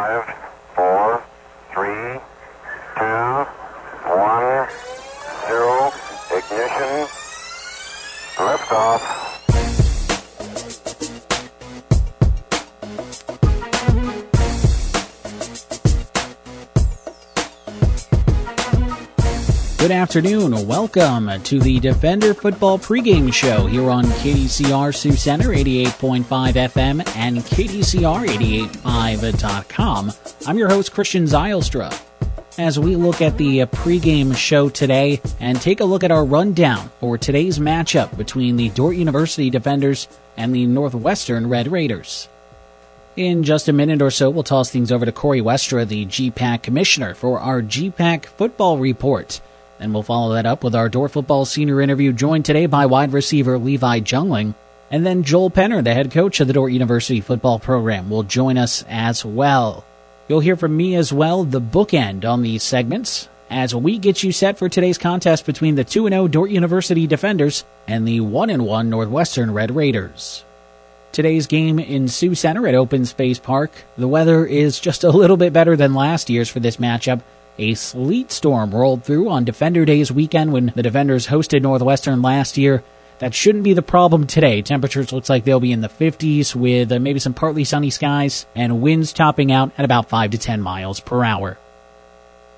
Five, afternoon. Welcome to the Defender Football pregame show here on KDCR Sioux Center 88.5 FM and KDCR885.com. I'm your host, Christian Zylstra. As we look at the pregame show today and take a look at our rundown for today's matchup between the Dordt University Defenders and the Northwestern Red Raiders. In just a minute or so, we'll toss things over to Corey Westra, the GPAC Commissioner, for our GPAC Football Report. And we'll follow that up with our Dordt football senior interview, joined today by wide receiver Levi Jungling. And then Joel Penner, the head coach of the Dordt University football program, will join us as well. You'll hear from me as well, the bookend on these segments, as we get you set for today's contest between the 2 0 Dordt University Defenders and the 1 1 Northwestern Red Raiders. Today's game in Sioux Center at Open Space Park. The weather is just a little bit better than last year's for this matchup a sleet storm rolled through on Defender Days weekend when the Defenders hosted Northwestern last year. That shouldn't be the problem today. Temperatures looks like they'll be in the 50s with uh, maybe some partly sunny skies and winds topping out at about 5 to 10 miles per hour.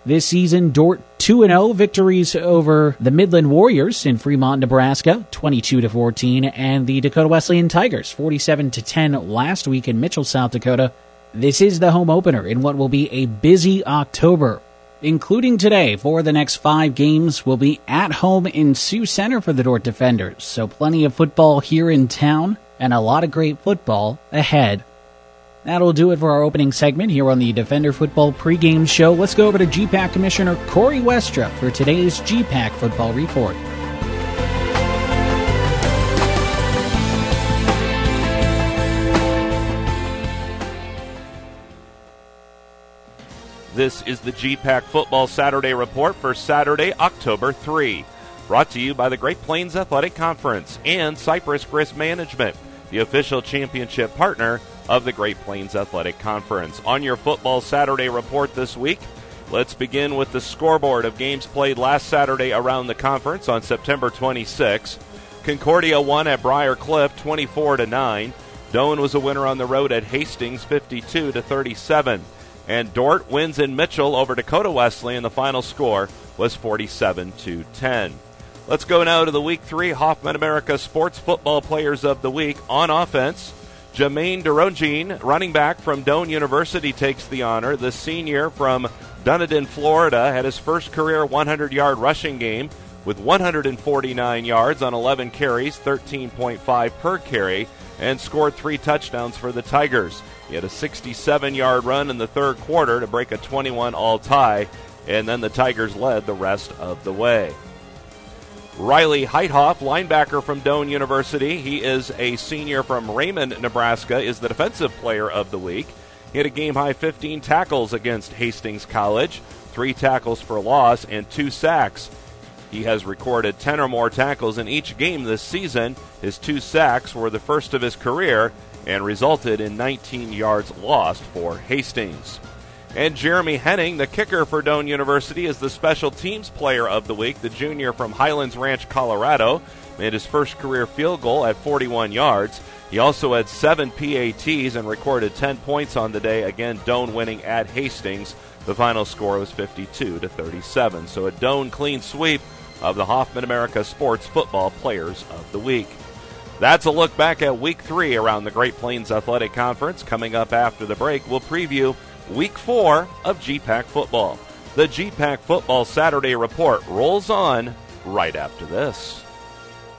This season, Dordt 2 0 victories over the Midland Warriors in Fremont, Nebraska, 22 to 14, and the Dakota Wesleyan Tigers, 47 to 10 last week in Mitchell, South Dakota. This is the home opener in what will be a busy October including today for the next five games, will be at home in Sioux Center for the Dordt Defenders. So plenty of football here in town and a lot of great football ahead. That'll do it for our opening segment here on the Defender Football pregame show. Let's go over to GPAC Commissioner Corey Westra for today's GPAC Football Report. This is the GPAC Football Saturday Report for Saturday, October 3. Brought to you by the Great Plains Athletic Conference and Cypress Risk Management, the official championship partner of the Great Plains Athletic Conference. On your Football Saturday Report this week, let's begin with the scoreboard of games played last Saturday around the conference on September 26. Concordia won at Briar Cliff 24 to 9. Doane was a winner on the road at Hastings 52 to 37. And Dordt wins in Mitchell over Dakota Wesley, and the final score was 47 to 10. Let's go now to the Week 3 Hauff Mid-America Sports Football Players of the Week. On offense, Jermaine Derogine, running back from Doane University, takes the honor. The senior from Dunedin, Florida, had his first career 100 yard rushing game with 149 yards on 11 carries, 13.5 per carry, and scored three touchdowns for the Tigers. He had a 67 yard run in the third quarter to break a 21 all tie, and then the Tigers led the rest of the way. Riley Heithoff, linebacker from Doane University, he is a senior from Raymond, Nebraska, is the defensive player of the week. He had a game high 15 tackles against Hastings College, three tackles for loss, and two sacks. He has recorded 10 or more tackles in each game this season. His two sacks were the first of his career, and resulted in 19 yards lost for Hastings. And Jeremy Henning, the kicker for Doane University, is the special teams player of the week. The junior from Highlands Ranch, Colorado, made his first career field goal at 41 yards. He also had seven PATs and recorded 10 points on the day. Again, Doane winning at Hastings. The final score was 52 to 37. So a Doane clean sweep of the Hauff Mid-America Sports Football Players of the Week. That's a look back at week three around the Great Plains Athletic Conference. Coming up after the break, we'll preview week four of GPAC football. The GPAC Football Saturday Report rolls on right after this.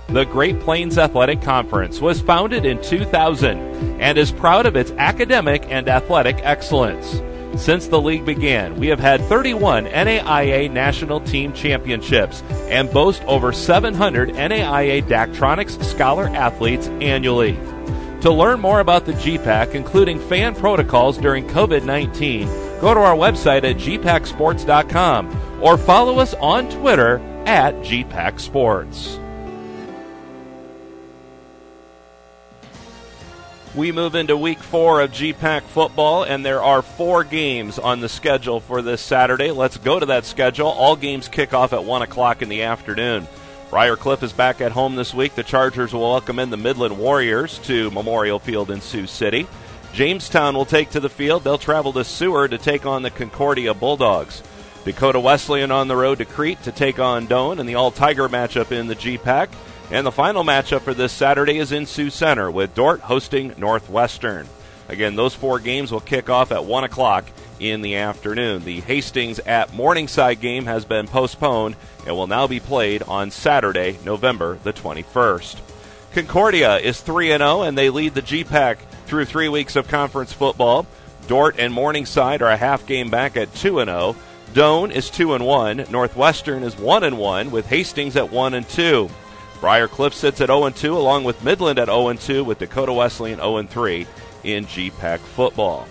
The Great Plains Athletic Conference was founded in 2000 and is proud of its academic and athletic excellence. Since the league began, we have had 31 NAIA National Team Championships and boast over 700 NAIA Daktronics Scholar athletes annually. To learn more about the GPAC, including fan protocols during COVID 19, go to our website at gpacsports.com or follow us on Twitter at GPAC Sports. We move into week four of GPAC football, and there are four games on the schedule for this Saturday. Let's go to that schedule. All games kick off at 1 o'clock in the afternoon. Briar Cliff is back at home this week. The Chargers will welcome in the Midland Warriors to Memorial Field in Sioux City. Jamestown will take to the field. They'll travel to Seward to take on the Concordia Bulldogs. Dakota Wesleyan on the road to Crete to take on Doane in the All Tiger matchup in the GPAC. And the final matchup for this Saturday is in Sioux Center with Dordt hosting Northwestern. Again, those four games will kick off at 1 o'clock in the afternoon. The Hastings at Morningside game has been postponed and will now be played on Saturday, November the 21st. Concordia is 3 0 and they lead the GPAC through three weeks of conference football. Dordt and Morningside are a half game back at 2 0. Doane is 2 1. Northwestern is 1 1 with Hastings at 1 2. Briar Cliff sits at 0 2 along with Midland at 0 2 with Dakota Wesleyan 0 3 in GPAC football.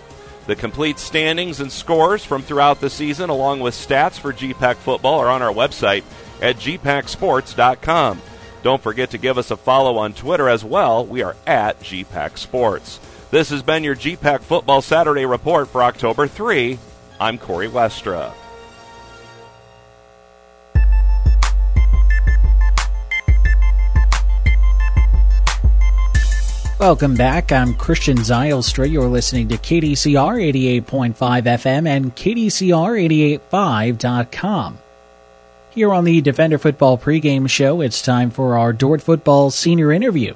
The complete standings and scores from throughout the season, along with stats for GPAC football, are on our website at gpacsports.com. Don't forget to give us a follow on Twitter as well. We are at GPAC Sports. This has been your GPAC Football Saturday report for October 3. I'm Corey Westra. Welcome back. I'm Christian Zylstra. You're listening to KDCR 88.5 FM and KDCR885.com. Here on the Defender Football pregame show, it's time for our Dordt Football senior interview.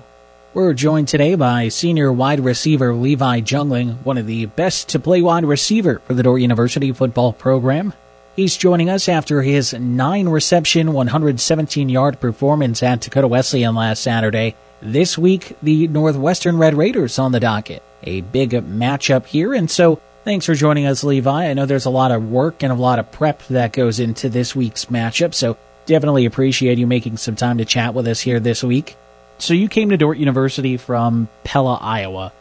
We're joined today by senior wide receiver Levi Jungling, one of the best to play wide receiver for the Dordt University football program. He's joining us after his nine reception, 117 yard performance at Dakota Wesleyan last Saturday this week, the Northwestern Red Raiders on the docket. A big matchup here, and so thanks for joining us, Levi. I know there's a lot of work and a lot of prep that goes into this week's matchup, so definitely appreciate you making some time to chat with us here this week. So you came to Dordt University from Pella, Iowa.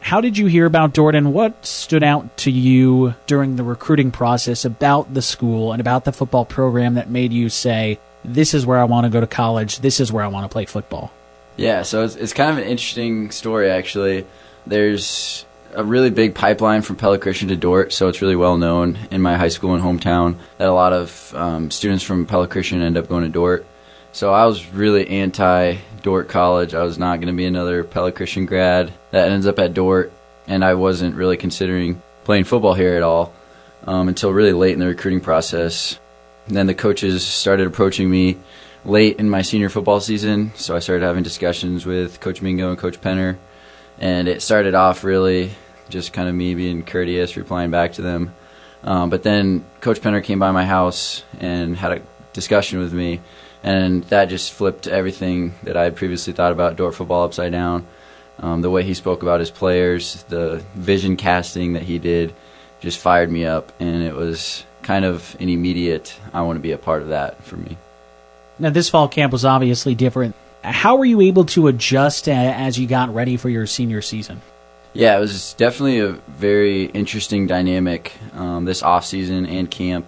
How did you hear about Dordt and what stood out to you during the recruiting process about the school and about the football program that made you say, this is where I want to go to college, this is where I want to play football? Yeah, so it's, it's kind of an interesting story, actually. There's a really big pipeline from Pella to Dordt, so it's really well known in my high school and hometown that a lot of um, students from Pella end up going to Dordt. So I was really anti Dordt College. I was not going to be another Pella grad that ends up at Dordt, and I wasn't really considering playing football here at all um, until really late in the recruiting process. And then the coaches started approaching me late in my senior football season, so I started having discussions with Coach Mingo and Coach Penner, and it started off really just kind of me being courteous, replying back to them. Um, but then Coach Penner came by my house and had a discussion with me, and that just flipped everything that I had previously thought about Dordt football upside down. Um, the way he spoke about his players, the vision casting that he did, just fired me up, and it was kind of an immediate. I want to be a part of that for me. Now, this fall camp was obviously different. How were you able to adjust as you got ready for your senior season? Yeah, it was definitely a very interesting dynamic um, this off season and camp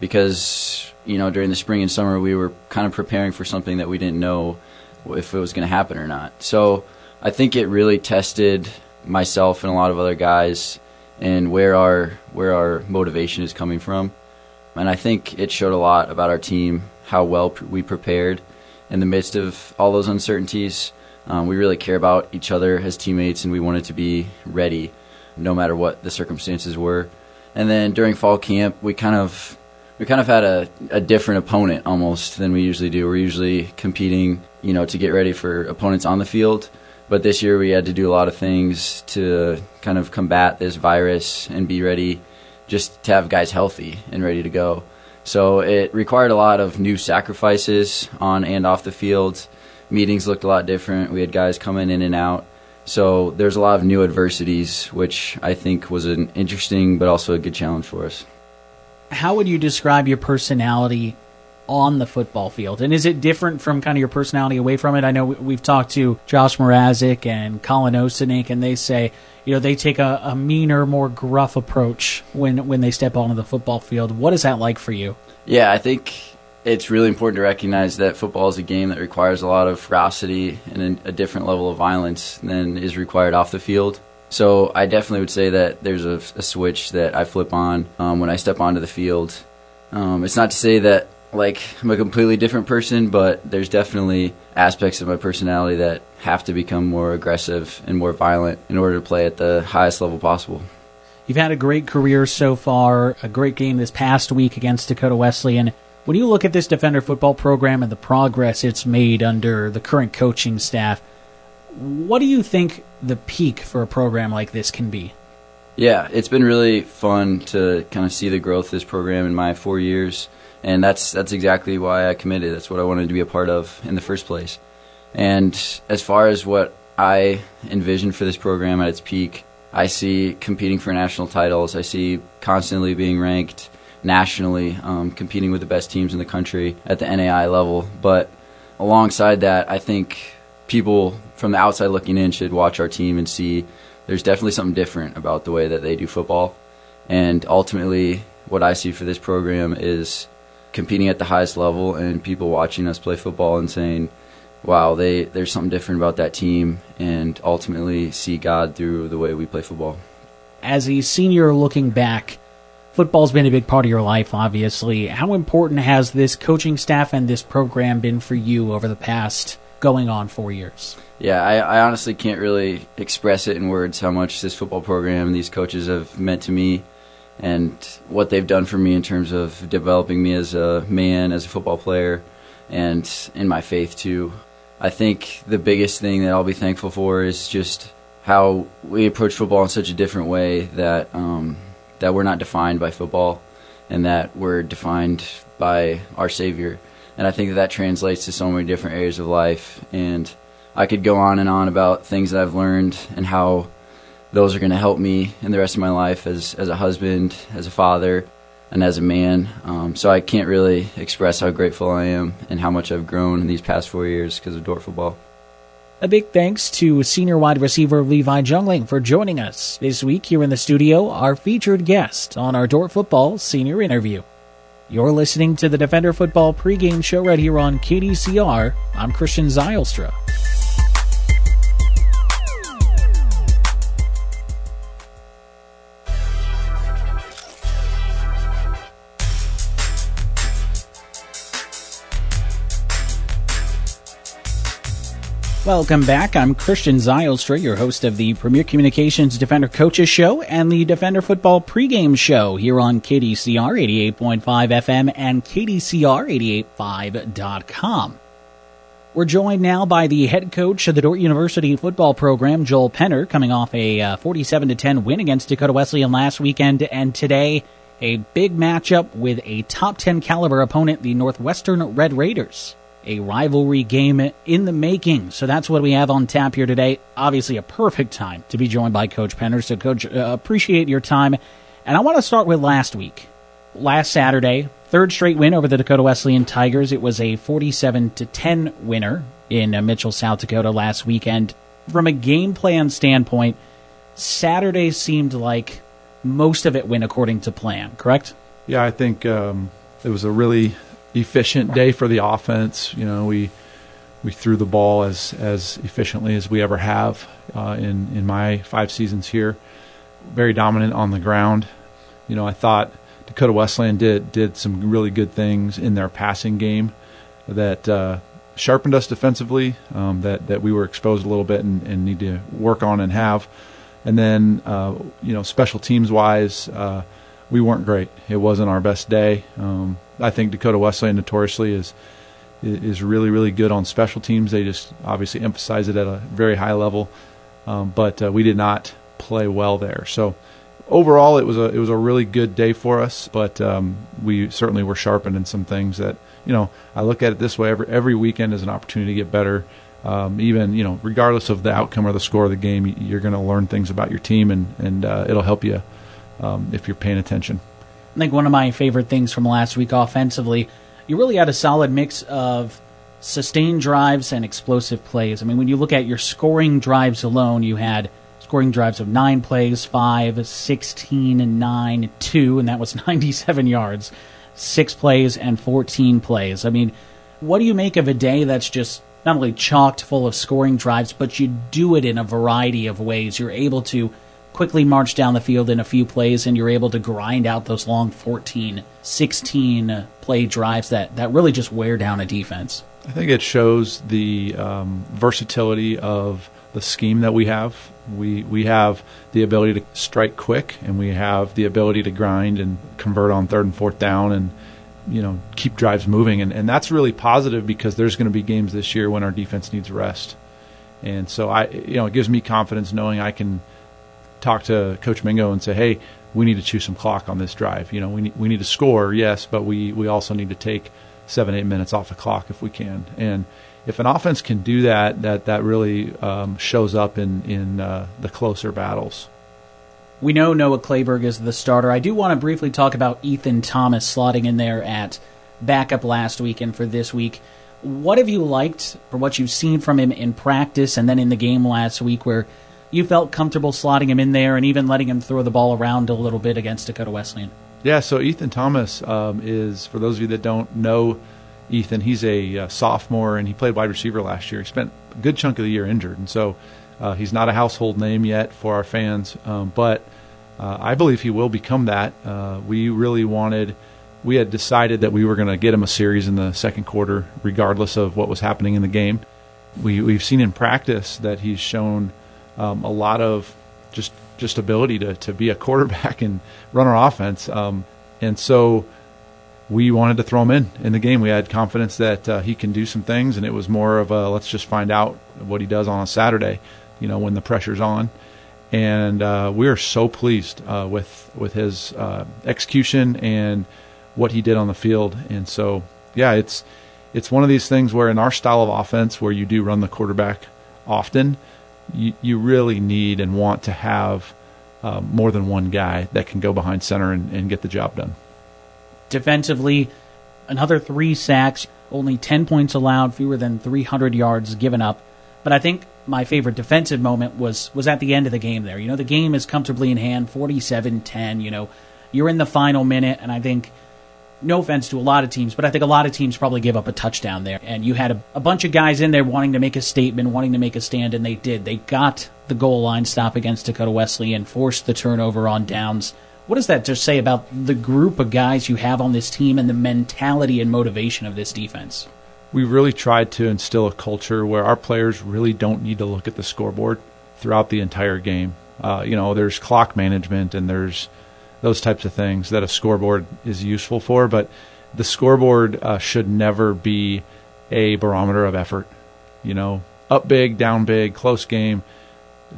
because you know during the spring and summer we were kind of preparing for something that we didn't know if it was going to happen or not. So I think it really tested myself and a lot of other guys and where our where our motivation is coming from. And I think it showed a lot about our team how well we prepared in the midst of all those uncertainties. Um, we really care about each other as teammates, and we wanted to be ready no matter what the circumstances were. And then during fall camp, we kind of we kind of had a, a different opponent almost than we usually do. We're usually competing, you know, to get ready for opponents on the field. But this year we had to do a lot of things to kind of combat this virus and be ready just to have guys healthy and ready to go. So it required a lot of new sacrifices on and off the field. Meetings looked a lot different. We had guys coming in and out. So there's a lot of new adversities, which I think was an interesting but also a good challenge for us. How would you describe your personality on the football field? And is it different from kind of your personality away from it? I know we've talked to Josh Mrazek and Colin Osenik, and they say, you know, they take a, a meaner, more gruff approach when when they step onto the football field. What is that like for you? Yeah, I think it's really important to recognize that football is a game that requires a lot of ferocity and a different level of violence than is required off the field. So I definitely would say that there's a, a switch that I flip on um, when I step onto the field. Um, it's not to say that like I'm a completely different person, but there's definitely aspects of my personality that have to become more aggressive and more violent in order to play at the highest level possible. You've had a great career so far, a great game this past week against Dakota Wesleyan. When you look at this Defender football program and the progress it's made under the current coaching staff, what do you think the peak for a program like this can be? Yeah, it's been really fun to kind of see the growth of this program in my four years, and that's that's exactly why I committed. That's what I wanted to be a part of in the first place. And as far as what I envision for this program at its peak, I see competing for national titles. I see constantly being ranked nationally, um, competing with the best teams in the country at the NAI level. But alongside that, I think people from the outside looking in should watch our team and see there's definitely something different about the way that they do football. And ultimately, what I see for this program is competing at the highest level and people watching us play football and saying, wow, they, there's something different about that team, and ultimately see God through the way we play football. As a senior looking back, football's been a big part of your life, obviously. How important has this coaching staff and this program been for you over the past going on four years? Yeah, I, I honestly can't really express it in words how much this football program and these coaches have meant to me and what they've done for me in terms of developing me as a man, as a football player, and in my faith too. I think the biggest thing that I'll be thankful for is just how we approach football in such a different way that um, that we're not defined by football and that we're defined by our Savior. And I think that, that translates to so many different areas of life. And I could go on and on about things that I've learned and how those are going to help me in the rest of my life as, as a husband, as a father, and as a man. Um, so I can't really express how grateful I am and how much I've grown in these past four years because of Dordt football. A big thanks to senior wide receiver Levi Jungling for joining us this week here in the studio, our featured guest on our Dordt Football Senior Interview. You're listening to the Defender Football pregame show right here on KDCR. I'm Christian Zylstra. Welcome back. I'm Christian Zylstra, your host of the Premier Communications Defender Coaches Show and the Defender Football pregame show here on KDCR 88.5 FM and KDCR885.com. We're joined now by the head coach of the Dordt University football program, Joel Penner, coming off a uh, 47 to 10 win against Dakota Wesleyan last weekend, and today a big matchup with a top 10 caliber opponent, the Northwestern Red Raiders a rivalry game in the making. So that's what we have on tap here today. Obviously, a perfect time to be joined by Coach Penner. So, Coach, uh, appreciate your time. And I want to start with last week. Last Saturday, third straight win over the Dakota Wesleyan Tigers. It was a 47 to 10 winner in uh, Mitchell, South Dakota last weekend. From a game plan standpoint, Saturday seemed like most of it went according to plan, correct? Yeah, I think um, it was a really efficient day for the offense. You know, we we threw the ball as as efficiently as we ever have uh, in in my five seasons here. Very dominant on the ground. You know, I thought Dakota Wesleyan did did some really good things in their passing game that uh, sharpened us defensively. Um, that that we were exposed a little bit and, and need to work on and have. And then, uh, you know, special teams wise, uh, we weren't great. It wasn't our best day. Um, I think Dakota Wesleyan notoriously is is really really good on special teams. They just obviously emphasize it at a very high level, um, but uh, we did not play well there. So overall, it was a it was a really good day for us. But um, we certainly were sharpened in some things that you know I look at it this way: every every weekend is an opportunity to get better. Um, even you know, regardless of the outcome or the score of the game, you're going to learn things about your team, and and uh, it'll help you um, if you're paying attention. I think one of my favorite things from last week offensively, you really had a solid mix of sustained drives and explosive plays. I mean, when you look at your scoring drives alone, you had scoring drives of nine plays, five, 16, and nine, two, and that was 97 yards. six plays and 14 plays. I mean, what do you make of a day that's just not only chocked full of scoring drives, but you do it in a variety of ways? You're able to quickly march down the field in a few plays and you're able to grind out those long 14, 16 play drives that, that really just wear down a defense. I think it shows the um, versatility of the scheme that we have. We we have the ability to strike quick, and we have the ability to grind and convert on third and fourth down, and you know keep drives moving, and, and that's really positive because there's going to be games this year when our defense needs rest, and so I you know it gives me confidence knowing I can talk to Coach Mingo and say, hey, we need to chew some clock on this drive. You know, we need, we need to score, yes, but we we also need to take seven eight minutes off the clock if we can, and if an offense can do that, that that really um, shows up in in uh, the closer battles. We know Noah Clayberg is the starter. I do want to briefly talk about Ethan Thomas slotting in there at backup last week and for this week. What have you liked for what you've seen from him in practice and then in the game last week where you felt comfortable slotting him in there and even letting him throw the ball around a little bit against Dakota Wesleyan? Yeah, so Ethan Thomas um, is, for those of you that don't know, Ethan. He's a uh, sophomore and he played wide receiver last year. He spent a good chunk of the year injured, and so uh, he's not a household name yet for our fans. Um, but uh, I believe he will become that. Uh, we really wanted. We had decided that we were going to get him a series in the second quarter, regardless of what was happening in the game. We, we've seen in practice that he's shown um, a lot of just just ability to, to be a quarterback and run our offense. Um, and so we wanted to throw him in in the game. We had confidence that uh, he can do some things, and it was more of a let's just find out what he does on a Saturday, you know, when the pressure's on. And uh, we are so pleased uh, with with his uh, execution and what he did on the field. And so, yeah, it's it's one of these things where in our style of offense, where you do run the quarterback often, you, you really need and want to have uh, more than one guy that can go behind center and, and get the job done. Defensively, another three sacks, only 10 points allowed, fewer than 300 yards given up. But I think my favorite defensive moment was was at the end of the game there. You know, the game is comfortably in hand, 47-10, you know. You're in the final minute and I think no offense to a lot of teams, but I think a lot of teams probably give up a touchdown there. And you had a, a, bunch of guys in there wanting to make a statement, wanting to make a stand, and they did. They got the goal line stop against Dakota Wesley and forced the turnover on downs. What does that just say about the group of guys you have on this team and the mentality and motivation of this defense? We really tried to instill a culture where our players really don't need to look at the scoreboard throughout the entire game. Uh, you know, there's clock management and there's those types of things that a scoreboard is useful for, but the scoreboard uh, should never be a barometer of effort. You know, up big, down big, close game.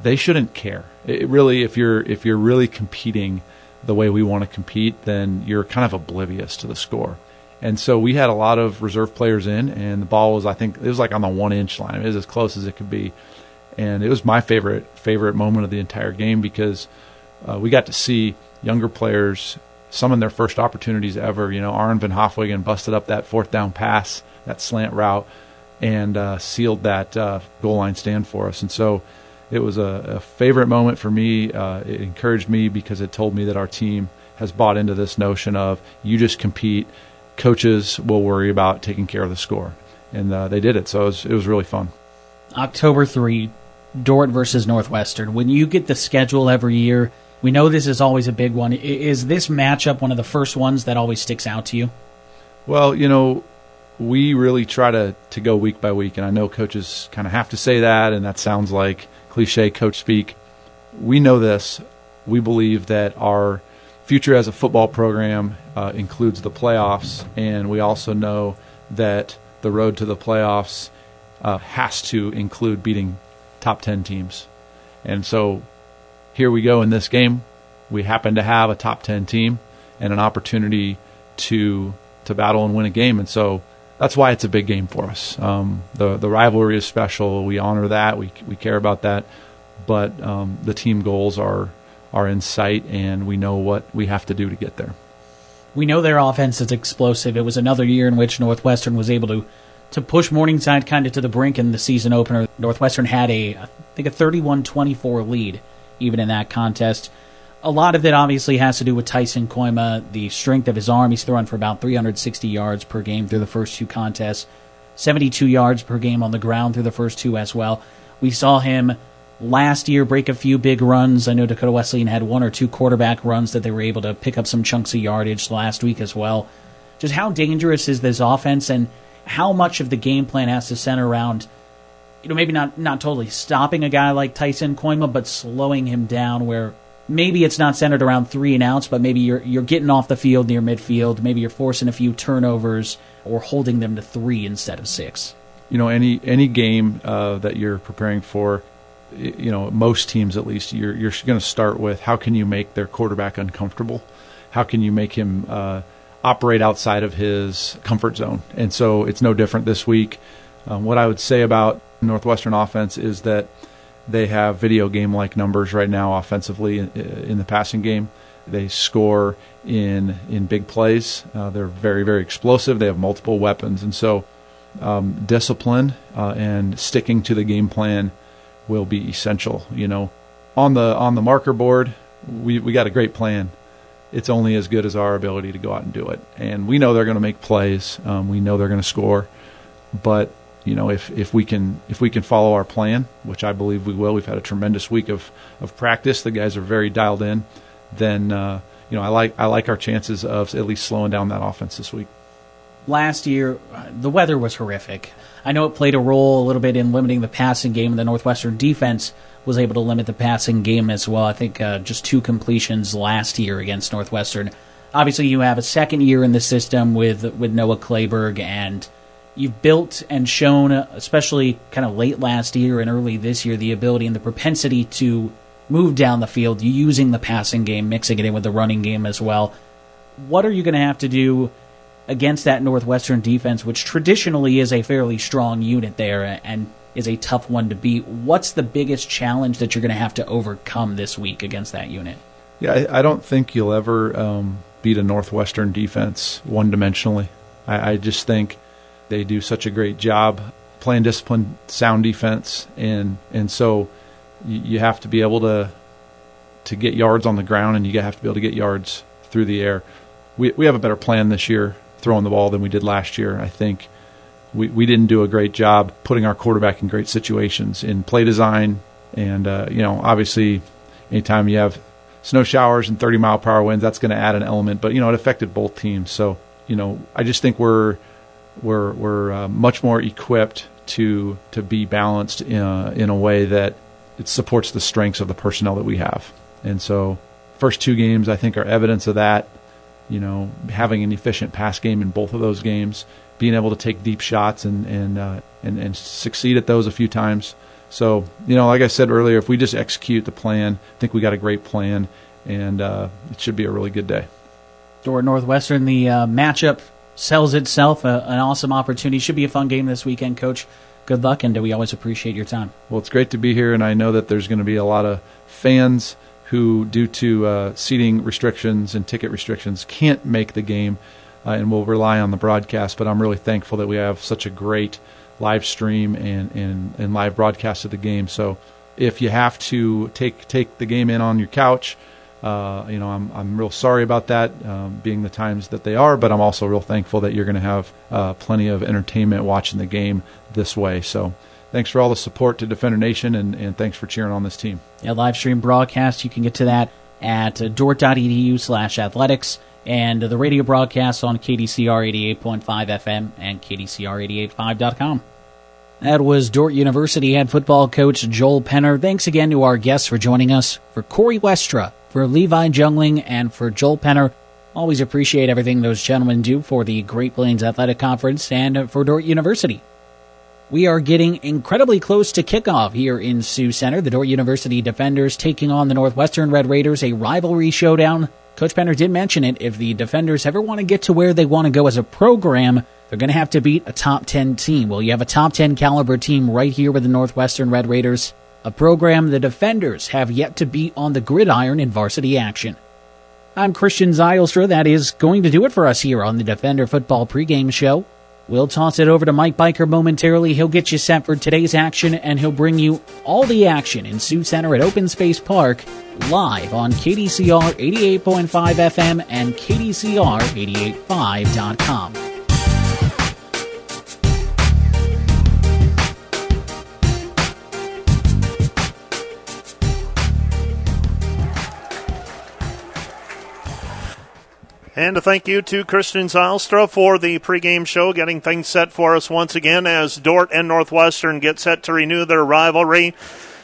They shouldn't care. It really, if you're if you're really competing the way we want to compete, then you're kind of oblivious to the score. And so we had a lot of reserve players in, and the ball was, I think, it was like on the one inch line. It was as close as it could be. And it was my favorite favorite moment of the entire game because uh, we got to see younger players some in their first opportunities ever. You know, Aaron Van Hofwegen busted up that fourth down pass, that slant route, and uh, sealed that uh, goal line stand for us. And so it was a, a favorite moment for me. Uh, it encouraged me because it told me that our team has bought into this notion of you just compete. Coaches will worry about taking care of the score, and uh, they did it. So it was, it was really fun. October three, Dordt versus Northwestern. When you get the schedule every year, we know this is always a big one. Is this matchup one of the first ones that always sticks out to you? Well, you know, we really try to, to go week by week, and I know coaches kind of have to say that, and that sounds like cliche coach speak. We know this. We believe that our future as a football program uh, includes the playoffs, and we also know that the road to the playoffs uh, has to include beating top 10 teams. And so here we go in this game. We happen to have a top 10 team and an opportunity to to battle and win a game. And so that's why it's a big game for us. Um, the the rivalry is special. We honor that. We we care about that. But um, the team goals are are in sight, and we know what we have to do to get there. We know their offense is explosive. It was another year in which Northwestern was able to to push Morningside kind of to the brink in the season opener. Northwestern had a I think a 31-24 lead even in that contest. a lot of it obviously has to do with Tyson Kooima, the strength of his arm. He's thrown for about 360 yards per game through the first two contests, 72 yards per game on the ground through the first two as well. We saw him last year break a few big runs. I know Dakota Wesleyan had one or two quarterback runs that they were able to pick up some chunks of yardage last week as well. Just how dangerous is this offense and how much of the game plan has to center around, you know, maybe not, not totally stopping a guy like Tyson Kooima, but slowing him down where maybe it's not centered around three and outs, but maybe you're you're getting off the field near midfield. Maybe you're forcing a few turnovers or holding them to three instead of six. You know, any any game uh, that you're preparing for, you know, most teams at least, you're you're going to start with how can you make their quarterback uncomfortable? How can you make him uh, operate outside of his comfort zone? And so it's no different this week. Um, what I would say about Northwestern offense is that they have video game like numbers right now offensively in, in, the passing game. They score in in big plays. Uh, they're very very explosive. They have multiple weapons, and so um, discipline uh, and sticking to the game plan will be essential. You know, on the on the marker board, we we got a great plan. It's only as good as our ability to go out and do it. And we know they're going to make plays. Um, we know they're going to score, but you know, if, if we can if we can follow our plan, which I believe we will, we've had a tremendous week of, of practice. The guys are very dialed in. Then uh, you know, I like I like our chances of at least slowing down that offense this week. Last year, the weather was horrific. I know it played a role a little bit in limiting the passing game. The Northwestern defense was able to limit the passing game as well. I think uh, just two completions last year against Northwestern. Obviously, you have a second year in the system with with Noah Clayberg and you've built and shown, especially kind of late last year and early this year, the ability and the propensity to move down the field using the passing game, mixing it in with the running game as well. What are you going to have to do against that Northwestern defense, which traditionally is a fairly strong unit there and is a tough one to beat? What's the biggest challenge that you're going to have to overcome this week against that unit? Yeah, I, don't think you'll ever um, beat a Northwestern defense one dimensionally. I, I just think they do such a great job playing disciplined, sound defense, and and so you, you have to be able to to get yards on the ground, and you have to be able to get yards through the air. We we have a better plan this year throwing the ball than we did last year. I think we we didn't do a great job putting our quarterback in great situations in play design, and uh, you know obviously anytime you have snow showers and 30 mile per hour winds, that's going to add an element. But you know it affected both teams, so you know I just think we're we're we're uh, much more equipped to to be balanced in a, in a way that it supports the strengths of the personnel that we have. And so, first two games I think are evidence of that. You know, having an efficient pass game in both of those games, being able to take deep shots and and uh, and, and succeed at those a few times. So, you know, like I said earlier, if we just execute the plan, I think we got a great plan, and uh, it should be a really good day. Dordt Northwestern, the uh, matchup sells itself. Uh, an awesome opportunity. Should be a fun game this weekend, Coach. Good luck, and we always appreciate your time. Well, it's great to be here, and I know that there's going to be a lot of fans who, due to uh, seating restrictions and ticket restrictions, can't make the game uh, and will rely on the broadcast. But I'm really thankful that we have such a great live stream and, and, and live broadcast of the game. So if you have to take take the game in on your couch, uh, you know, I'm I'm real sorry about that, um, being the times that they are, but I'm also real thankful that you're going to have uh, plenty of entertainment watching the game this way. So, thanks for all the support to Defender Nation, and, and thanks for cheering on this team. Yeah, live stream broadcast. You can get to that at dordt.edu slash athletics and the radio broadcast on KDCR 88.5 FM and KDCR885.com. That was Dordt University head football coach Joel Penner. Thanks again to our guests for joining us. For Corey Westra, for Levi Jungling, and for Joel Penner, always appreciate everything those gentlemen do for the Great Plains Athletic Conference and for Dordt University. We are getting incredibly close to kickoff here in Sioux Center. The Dordt University Defenders taking on the Northwestern Red Raiders, a rivalry showdown. Coach Penner did mention it. If the Defenders ever want to get to where they want to go as a program, they're going to have to beat a top 10 team. Well, you have a top 10 caliber team right here with the Northwestern Red Raiders, a program the defenders have yet to beat on the gridiron in varsity action. I'm Christian Zylstra. That is going to do it for us here on the Defender Football pregame show. We'll toss it over to Mike Biker momentarily. He'll get you set for today's action and he'll bring you all the action in Sioux Center at Open Space Park live on KDCR 88.5 FM and KDCR885.com. And a thank you to Christian Zylstra for the pregame show, getting things set for us once again as Dordt and Northwestern get set to renew their rivalry.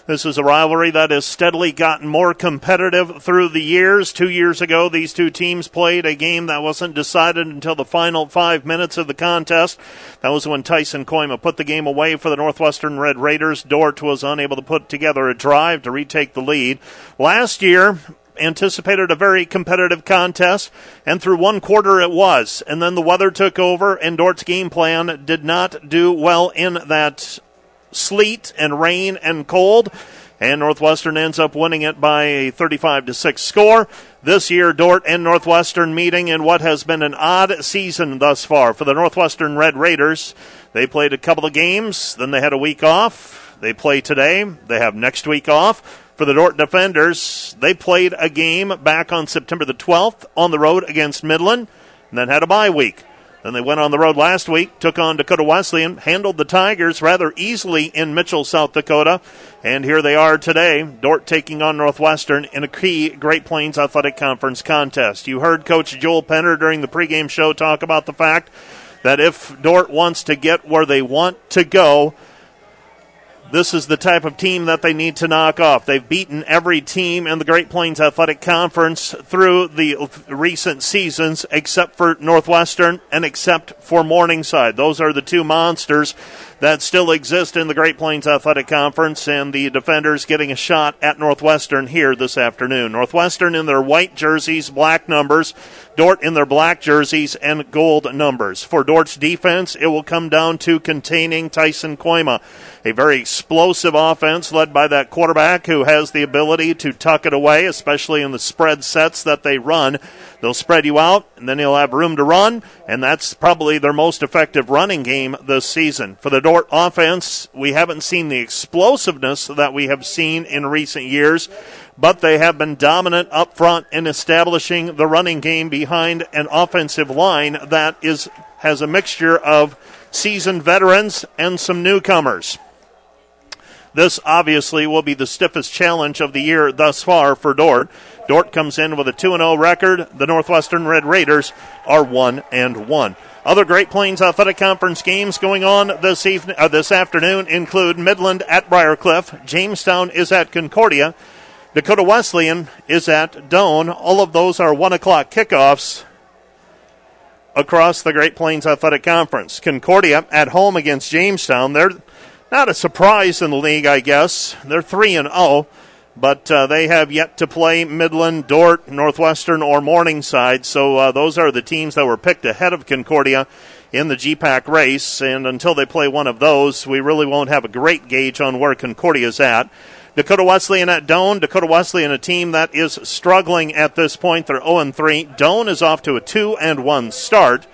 This is a rivalry that has steadily gotten more competitive through the years. Two years ago, these two teams played a game that wasn't decided until the final five minutes of the contest. That was when Tyson Kooima put the game away for the Northwestern Red Raiders. Dordt was unable to put together a drive to retake the lead. Last year, anticipated a very competitive contest, and through one quarter it was. And then the weather took over, and Dordt's game plan did not do well in that sleet and rain and cold. And Northwestern ends up winning it by a 35 to 6 score. This year, Dordt and Northwestern meeting in what has been an odd season thus far for the Northwestern Red Raiders. They played a couple of games, then they had a week off. They play today. They have next week off for the Dordt defenders. They played a game back on September the 12th on the road against Midland and then had a bye week. Then they went on the road last week, took on Dakota Wesleyan, handled the Tigers rather easily in Mitchell, South Dakota. And here they are today, Dordt taking on Northwestern in a key Great Plains Athletic Conference contest. You heard Coach Joel Penner during the pregame show talk about the fact that if Dort wants to get where they want to go, this is the type of team that they need to knock off. They've beaten every team in the Great Plains Athletic Conference through the recent seasons, except for Northwestern and except for Morningside. Those are the two monsters that still exist in the Great Plains Athletic Conference, and the defenders getting a shot at Northwestern here this afternoon. Northwestern in their white jerseys, black numbers, Dordt in their black jerseys, and gold numbers. For Dordt's defense, it will come down to containing Tyson Kooima. A very explosive offense led by that quarterback who has the ability to tuck it away, especially in the spread sets that they run. They'll spread you out, and then you'll have room to run, and that's probably their most effective running game this season. For the Dordt offense, we haven't seen the explosiveness that we have seen in recent years, but they have been dominant up front in establishing the running game behind an offensive line that is has a mixture of seasoned veterans and some newcomers. This obviously will be the stiffest challenge of the year thus far for Dordt. Dordt comes in with a 2 0 record. The Northwestern Red Raiders are 1 and 1. Other Great Plains Athletic Conference games going on this evening, uh, this afternoon include Midland at Briar Cliff, Jamestown is at Concordia, Dakota Wesleyan is at Doane. All of those are one o'clock kickoffs across the Great Plains Athletic Conference. Concordia at home against Jamestown. They're not a surprise in the league, I guess. They're three and zero. Oh but uh, they have yet to play Midland, Dordt, Northwestern, or Morningside. So uh, those are the teams that were picked ahead of Concordia in the GPAC race. And until they play one of those, we really won't have a great gauge on where Concordia is at. Dakota Wesleyan at Doane. Dakota Wesleyan, and a team that is struggling at this point. They're 0 3. Doane is off to a 2 and 1 start.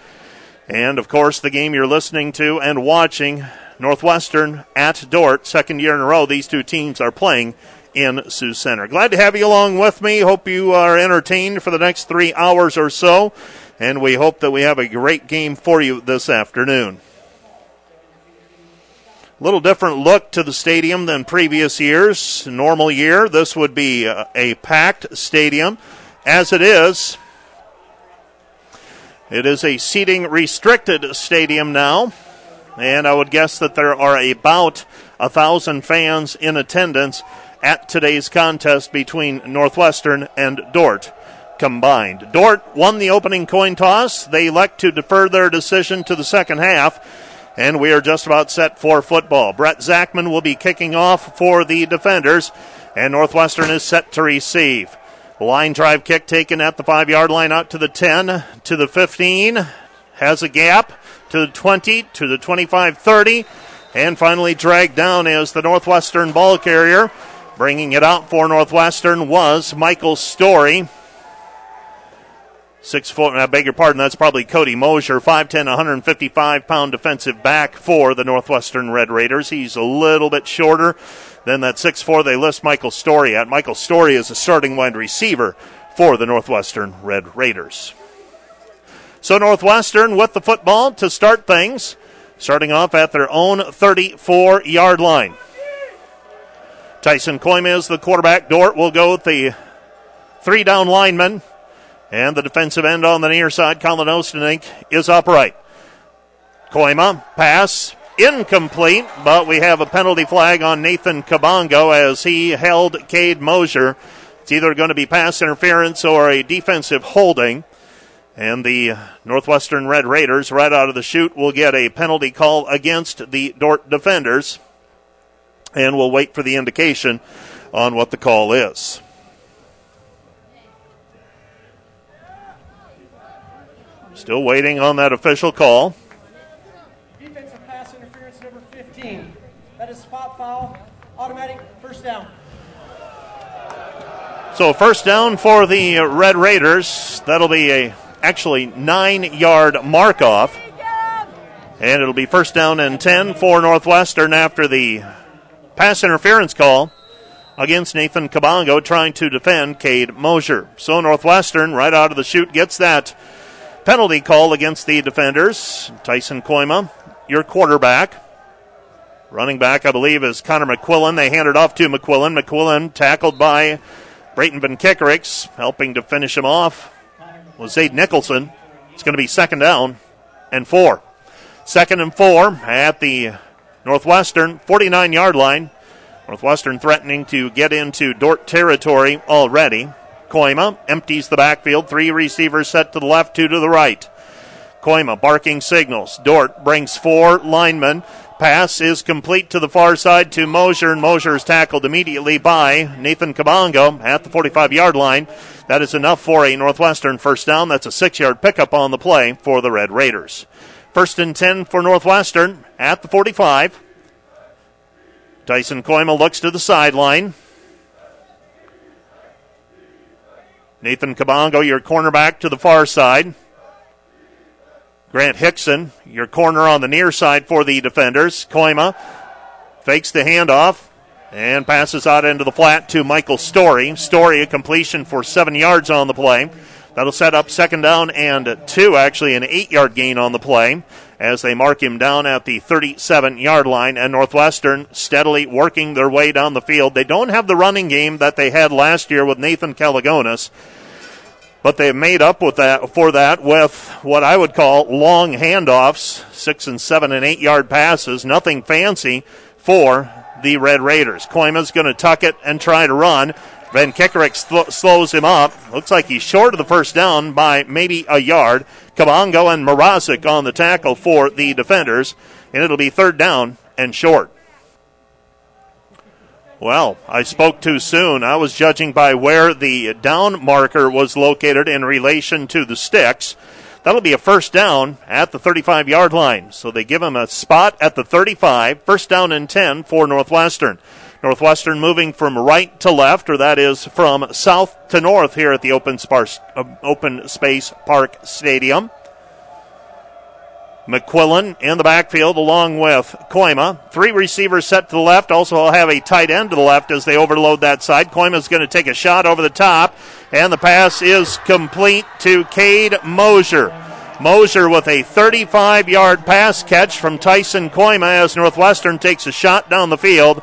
And of course, the game you're listening to and watching, Northwestern at Dordt. second year in a row, these two teams are playing in Sioux Center. Glad to have you along with me. Hope you are entertained for the next three hours or so, and we hope that we have a great game for you this afternoon. A little different look to the stadium than previous years. Normal year, this would be a, a packed stadium. As it is, it is a seating restricted stadium now, and I would guess that there are about a thousand fans in attendance at today's contest between Northwestern and Dordt combined. Dordt won the opening coin toss. They elect to defer their decision to the second half. And we are just about set for football. Brett Zachman will be kicking off for the defenders, and Northwestern is set to receive. Line drive kick taken at the five yard line out to the 10, to the 15, has a gap to the 20, to the 25 30, and finally dragged down as the Northwestern ball carrier Bringing it out for Northwestern was Michael Story. Six foot, I beg your pardon, that's probably Cody Mosier, 5'10, 155 pound defensive back for the Northwestern Red Raiders. He's a little bit shorter than that 6'4 they list Michael Story at. Michael Story is a starting wide receiver for the Northwestern Red Raiders. So Northwestern with the football to start things, starting off at their own 34 yard line. Tyson Kooima is the quarterback. Dordt will go with the three down lineman. And the defensive end on the near side, Colin Ostenink, is upright. Koima, pass, incomplete, but we have a penalty flag on Nathan Kabongo as he held Cade Mosier. It's either going to be pass interference or a defensive holding. And the Northwestern Red Raiders, right out of the chute, will get a penalty call against the Dordt defenders. And we'll wait for the indication on what the call is. Still waiting on that official call. Defensive pass interference number 15. That is spot foul. Automatic first down. So first down for the Red Raiders. That'll be a actually nine yard mark off. And it'll be first down and 10 for Northwestern after the pass interference call against Nathan Kabongo trying to defend Cade Mosier. So Northwestern, right out of the chute, gets that penalty call against the defenders. Tyson Kooima, your quarterback. Running back, I believe, is Connor McQuillan. They hand it off to McQuillan. McQuillan tackled by Brayton Van Kickericks. Helping to finish him off was Zade Nicholson. It's going to be second down and four. Second and four at the Northwestern 49 yard line. Northwestern threatening to get into Dordt territory already. Kooima empties the backfield. Three receivers set to the left, two to the right. Kooima barking signals. Dordt brings four linemen. Pass is complete to the far side to Mosier, and Mosier is tackled immediately by Nathan Kabongo at the 45 yard line. That is enough for a Northwestern first down. That's a six yard pickup on the play for the Red Raiders. First and 10 for Northwestern at the 45. Tyson Kooima looks to the sideline. Nathan Kabongo, your cornerback to the far side. Grant Hickson, your corner on the near side for the defenders. Kooima fakes the handoff and passes out into the flat to Michael Story. Story, a completion for seven yards on the play. That'll set up second down and two, actually, an eight yard gain on the play as they mark him down at the 37 yard line. And Northwestern steadily working their way down the field. They don't have the running game that they had last year with Nathan Calagonis, but they've made up with that for that with what I would call long handoffs, six and seven and eight yard passes. Nothing fancy for the Red Raiders. Kooima's going to tuck it and try to run. Van Kickerick sl- slows him up. Looks like he's short of the first down by maybe a yard. Kabongo and Mrazek on the tackle for the defenders, and it'll be third down and short. Well, I spoke too soon. I was judging by where the down marker was located in relation to the sticks. That'll be a first down at the 35 yard line. So they give him a spot at the 35, first down and 10 for Northwestern. Northwestern moving from right to left, or that is from south to north here at the Open, Sparse, uh, Open Space Park Stadium. McQuillan in the backfield along with Kooima. Three receivers set to the left. Also, have a tight end to the left as they overload that side. Kooima's going to take a shot over the top, and the pass is complete to Cade Mosier. Mosier with a 35 yard pass catch from Tyson Kooima as Northwestern takes a shot down the field.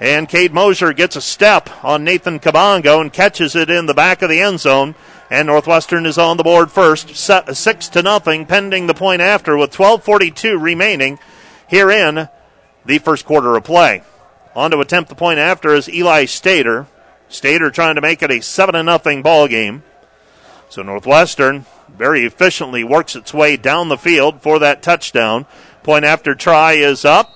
And Cade Mosier gets a step on Nathan Kabongo and catches it in the back of the end zone. And Northwestern is on the board first, six to nothing, pending the point after with 12:42 remaining here in the first quarter of play. On to attempt the point after is Eli Stater. Stater trying to make it a seven to nothing ball game. So Northwestern very efficiently works its way down the field for that touchdown. Point after try is up.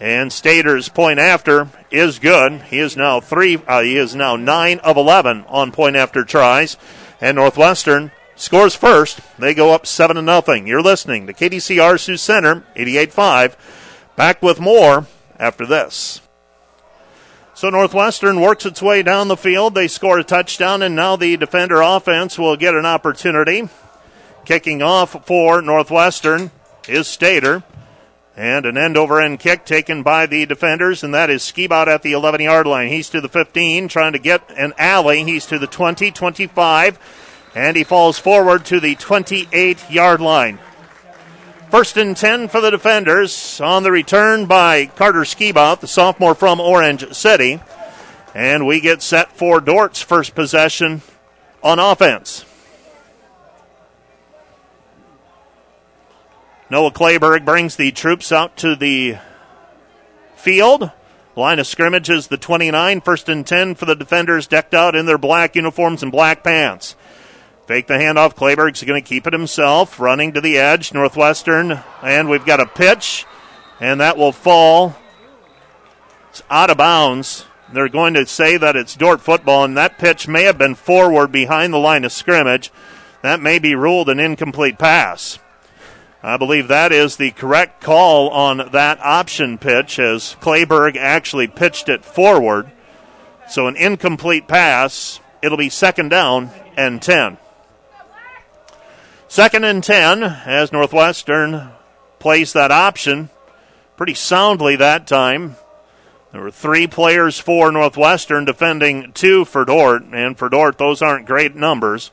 And Stater's point after is good. He is now three. Uh, he is now nine of eleven on point after tries. And Northwestern scores first. They go up seven to nothing. You're listening to KDCR Sioux Center, 88.5. Back with more after this. So Northwestern works its way down the field. They score a touchdown, and now the defender offense will get an opportunity. Kicking off for Northwestern is Stater. And an end over end kick taken by the defenders, and that is Skibout at the 11 yard line. He's to the 15, trying to get an alley. He's to the 20, 25, and he falls forward to the 28 yard line. First and 10 for the defenders on the return by Carter Skibout, the sophomore from Orange City. And we get set for Dordt's first possession on offense. Noah Clayberg brings the troops out to the field. Line of scrimmage is the 29, first and 10 for the defenders, decked out in their black uniforms and black pants. Fake the handoff. Clayberg's going to keep it himself, running to the edge. Northwestern, and we've got a pitch, and that will fall. It's out of bounds. They're going to say that it's Dordt football, and that pitch may have been forward behind the line of scrimmage. That may be ruled an incomplete pass. I believe that is the correct call on that option pitch as Clayberg actually pitched it forward. So an incomplete pass. It'll be second down and 10. Second and 10 as Northwestern plays that option pretty soundly that time. There were three players for Northwestern defending two for Dordt, and for Dordt, those aren't great numbers.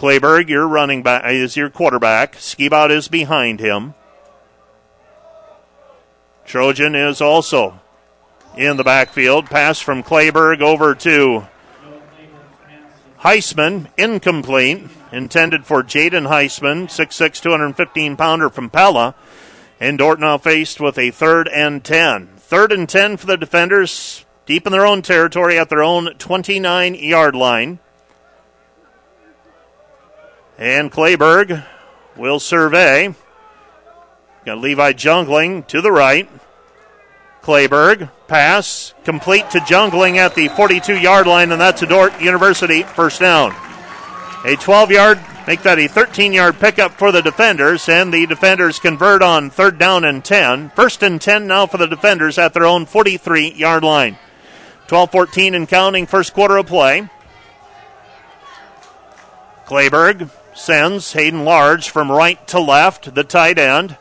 Clayberg, your running back, is your quarterback. Skibout is behind him. Trojan is also in the backfield. Pass from Clayberg over to Heisman, incomplete. Intended for Jaden Heisman, 6'6", 215 pounder from Pella. And Dordt now faced with a third and 10. Third and 10 for the defenders, deep in their own territory at their own 29 yard line. And Clayberg will survey. Got Levi Jungling to the right. Clayberg pass complete to Jungling at the 42 yard line, and that's a Dordt University first down. A 12 yard, make that a 13 yard pickup for the defenders, and the defenders convert on third down and 10. First and 10 now for the defenders at their own 43 yard line. 12 14 and counting, first quarter of play. Clayberg sends Hayden Large from right to left, the tight end.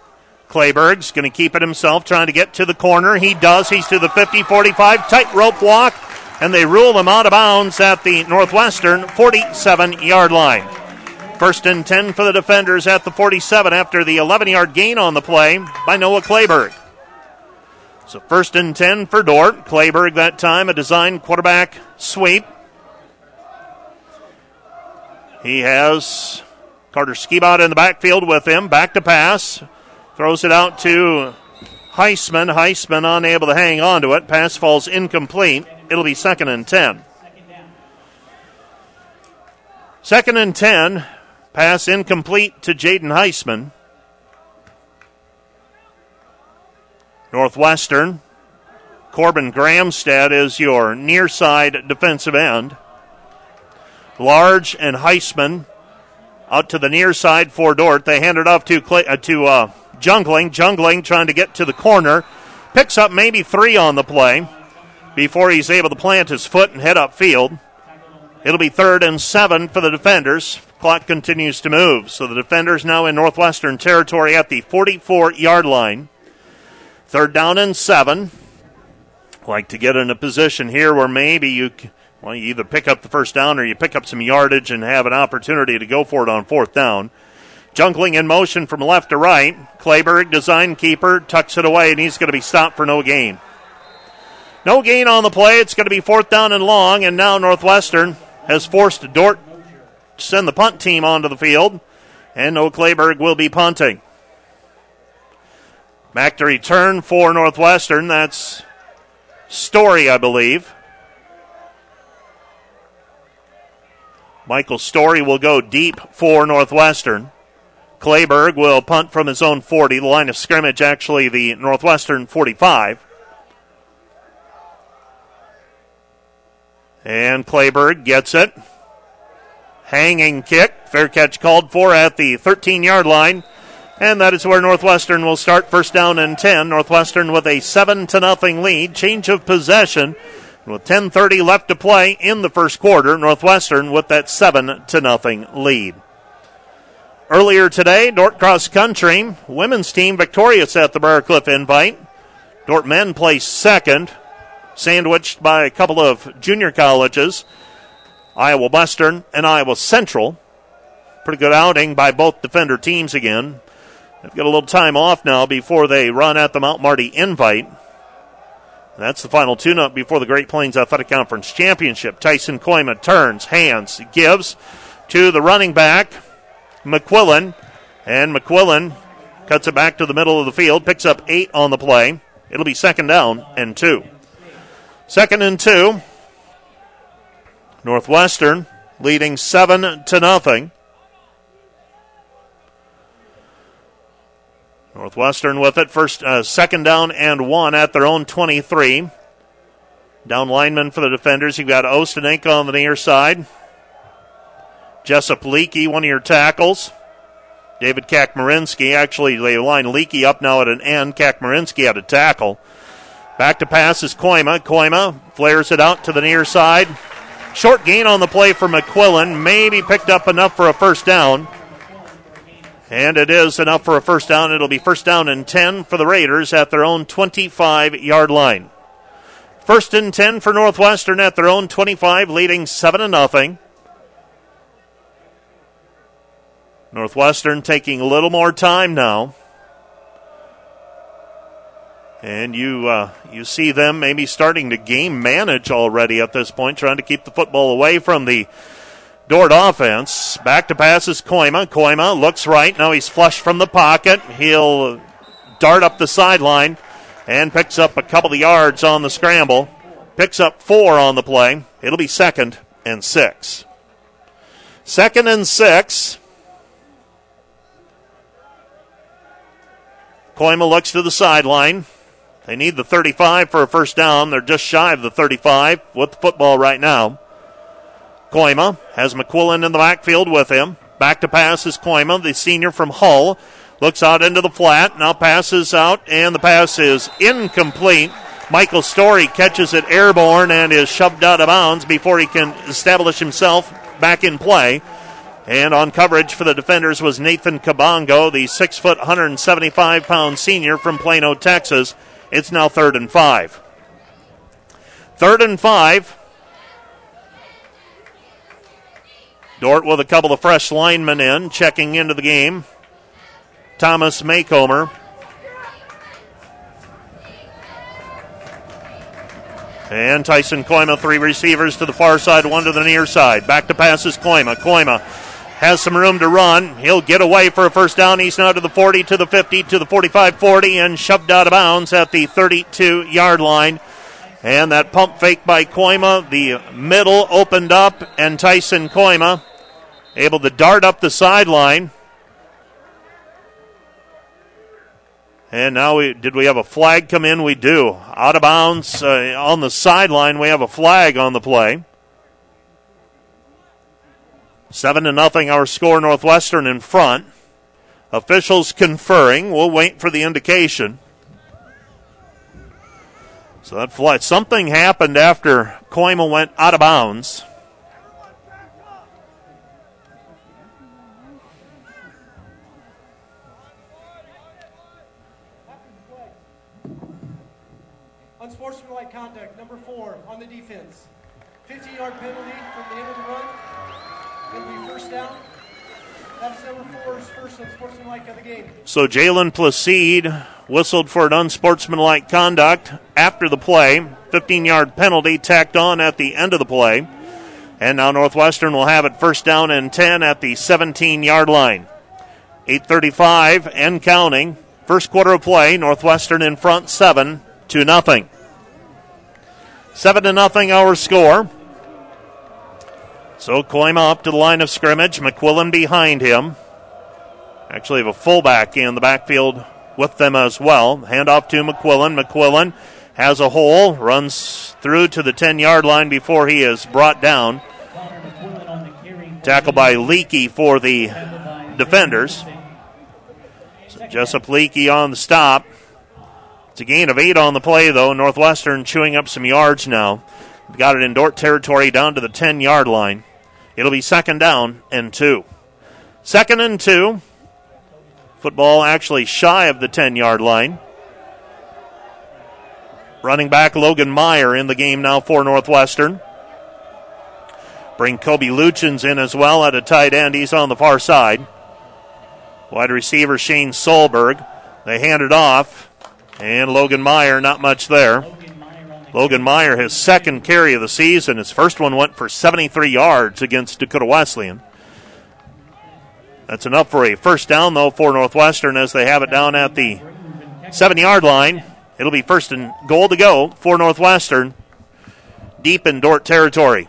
Clayberg's going to keep it himself, trying to get to the corner. He does. He's to the 50 45, tightrope walk, and they rule him out of bounds at the Northwestern 47 yard line. First and 10 for the defenders at the 47 after the 11 yard gain on the play by Noah Clayberg. So first and 10 for Dordt. Clayberg that time, a design quarterback sweep. He has Carter Skibout in the backfield with him. Back to pass. Throws it out to Heisman. Heisman unable to hang on to it. Pass falls incomplete. It'll be second and 10. Second and 10. Pass incomplete to Jaden Heisman. Northwestern. Corbin Gramstad is your near side defensive end. Large and Heisman out to the near side for Dordt. They hand it off to Clay, uh, to uh, Jungling. Jungling trying to get to the corner. Picks up maybe three on the play before he's able to plant his foot and head up field. It'll be third and seven for the defenders. Clock continues to move. So the defenders now in Northwestern territory at the 44 yard line. Third down and seven. Like to get in a position here where maybe you well, you either pick up the first down or you pick up some yardage and have an opportunity to go for it on fourth down. Jungling in motion from left to right. Clayberg, design keeper, tucks it away, and he's going to be stopped for no gain. No gain on the play. It's going to be fourth down and long, and now Northwestern has forced Dordt to send the punt team onto the field, and no Clayberg will be punting. Back to return for Northwestern. That's Story, I believe. Michael Story will go deep for Northwestern. Clayberg will punt from his own 40. The line of scrimmage, actually, the Northwestern 45. And Clayberg gets it. Hanging kick. Fair catch called for at the 13 yard line. And that is where Northwestern will start first down and 10. Northwestern with a 7 to nothing lead. Change of possession With 10:30 left to play in the first quarter, Northwestern with that seven to nothing lead. Earlier today, Dordt Cross Country women's team victorious at the Briar Cliff Invite. Dordt men placed second, sandwiched by a couple of junior colleges, Iowa Western and Iowa Central. Pretty good outing by both defender teams again. They've got a little time off now before they run at the Mount Marty Invite. That's the final tune up before the Great Plains Athletic Conference Championship. Tyson Kooima turns, hands, gives to the running back. McQuillan. And McQuillan cuts it back to the middle of the field, picks up eight on the play. It'll be second down and two. Second and two. Northwestern leading seven to nothing. Northwestern with it. First, uh, second down and one at their own 23. Down lineman for the defenders. You've got Ostenik on the near side. Jessup Leakey, one of your tackles. David Kakmarinsky. Actually, they line Leakey up now at an end. Kakmarinsky had a tackle. Back to pass is Kooima. Kooima flares it out to the near side. Short gain on the play for McQuillan. Maybe picked up enough for a first down. And it is enough for a first down. It'll be first down and 10 for the Raiders at their own 25 yard line. First and 10 for Northwestern at their own 25, leading 7 to nothing. Northwestern taking a little more time now. And you uh, you see them maybe starting to game manage already at this point, trying to keep the football away from the Dordt offense. Back to passes Kooima. Kooima looks right. Now he's flushed from the pocket. He'll dart up the sideline and picks up a couple of yards on the scramble. Picks up four on the play. It'll be second and six. Second and six. Kooima looks to the sideline. They need the 35 for a first down. They're just shy of the 35 with the football right now. Kooima has McQuillan in the backfield with him. Back to pass is Kooima, the senior from Hull. Looks out into the flat. Now passes out, and the pass is incomplete. Michael Story catches it airborne and is shoved out of bounds before he can establish himself back in play. And on coverage for the defenders was Nathan Kabongo, the six foot, 175 pound senior from Plano, Texas. It's now third and five. Third and five. Dordt with a couple of fresh linemen in, checking into the game. Thomas Maycomer. And Tyson Kooima, three receivers to the far side, one to the near side. Back to passes Kooima. Kooima has some room to run. He'll get away for a first down. He's now to the 40, to the 50, to the 45 40, and shoved out of bounds at the 32 yard line. And that pump fake by Kooima, the middle opened up, and Tyson Kooima able to dart up the sideline. And now, we, did we have a flag come in? We do. Out of bounds uh, on the sideline, we have a flag on the play. Seven to nothing, our score. Northwestern in front. Officials conferring. We'll wait for the indication. So that flight, something happened after Kooima went out of bounds. Unsportsmanlike conduct, number four, on the defense. 50 yard penalty from the end of the run. It'll be first down. That's number four's first unsportsmanlike of the game. So Jalen Placide whistled for an unsportsmanlike conduct after the play. 15 yard penalty tacked on at the end of the play. And now Northwestern will have it first down and 10 at the 17 yard line. 8.35 and counting. First quarter of play, Northwestern in front 7 to nothing. 7 to nothing our score. So Kooima up to the line of scrimmage. McQuillan behind him. Actually, have a fullback in the backfield with them as well. Handoff to McQuillan. McQuillan has a hole, runs through to the 10 yard line before he is brought down. Tackled by Leakey for the defenders. So Jessup Leakey on the stop. It's a gain of eight on the play, though. Northwestern chewing up some yards now. Got it in Dordt territory down to the 10 yard line. It'll be second down and two. Second and two. Football actually shy of the 10 yard line. Running back Logan Meyer in the game now for Northwestern. Bring Kobe Luchins in as well at a tight end. He's on the far side. Wide receiver Shane Solberg. They hand it off. And Logan Meyer, not much there. Logan Meyer, his second carry of the season. His first one went for 73 yards against Dakota Wesleyan. That's enough for a first down, though, for Northwestern as they have it down at the seven yard line. It'll be first and goal to go for Northwestern, deep in Dordt territory.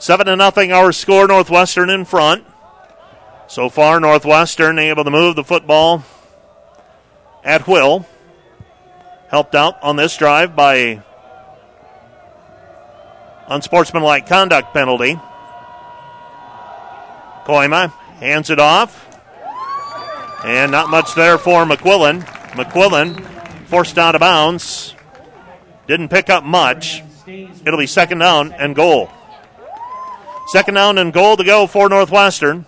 Seven to nothing, our score. Northwestern in front. So far, Northwestern able to move the football at will. Helped out on this drive by unsportsmanlike conduct penalty. Kooima hands it off. And not much there for McQuillan. McQuillan forced out of bounds. Didn't pick up much. It'll be second down and goal. Second down and goal to go for Northwestern.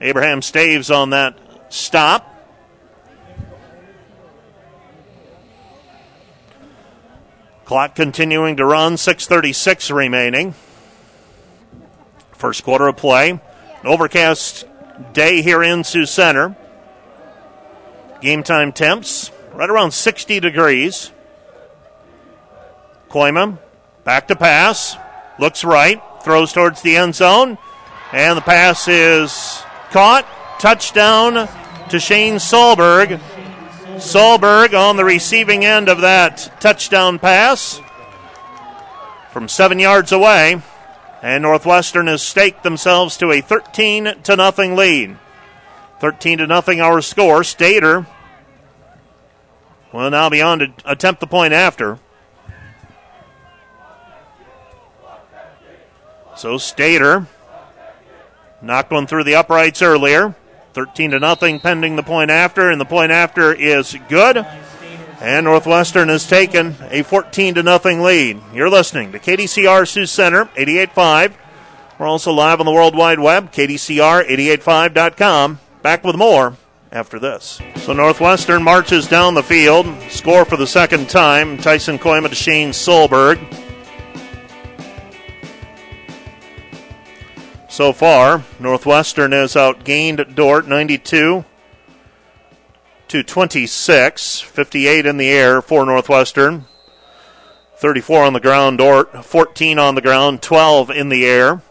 Abraham Staves on that stop. Clock continuing to run, 6.36 remaining. First quarter of play. Overcast day here in Sioux Center. Game time temps right around 60 degrees. Kooima back to pass. Looks right. Throws towards the end zone. And the pass is caught. Touchdown to Shane Solberg. Solberg on the receiving end of that touchdown pass from seven yards away. And Northwestern has staked themselves to a 13 to nothing lead. 13 to nothing our score. Stater will now be on to attempt the point after. So Stater knocked one through the uprights earlier. 13 to nothing pending the point after, and the point after is good. And Northwestern has taken a 14 to nothing lead. You're listening to KDCR Sioux Center 88.5. We're also live on the World Wide Web, KDCR885.com. Back with more after this. So Northwestern marches down the field, score for the second time. Tyson Kooima to Shane Solberg. So far, Northwestern has outgained Dordt 92 to 26, 58 in the air for Northwestern. 34 on the ground, Dordt 14 on the ground, 12 in the air.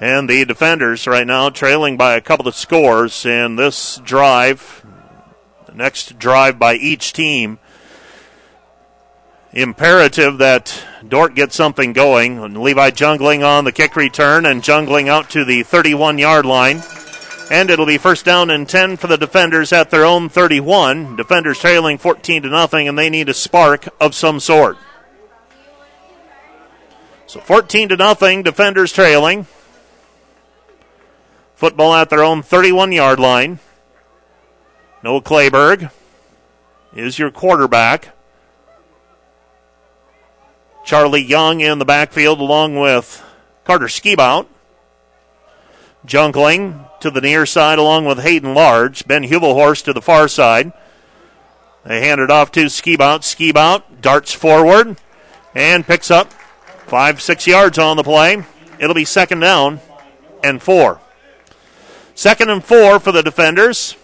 And the defenders right now trailing by a couple of scores in this drive, the next drive by each team. Imperative that Dordt get something going. And Levi jungling on the kick return and jungling out to the 31 yard line. And it'll be first down and 10 for the defenders at their own 31. Defenders trailing 14 to nothing, and they need a spark of some sort. So 14 to nothing, defenders trailing. Football at their own 31 yard line. Noah Clayberg is your quarterback. Charlie Young in the backfield along with Carter Skibout. Jungling to the near side along with Hayden Large. Ben Hubelhorst to the far side. They hand it off to Skibout. Skibout darts forward and picks up five, six yards on the play. It'll be second down and four. Second and four for the defenders.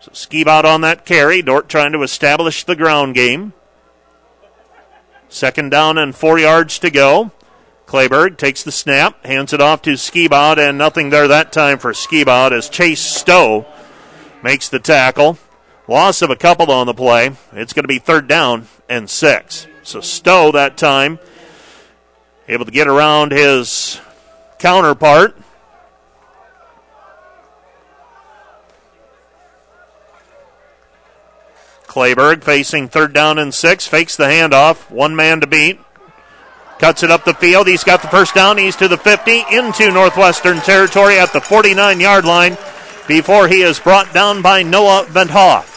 So Skibout on that carry. Dordt trying to establish the ground game. Second down and four yards to go. Clayberg takes the snap, hands it off to Skibout, and nothing there that time for Skibout as Chase Stowe makes the tackle. Loss of a couple on the play. It's going to be third down and six. So Stowe that time able to get around his counterpart. Clayberg facing third down and six, fakes the handoff, one man to beat. Cuts it up the field. He's got the first down. He's to the 50 into Northwestern territory at the 49 yard line before he is brought down by Noah Venthoff.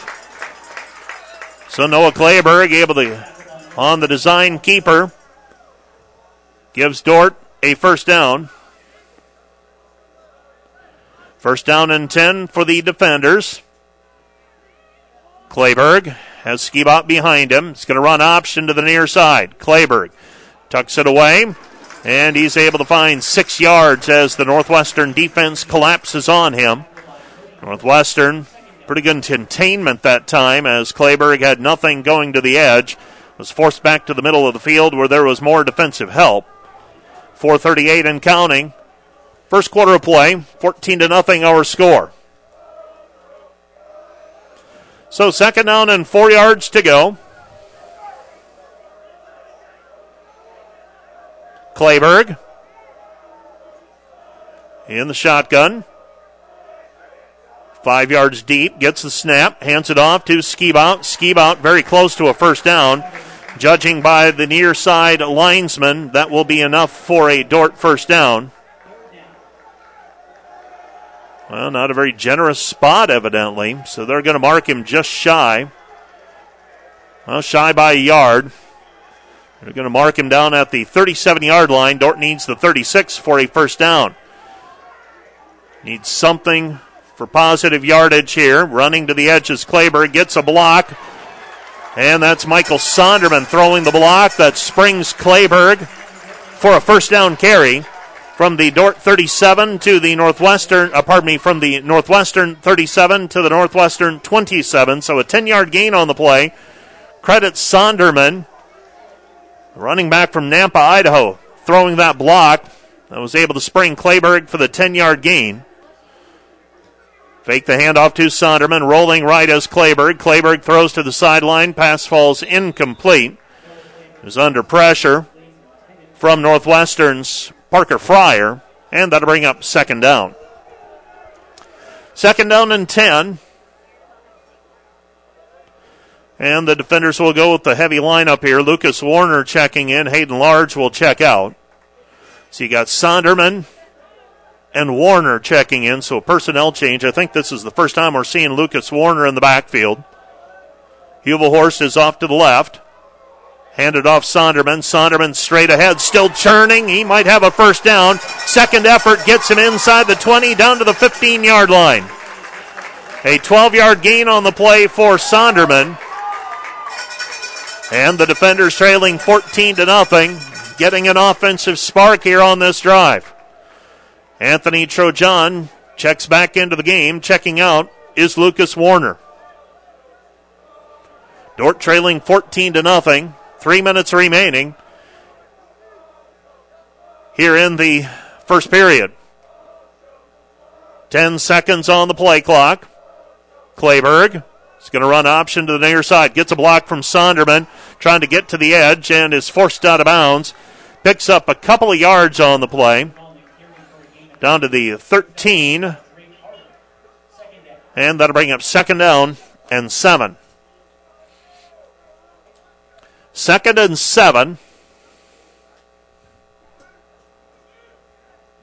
So Noah Clayberg able to on the design keeper. Gives Dordt a first down. First down and 10 for the defenders. Clayberg has Skibout behind him. He's going to run option to the near side. Clayberg tucks it away, and he's able to find six yards as the Northwestern defense collapses on him. Northwestern, pretty good containment that time as Clayberg had nothing going to the edge. Was forced back to the middle of the field where there was more defensive help. 438 and counting. First quarter of play, 14 to nothing our score. So second down and four yards to go. Clayberg in the shotgun. Five yards deep, gets the snap, hands it off to Skibout. Skibout very close to a first down. Judging by the near side linesman, that will be enough for a Dordt first down. Well, not a very generous spot, evidently. So they're going to mark him just shy. Well, shy by a yard. They're going to mark him down at the 37 yard line. Dordt needs the 36 for a first down. Needs something for positive yardage here. Running to the edges, Clayberg gets a block. And that's Michael Sonderman throwing the block that springs Clayberg for a first down carry from the Dordt 37 to the Northwestern, uh, pardon me, from the Northwestern 37 to the Northwestern 27. So a 10 yard gain on the play. Credit Sonderman, running back from Nampa, Idaho, throwing that block that was able to spring Clayberg for the 10 yard gain. Fake the handoff to Sonderman, rolling right as Clayberg. Clayberg throws to the sideline. Pass falls incomplete. Is under pressure from Northwestern's Parker Fryer, and that'll bring up second down. Second down and 10. And the defenders will go with the heavy lineup here. Lucas Warner checking in. Hayden Large will check out. So you got Sonderman and Warner checking in. So a personnel change. I think this is the first time we're seeing Lucas Warner in the backfield. Hubelhorst is off to the left. Handed off Sonderman. Sonderman straight ahead, still churning. He might have a first down. Second effort gets him inside the 20, down to the 15 yard line. A 12 yard gain on the play for Sonderman. And the defenders trailing 14 to nothing, getting an offensive spark here on this drive. Anthony Trojan checks back into the game. Checking out is Lucas Warner. Dordt trailing 14 to nothing. Three minutes remaining here in the first period. Ten seconds on the play clock. Clayberg is going to run option to the near side. Gets a block from Sonderman, trying to get to the edge and is forced out of bounds. Picks up a couple of yards on the play. Down to the 13. And that'll bring up second down and seven. Second and seven.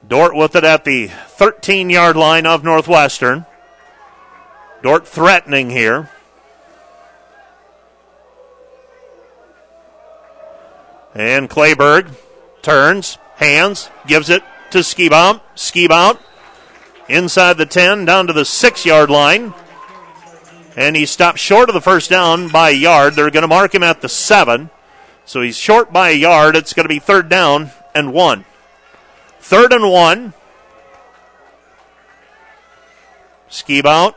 Dordt with it at the 13 yard line of Northwestern. Dordt threatening here. And Clayberg turns, hands, gives it to Skibout. Skibout inside the 10, down to the 6 yard line. And he stopped short of the first down by a yard. They're going to mark him at the 7. So he's short by a yard. It's going to be third down and one. Third and one. Skibout.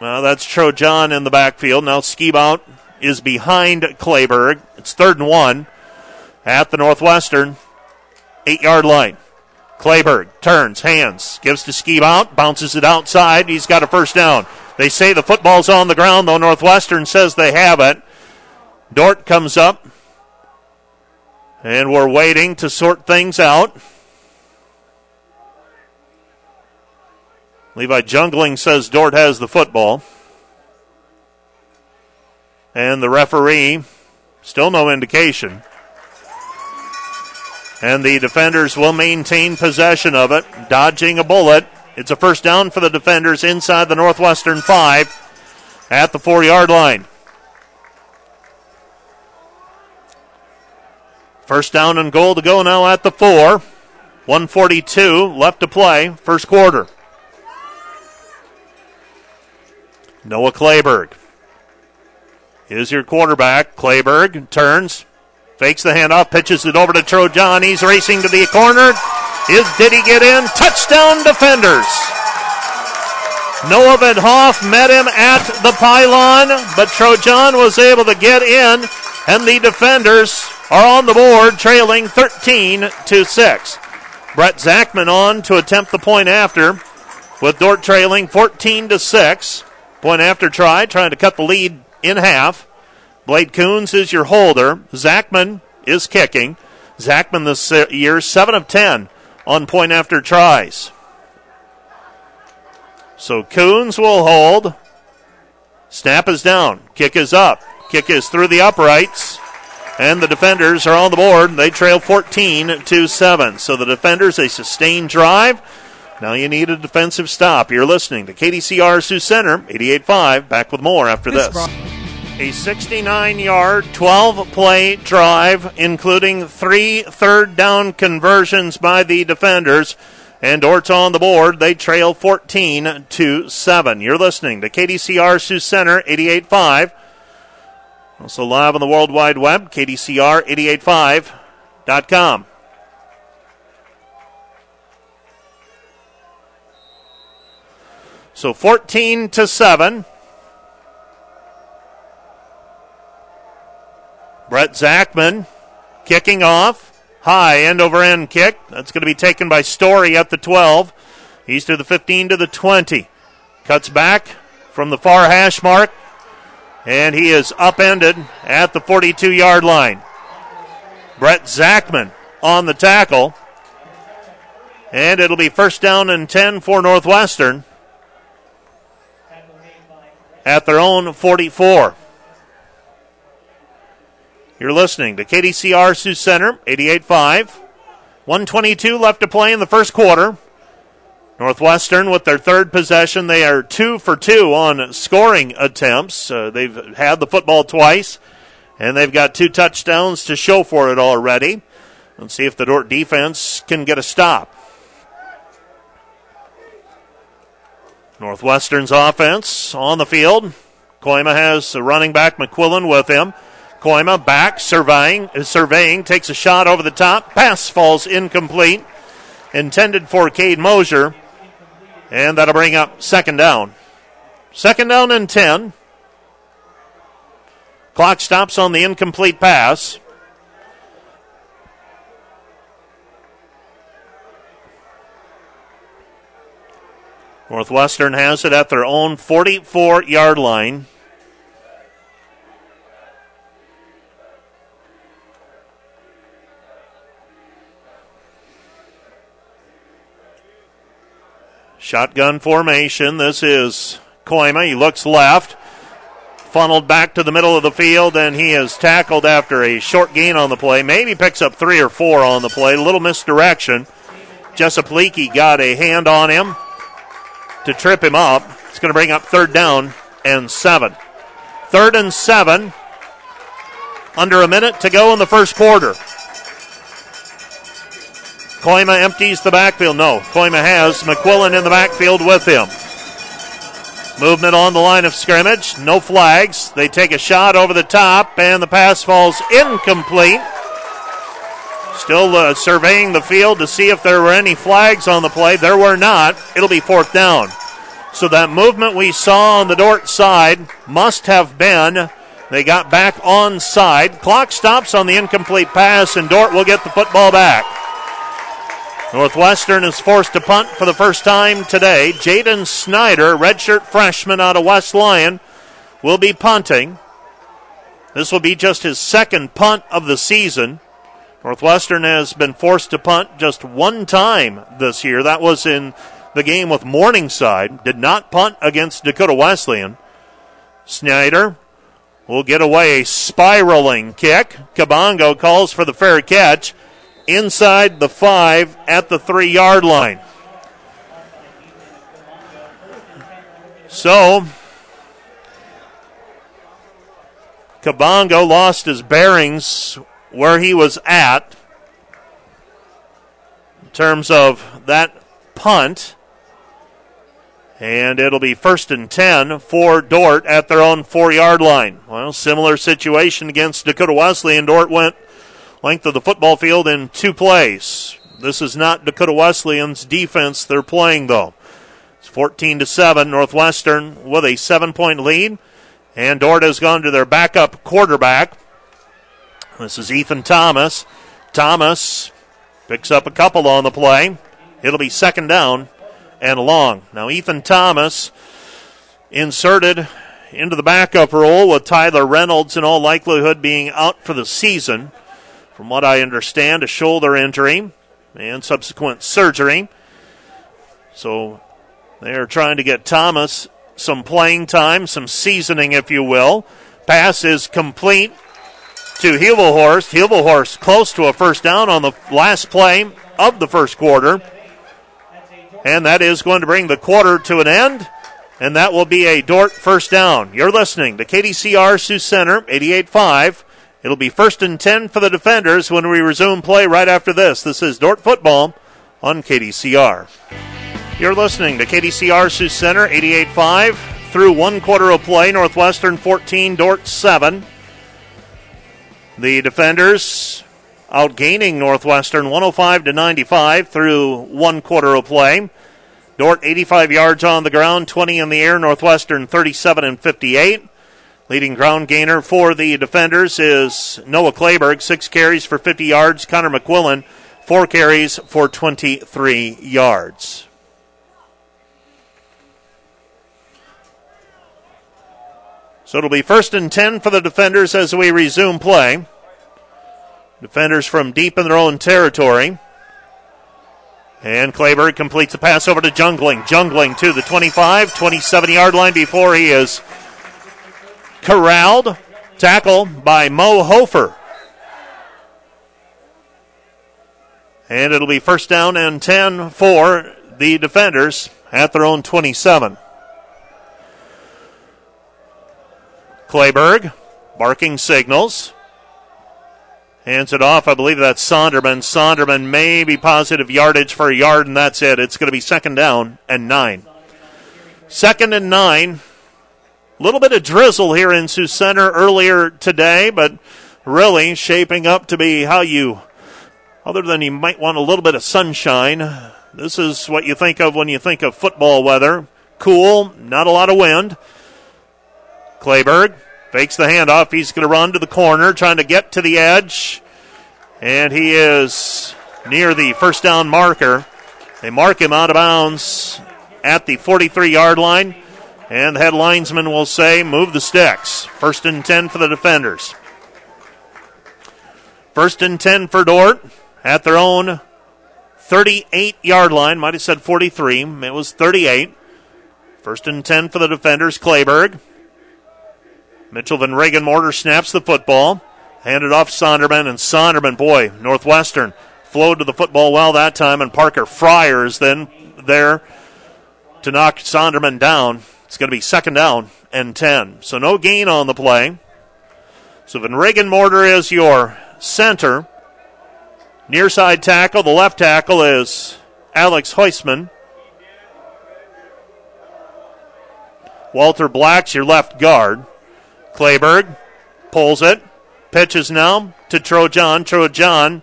Well, that's Trojan in the backfield. Now Skibout is behind Clayberg. It's third and one at the Northwestern eight yard line. Clayberg turns, hands, gives to Skibout, bounces it outside. He's got a first down. They say the football's on the ground, though Northwestern says they have it. Dordt comes up, and we're waiting to sort things out. Levi Jungling says Dordt has the football. And the referee, still no indication. And the defenders will maintain possession of it, dodging a bullet. It's a first down for the defenders inside the Northwestern five at the four yard line. First down and goal to go now at the four. 142 left to play, first quarter. Noah Clayberg is your quarterback. Clayberg turns, fakes the handoff, pitches it over to Trojan. He's racing to the corner. Is did he get in? Touchdown defenders. Noah Van Hoff met him at the pylon, but Trojan was able to get in, and the defenders are on the board, trailing 13 to 6. Brett Zachman on to attempt the point after, with Dordt trailing 14 to 6. Point after try, trying to cut the lead in half. Blade Coons is your holder. Zachman is kicking. Zachman this year, 7 of 10 on point after tries. So Coons will hold. Snap is down. Kick is up. Kick is through the uprights. And the defenders are on the board. They trail 14 to 7. So the defenders, a sustained drive. Now you need a defensive stop. You're listening to KDCR Sioux Center, 88.5. Back with more after this. A 69 yard, 12 play drive, including three third down conversions by the defenders. And Dordt's on the board. They trail 14 to 7. You're listening to KDCR Sioux Center, 88.5. Also live on the World Wide Web, KDCR885.com. So 14 to 7. Brett Zachman kicking off. High end over end kick. That's going to be taken by Story at the 12. He's to the 15 to the 20. Cuts back from the far hash mark. And he is upended at the 42 yard line. Brett Zachman on the tackle. And it'll be first down and 10 for Northwestern at their own 44. You're listening to KDCR Sioux Center, 88.5. 122 left to play in the first quarter. Northwestern with their third possession. They are two for two on scoring attempts. Uh, they've had the football twice, and they've got two touchdowns to show for it already. Let's see if the Dordt defense can get a stop. Northwestern's offense on the field. Kooima has a running back McQuillan with him. Kooima back, surveying, surveying, takes a shot over the top. Pass falls incomplete. Intended for Cade Mosier. And that'll bring up second down. Second down and 10. Clock stops on the incomplete pass. Northwestern has it at their own 44 yard line. Shotgun formation. This is Kooima. He looks left. Funneled back to the middle of the field, and he is tackled after a short gain on the play. Maybe picks up three or four on the play. A little misdirection. Jessup Leakey got a hand on him to trip him up. It's going to bring up third down and seven. Third and seven. Under a minute to go in the first quarter. Kooima empties the backfield. No, Kooima has McQuillan in the backfield with him. Movement on the line of scrimmage. No flags. They take a shot over the top, and the pass falls incomplete. Still uh, surveying the field to see if there were any flags on the play. There were not. It'll be fourth down. So that movement we saw on the Dordt side must have been. They got back on side. Clock stops on the incomplete pass, and Dordt will get the football back. Northwestern is forced to punt for the first time today. Jaden Snyder, redshirt freshman out of West Lyon, will be punting. This will be just his second punt of the season. Northwestern has been forced to punt just one time this year. That was in the game with Morningside. Did not punt against Dakota Wesleyan. Snyder will get away a spiraling kick. Kabongo calls for the fair catch inside the five at the three yard line. So, Kabongo lost his bearings where he was at in terms of that punt. And it'll be first and 10 for Dordt at their own four yard line. Well, similar situation against Dakota Wesley, and Dordt went length of the football field in two plays. This is not Dakota Wesleyan's defense they're playing, though. It's 14 to 7. Northwestern with a seven point lead. And Dordt has gone to their backup quarterback. This is Ethan Thomas. Thomas picks up a couple on the play. It'll be second down and long. Now, Ethan Thomas inserted into the backup role with Tyler Reynolds in all likelihood being out for the season. From what I understand, a shoulder injury and subsequent surgery. So they are trying to get Thomas some playing time, some seasoning, if you will. Pass is complete to Hubelhorst. Hubelhorst close to a first down on the last play of the first quarter. And that is going to bring the quarter to an end. And that will be a Dordt first down. You're listening to KDCR Sioux Center, 88.5. It'll be first and 10 for the defenders when we resume play right after this. This is Dordt football on KDCR. You're listening to KDCR Sioux Center, 88.5. Through one quarter of play, Northwestern 14, Dordt 7. The defenders outgaining Northwestern 105 to 95 through one quarter of play. Dordt 85 yards on the ground, 20 in the air. Northwestern 37 and 58. Leading ground gainer for the defenders is Noah Clayberg, six carries for 50 yards. Connor McQuillan, four carries for 23 yards. So it'll be first and 10 for the defenders as we resume play. Defenders from deep in their own territory. And Clayberg completes a pass over to Jungling. Jungling to the 25, 27 yard line before he is corralled. Tackle by Mo Hofer. And it'll be first down and 10 for the defenders at their own 27. Clayberg barking signals. Hands it off. I believe that's Sonderman. Sonderman may be positive yardage for a yard, and that's it. It's going to be second down and nine. Second and nine. A little bit of drizzle here in Sioux Center earlier today, but really shaping up to be how you, other than you might want a little bit of sunshine, this is what you think of when you think of football weather. Cool, not a lot of wind. Clayberg fakes the handoff. He's going to run to the corner, trying to get to the edge. And he is near the first down marker. They mark him out of bounds at the 43 yard line. And the head linesman will say, move the sticks. First and 10 for the defenders. First and 10 for Dordt at their own 38 yard line. Might have said 43. It was 38. First and 10 for the defenders. Clayberg. Mitchell Van Regan Mortar snaps the football. Handed off Sonderman, and Sonderman, boy, Northwestern flowed to the football well that time, and Parker Fryer is then there to knock Sonderman down. It's going to be second down and 10. So no gain on the play. So Van Regan Mortar is your center. Near side tackle, the left tackle is Alex Heusman. Walter Black's your left guard. Clayberg pulls it, pitches now to Trojan. Trojan,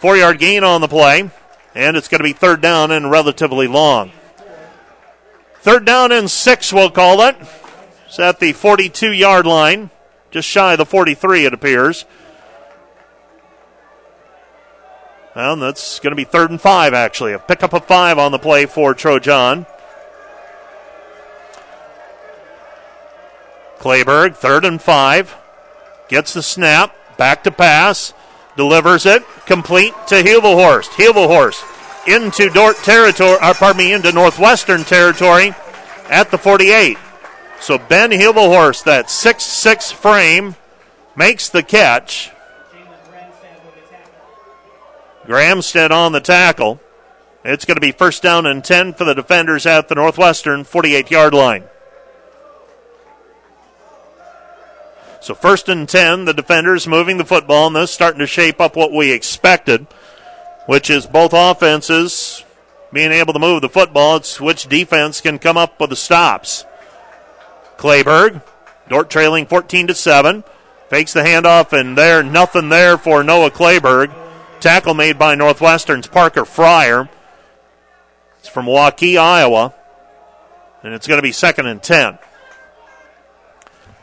four yard gain on the play, and it's going to be third down and relatively long. Third down and six, we'll call it. It's at the 42 yard line, just shy of the 43, it appears. Well, that's going to be third and five, actually. A pickup of five on the play for Trojan. Clayberg, third and five. Gets the snap. Back to pass. Delivers it. Complete to Hubelhorst. Hubelhorst into Dordt territory, or pardon me, into Northwestern territory at the 48. So Ben Hubelhorst, that six-six frame, makes the catch. Gramstead on the tackle. It's going to be first down and 10 for the defenders at the Northwestern 48 yard line. So first and 10, the defenders moving the football, and this starting to shape up what we expected, which is both offenses being able to move the football. It's which defense can come up with the stops. Clayburg, Dordt trailing 14 to 7. Fakes the handoff, and there, nothing there for Noah Clayburg. Tackle made by Northwestern's Parker Fryer. It's from Waukee, Iowa. And it's going to be second and 10.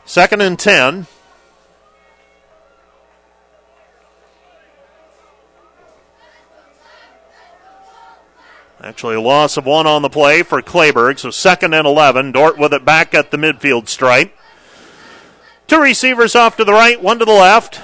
Second and 10. Actually, a loss of one on the play for Clayburg. So second and 11. Dordt with it back at the midfield stripe. Two receivers off to the right, one to the left.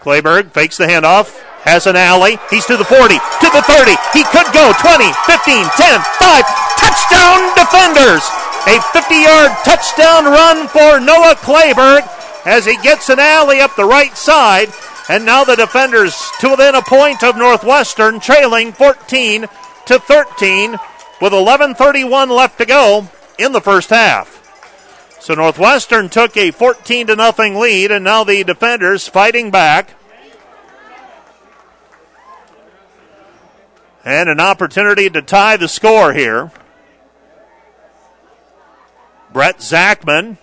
Clayburg fakes the handoff, has an alley. He's to the 40, to the 30. He could go 20, 15, 10, 5. Touchdown, defenders! A 50 yard touchdown run for Noah Clayburg as he gets an alley up the right side. And now the defenders to within a point of Northwestern, trailing 14 to 13 with 11:31 left to go in the first half. So Northwestern took a 14 to nothing lead, and now the defenders fighting back. And an opportunity to tie the score here. Brett Zachman.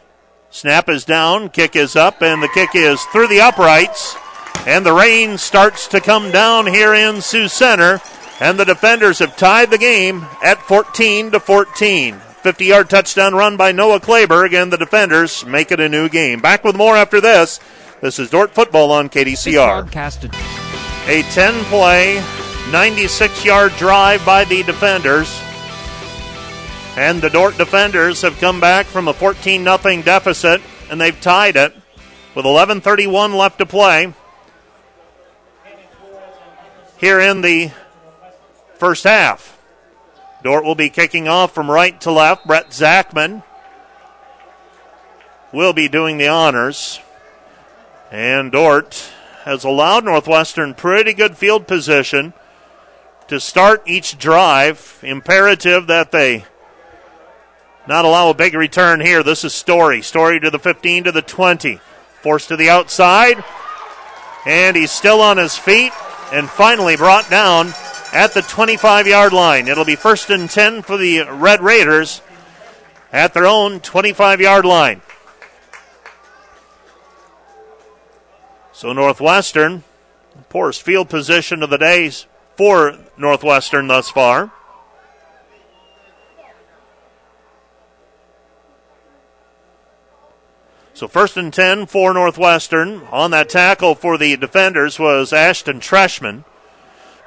Snap is down, kick is up, and the kick is through the uprights. And the rain starts to come down here in Sioux Center. And the defenders have tied the game at 14 to 14. 50 yard touchdown run by Noah Clayburg, and the defenders make it a new game. Back with more after this. This is Dordt football on KDCR. A 10 play, 96 yard drive by the defenders. And the Dordt defenders have come back from a 14 0 deficit, and they've tied it with 11.31 left to play here in the first half. Dordt will be kicking off from right to left. Brett Zachman will be doing the honors. And Dordt has allowed Northwestern pretty good field position to start each drive. Imperative that they not allow a big return here. This is Story. Story to the 15 to the 20. Forced to the outside. And he's still on his feet and finally brought down at the 25 yard line. It'll be first and 10 for the Red Raiders at their own 25 yard line. So Northwestern, poorest field position of the day for Northwestern thus far. So first and 10 for Northwestern. On that tackle for the defenders was Ashton Treshman.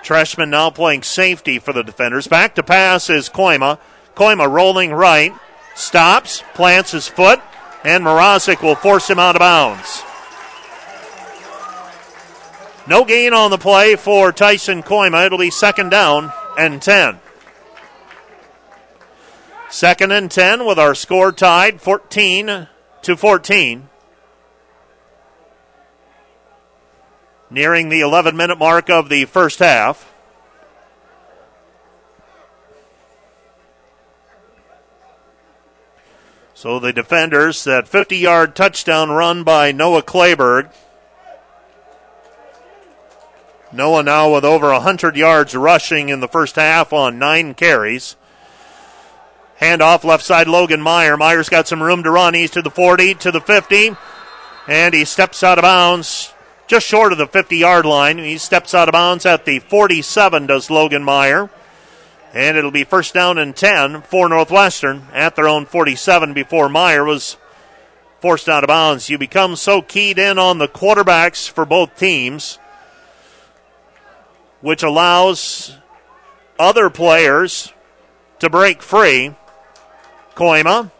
Treshman now playing safety for the defenders. Back to pass is Kooima. Kooima rolling right, stops, plants his foot, and Mrazek will force him out of bounds. No gain on the play for Tyson Kooima. It'll be second down and 10. Second and 10 with our score tied 14 to 14. nearing the 11 minute mark of the first half. So the defenders, that 50 yard touchdown run by Noah Clayburg. Noah now with over 100 yards rushing in the first half on nine carries. Handoff left side Logan Meyer. Meyer's got some room to run. He's to the 40, to the 50, and he steps out of bounds just short of the 50 yard line. He steps out of bounds at the 47, does Logan Meyer. And it'll be first down and 10 for Northwestern at their own 47 before Meyer was forced out of bounds. You become so keyed in on the quarterbacks for both teams, which allows other players to break free. Kooima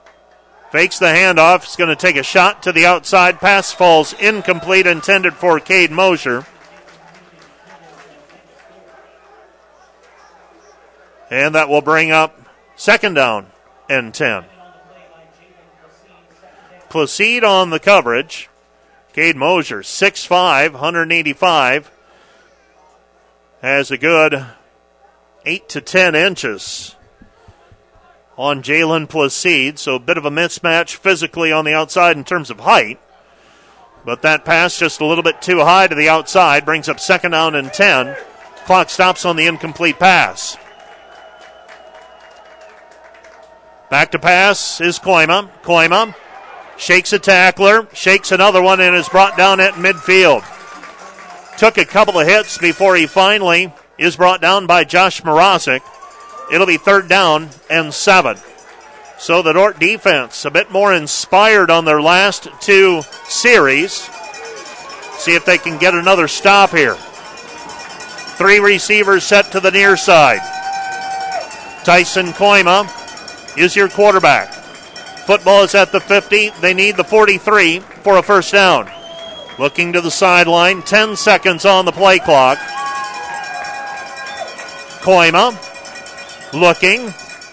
Fakes the handoff. He's going to take a shot to the outside. Pass falls incomplete, intended for Cade Mosier. And that will bring up second down and 10. Placide on the coverage. Cade Mosier, 6'5, 185. Has a good 8 to 10 inches on Jalen Placide, so a bit of a mismatch physically on the outside in terms of height. But that pass just a little bit too high to the outside brings up second down and 10. Clock stops on the incomplete pass. Back to pass is Kooima. Kooima shakes a tackler, shakes another one, and is brought down at midfield. Took a couple of hits before he finally is brought down by Josh Mrazek. It'll be third down and seven. So the Dordt defense a bit more inspired on their last two series. See if they can get another stop here. Three receivers set to the near side. Tyson Kooima is your quarterback. Football is at the 50. They need the 43 for a first down. Looking to the sideline. 10 seconds on the play clock. Kooima looking.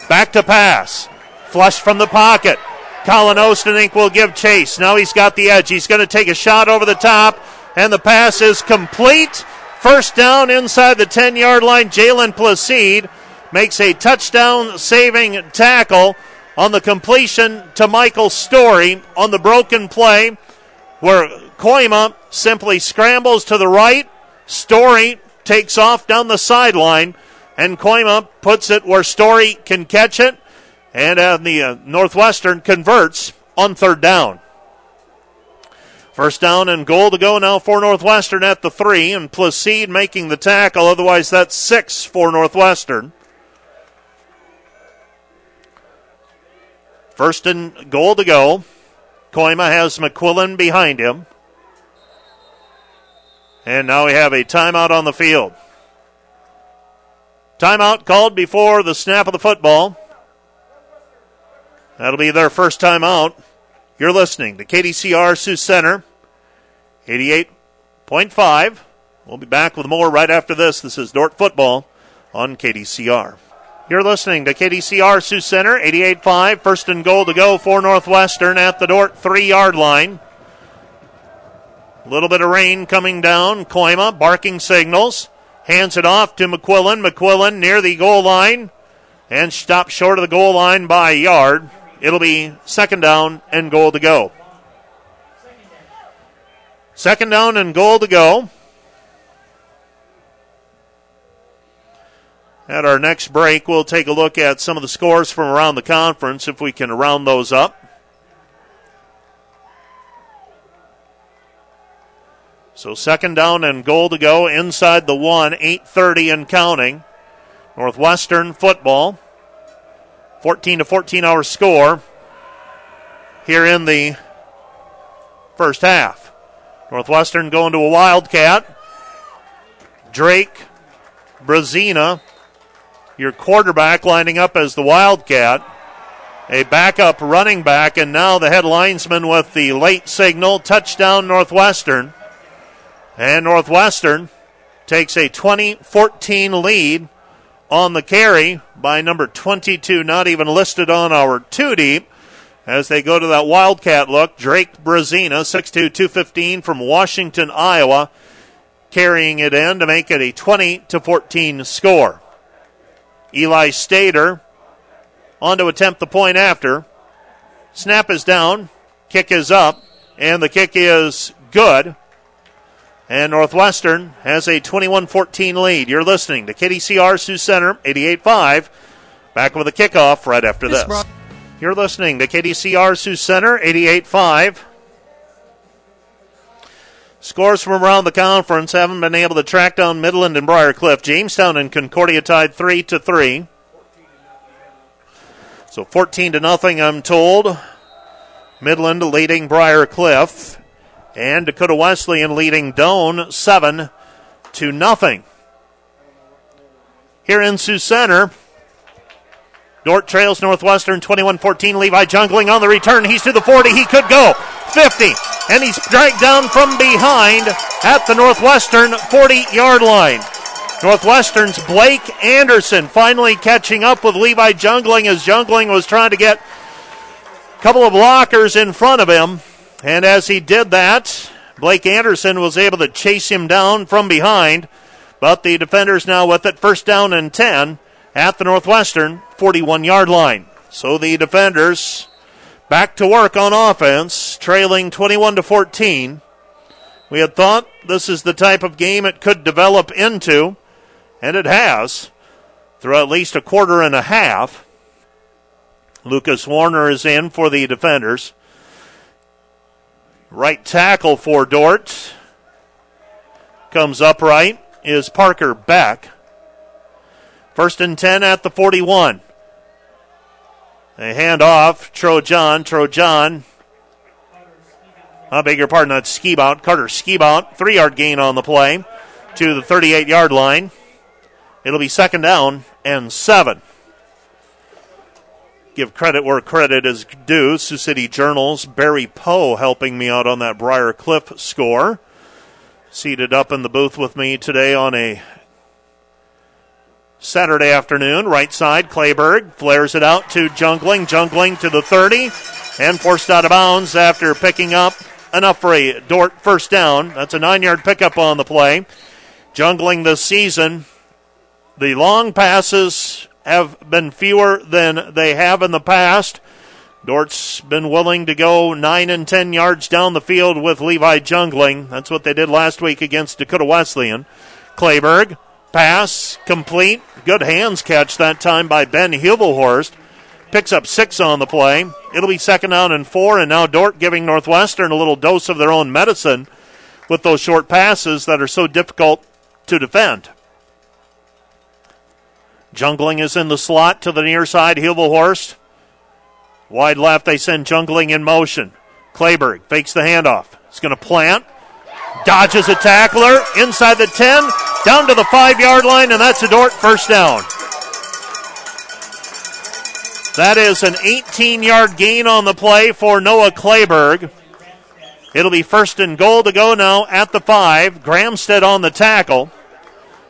Back to pass. Flush from the pocket. Colin Ostenink will give chase. Now he's got the edge. He's going to take a shot over the top, and the pass is complete. First down inside the 10 yard line. Jalen Placide makes a touchdown saving tackle on the completion to Michael Story on the broken play where Kooima simply scrambles to the right. Story takes off down the sideline, and Kooima puts it where Story can catch it, and uh, the uh, Northwestern converts on third down. First down and goal to go now for Northwestern at the three, and Placide making the tackle. Otherwise, that's six for Northwestern. First and goal to go. Kooima has McQuillan behind him. And now we have a timeout on the field. Timeout called before the snap of the football. That'll be their first timeout. You're listening to KDCR Sioux Center, 88.5. We'll be back with more right after this. This is Dordt Football on KDCR. You're listening to KDCR Sioux Center, 88.5. First and goal to go for Northwestern at the Dordt three yard line. A little bit of rain coming down. Kooima barking signals. Hands it off to McQuillan. McQuillan near the goal line and stopped short of the goal line by a yard. It'll be second down and goal to go. Second down and goal to go. At our next break, we'll take a look at some of the scores from around the conference if we can round those up. So second down and goal to go inside the one, 8:30 and counting. Northwestern football, 14 to 14 hour score here in the first half. Northwestern going to a wildcat. Drake, Brazina, your quarterback lining up as the Wildcat, a backup running back, and now the head linesman with the late signal touchdown Northwestern. And Northwestern takes a 2014 lead on the carry by number 22, not even listed on our two deep. As they go to that Wildcat look, Drake Brazina, 6'2, 215 from Washington, Iowa, carrying it in to make it a 20 to 14 score. Eli Stater on to attempt the point after. Snap is down, kick is up, and the kick is good. And Northwestern has a 21 14 lead. You're listening to KDCR Sioux Center 88.5. Back with a kickoff right after this. You're listening to KDCR Sioux Center 88.5. Scores from around the conference haven't been able to track down Midland and Briar Cliff. Jamestown and Concordia tied three to three. So 14 to nothing, I'm told. Midland leading Briar Cliff, and Dakota Wesleyan leading Doane seven to nothing. Here in Sioux Center, Dordt trails Northwestern 21-14. Levi jungling on the return. He's to the 40. He could go 50, and he's dragged down from behind at the Northwestern 40-yard line. Northwestern's Blake Anderson finally catching up with Levi Jungling as Jungling was trying to get a couple of blockers in front of him. And as he did that, Blake Anderson was able to chase him down from behind. But the defenders now with it, first down and 10 at the Northwestern 41 yard line. So the defenders back to work on offense, trailing 21 to 14. We had thought this is the type of game it could develop into, and it has through at least a quarter and a half. Lucas Warner is in for the defenders. Right tackle for Dordt comes upright is Parker Beck. First and 10 at the 41. They hand off Trojan. Trojan. I beg your pardon, that's Skibout. Carter Skibout. Three yard gain on the play to the 38 yard line. It'll be second down and seven. Give credit where credit is due. Sioux City Journal's Barry Poe helping me out on that Briar Cliff score. Seated up in the booth with me today on a Saturday afternoon. Right side, Clayberg flares it out to Jungling. Jungling to the 30 and forced out of bounds after picking up enough for a Dordt first down. That's a nine yard pickup on the play. Jungling this season. The long passes have been fewer than they have in the past. Dordt's been willing to go nine and ten yards down the field with Levi Jungling. That's what they did last week against Dakota Wesleyan. Clayberg, pass, complete. Good hands catch that time by Ben Hubelhorst. Picks up six on the play. It'll be second down and four, and now Dordt giving Northwestern a little dose of their own medicine with those short passes that are so difficult to defend. Jungling is in the slot to the near side. Hubelhorst. Wide left, they send Jungling in motion. Clayberg fakes the handoff. He's going to plant. Dodges a tackler inside the 10, down to the five yard line, and that's a Dordt first down. That is an 18 yard gain on the play for Noah Clayberg. It'll be first and goal to go now at the five. Gramstead on the tackle.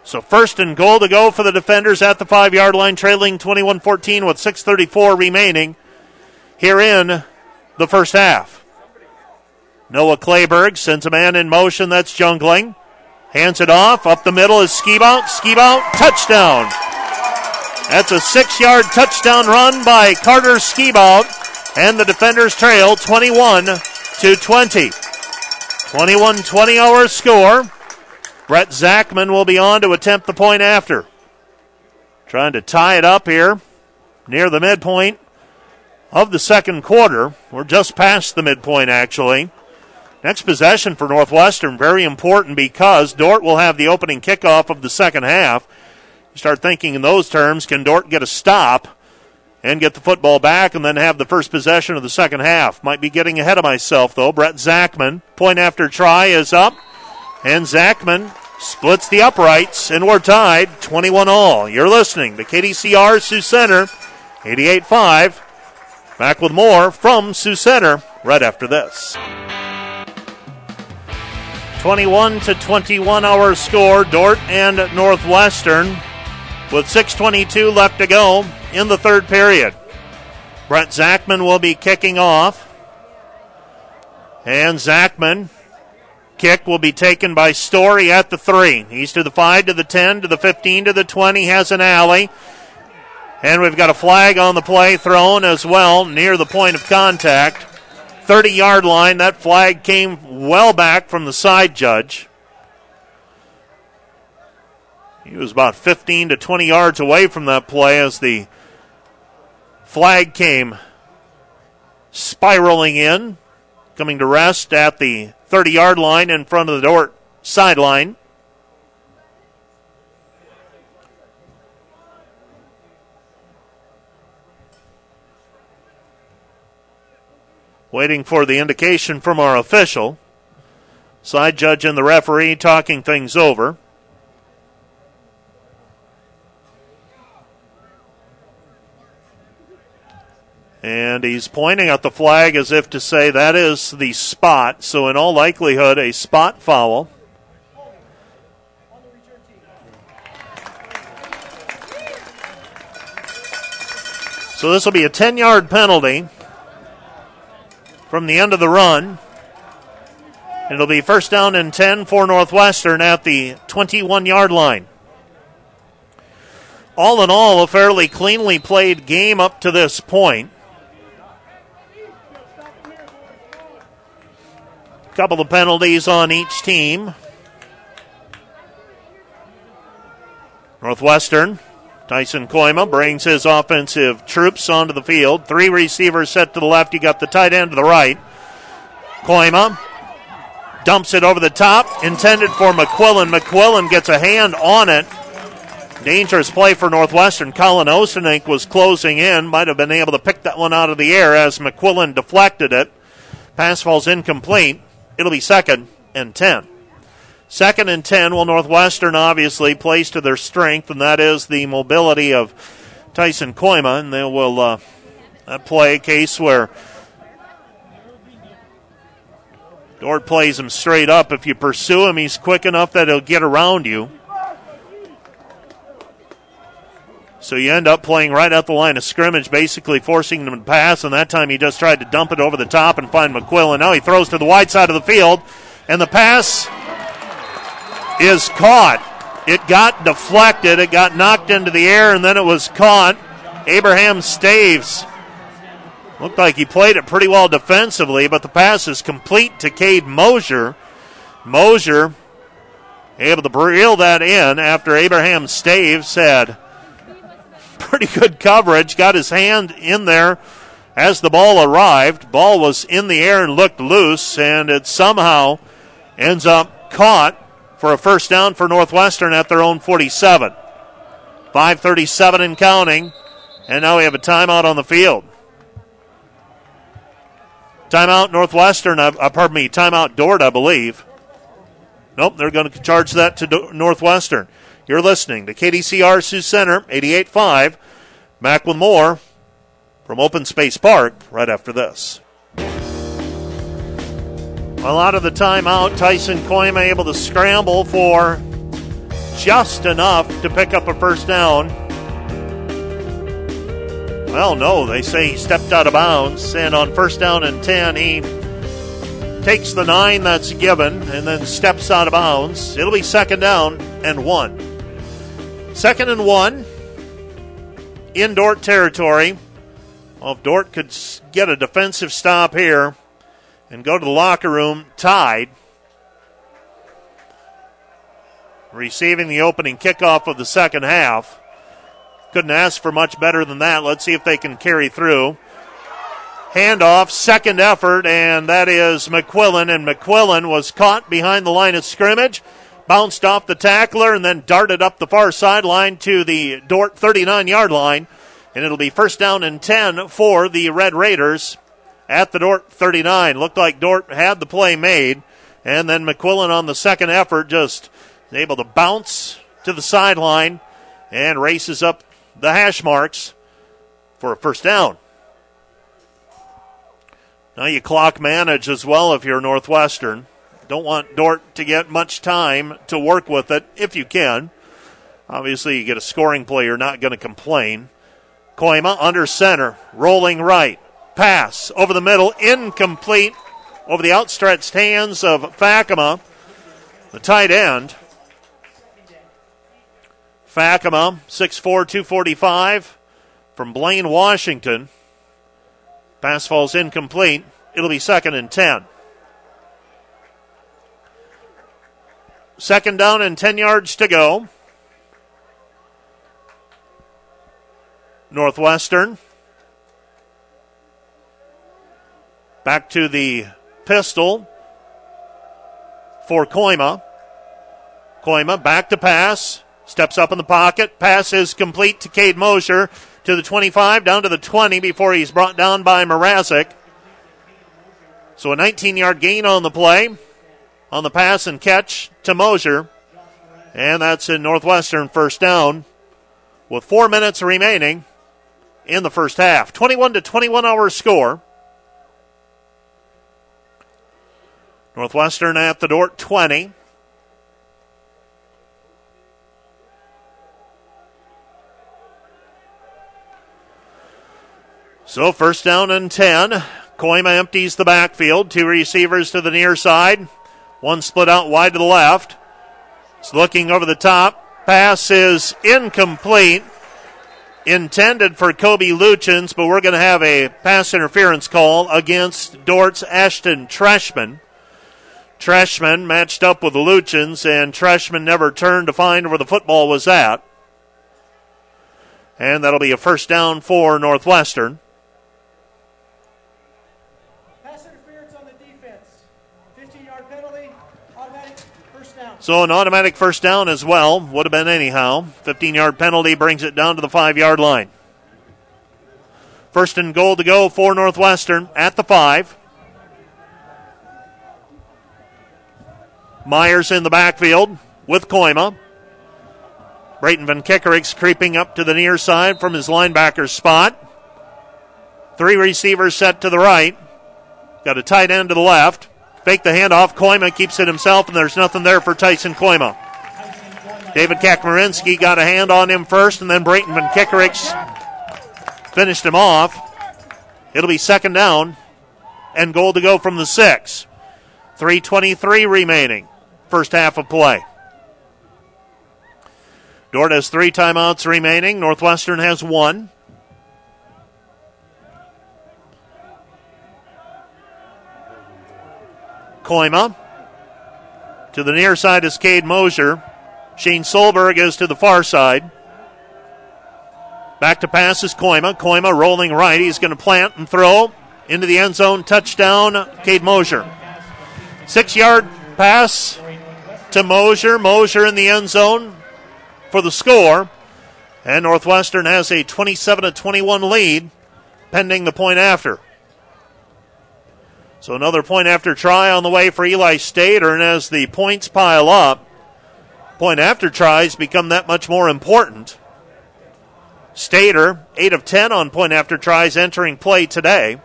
So first and goal to go for the defenders at the five yard line, trailing 21 14 with 6.34 remaining here in the first half. Noah Clayberg sends a man in motion that's jungling. Hands it off. Up the middle is Skibout. Skibout, touchdown. That's a six yard touchdown run by Carter Skibout. And the defenders trail 21 to 20. 21 20 our score. Brett Zachman will be on to attempt the point after. Trying to tie it up here near the midpoint of the second quarter. We're just past the midpoint, actually. Next possession for Northwestern, very important because Dordt will have the opening kickoff of the second half. You start thinking in those terms, can Dordt get a stop and get the football back and then have the first possession of the second half? Might be getting ahead of myself, though. Brett Zachman, point after try is up. And Zachman splits the uprights, and we're tied 21 all. You're listening to KDCR Sioux Center, 88.5. Back with more from Sioux Center right after this. 21 to 21 our score, Dordt and Northwestern, with 6.22 left to go in the third period. Brett Zachman will be kicking off. And Zachman Kick will be taken by Story at the three. He's to the five, to the 10, to the 15, to the 20, has an alley. And we've got a flag on the play thrown as well near the point of contact. 30 yard line. That flag came well back from the side judge. He was about 15 to 20 yards away from that play as the flag came spiraling in, coming to rest at the 30 yard line in front of the Dordt sideline. Waiting for the indication from our official. Side judge and the referee talking things over. And he's pointing at the flag as if to say that is the spot. So, in all likelihood, a spot foul. So, this will be a 10 yard penalty from the end of the run. It'll be first down and 10 for Northwestern at the 21 yard line. all in all, a fairly cleanly played game up to this point. Couple of penalties on each team. Northwestern, Tyson Kooima brings his offensive troops onto the field. Three receivers set to the left. You got the tight end to the right. Kooima dumps it over the top, intended for McQuillan. McQuillan gets a hand on it. Dangerous play for Northwestern. Colin Osenink was closing in, might have been able to pick that one out of the air as McQuillan deflected it. Pass falls incomplete. It'll be second and 10. Second and 10, well, Northwestern obviously plays to their strength, and that is the mobility of Tyson Kooima, and they will uh, play a case where Dordt plays him straight up. If you pursue him, he's quick enough that he'll get around you. So you end up playing right at the line of scrimmage, basically forcing them to pass, and that time he just tried to dump it over the top and find McQuillan. Now he throws to the wide side of the field, and the pass is caught. It got deflected, it got knocked into the air, and then it was caught. Abraham Staves looked like he played it pretty well defensively, but the pass is complete to Cade Mosier. Mosier able to reel that in after Abraham Staves had pretty good coverage, got his hand in there as the ball arrived. Ball was in the air and looked loose, and it somehow ends up caught for a first down for Northwestern at their own 47. 537 and counting. And now we have a timeout on the field. Timeout Northwestern, uh, uh pardon me, timeout Dordt, I believe. Nope, they're going to charge that to Northwestern. You're listening to KDCR Sioux Center, 88.5. Back with more from Open Space Park right after this. A lot of the timeout, Tyson Kooima able to scramble for just enough to pick up a first down. Well, no, they say he stepped out of bounds, and on first down and 10, he takes the nine that's given and then steps out of bounds. It'll be second down and one. Second and one in Dordt territory. Well, if Dordt could get a defensive stop here, and go to the locker room tied. Receiving the opening kickoff of the second half. Couldn't ask for much better than that. Let's see if they can carry through. Handoff, second effort, and that is McQuillan. And McQuillan was caught behind the line of scrimmage, bounced off the tackler, and then darted up the far sideline to the Dordt 39 yard line. And it'll be first down and 10 for the Red Raiders at the Dordt 39. Looked like Dordt had the play made. And then McQuillan on the second effort just able to bounce to the sideline and races up the hash marks for a first down. Now you clock manage as well if you're Northwestern. Don't want Dordt to get much time to work with it if you can. Obviously, you get a scoring play, you're not going to complain. Kooima under center, rolling right pass over the middle, incomplete over the outstretched hands of Fakema, the tight end. Fakema, 6'4, 245 from Blaine, Washington. Pass falls incomplete. It'll be second and 10. Second down and 10 yards to go. Northwestern Back to the pistol for Kooima. Kooima back to pass. Steps up in the pocket. Pass is complete to Cade Mosier to the 25, down to the 20 before he's brought down by Mrazek. So a 19 yard gain on the play, on the pass and catch to Mosier. And that's in Northwestern first down with four minutes remaining in the first half. 21 to 21 hour score. Northwestern at the Dordt 20. So first down and 10. Kooima empties the backfield. Two receivers to the near side. One split out wide to the left. It's looking over the top. Pass is incomplete. intended for Kobe Luchins, but we're going to have a pass interference call against Dordt's Ashton Treshman. Treshman matched up with Luchins, and Treshman never turned to find where the football was at. And that'll be a first down for Northwestern. Pass interference on the defense. 15 yard penalty, automatic first down. So an automatic first down as well. Would have been anyhow. 15 yard penalty brings it down to the five yard line. First and goal to go for Northwestern at the five. Myers in the backfield with Kooima. Brayton Van Kickerix creeping up to the near side from his linebacker spot. Three receivers set to the right. Got a tight end to the left. Fake the handoff. Kooima keeps it himself, and there's nothing there for Tyson Kooima. David Kakmarinsky got a hand on him first, and then Brayton Van Kickerix finished him off. It'll be second down and goal to go from the six. 3.23 remaining. First half of play. Dordt has three timeouts remaining. Northwestern has one. Kooima. To the near side is Cade Mosier. Shane Solberg is to the far side. Back to pass is Kooima. Kooima rolling right. He's going to plant and throw into the end zone. Touchdown, Cade Mosier. Six yard pass to Mosier. Mosier in the end zone for the score. And Northwestern has a 27 to 21 lead pending the point after. So another point after try on the way for Eli Stater, and as the points pile up, point after tries become that much more important. Stater, 8 of 10 on point after tries entering play today.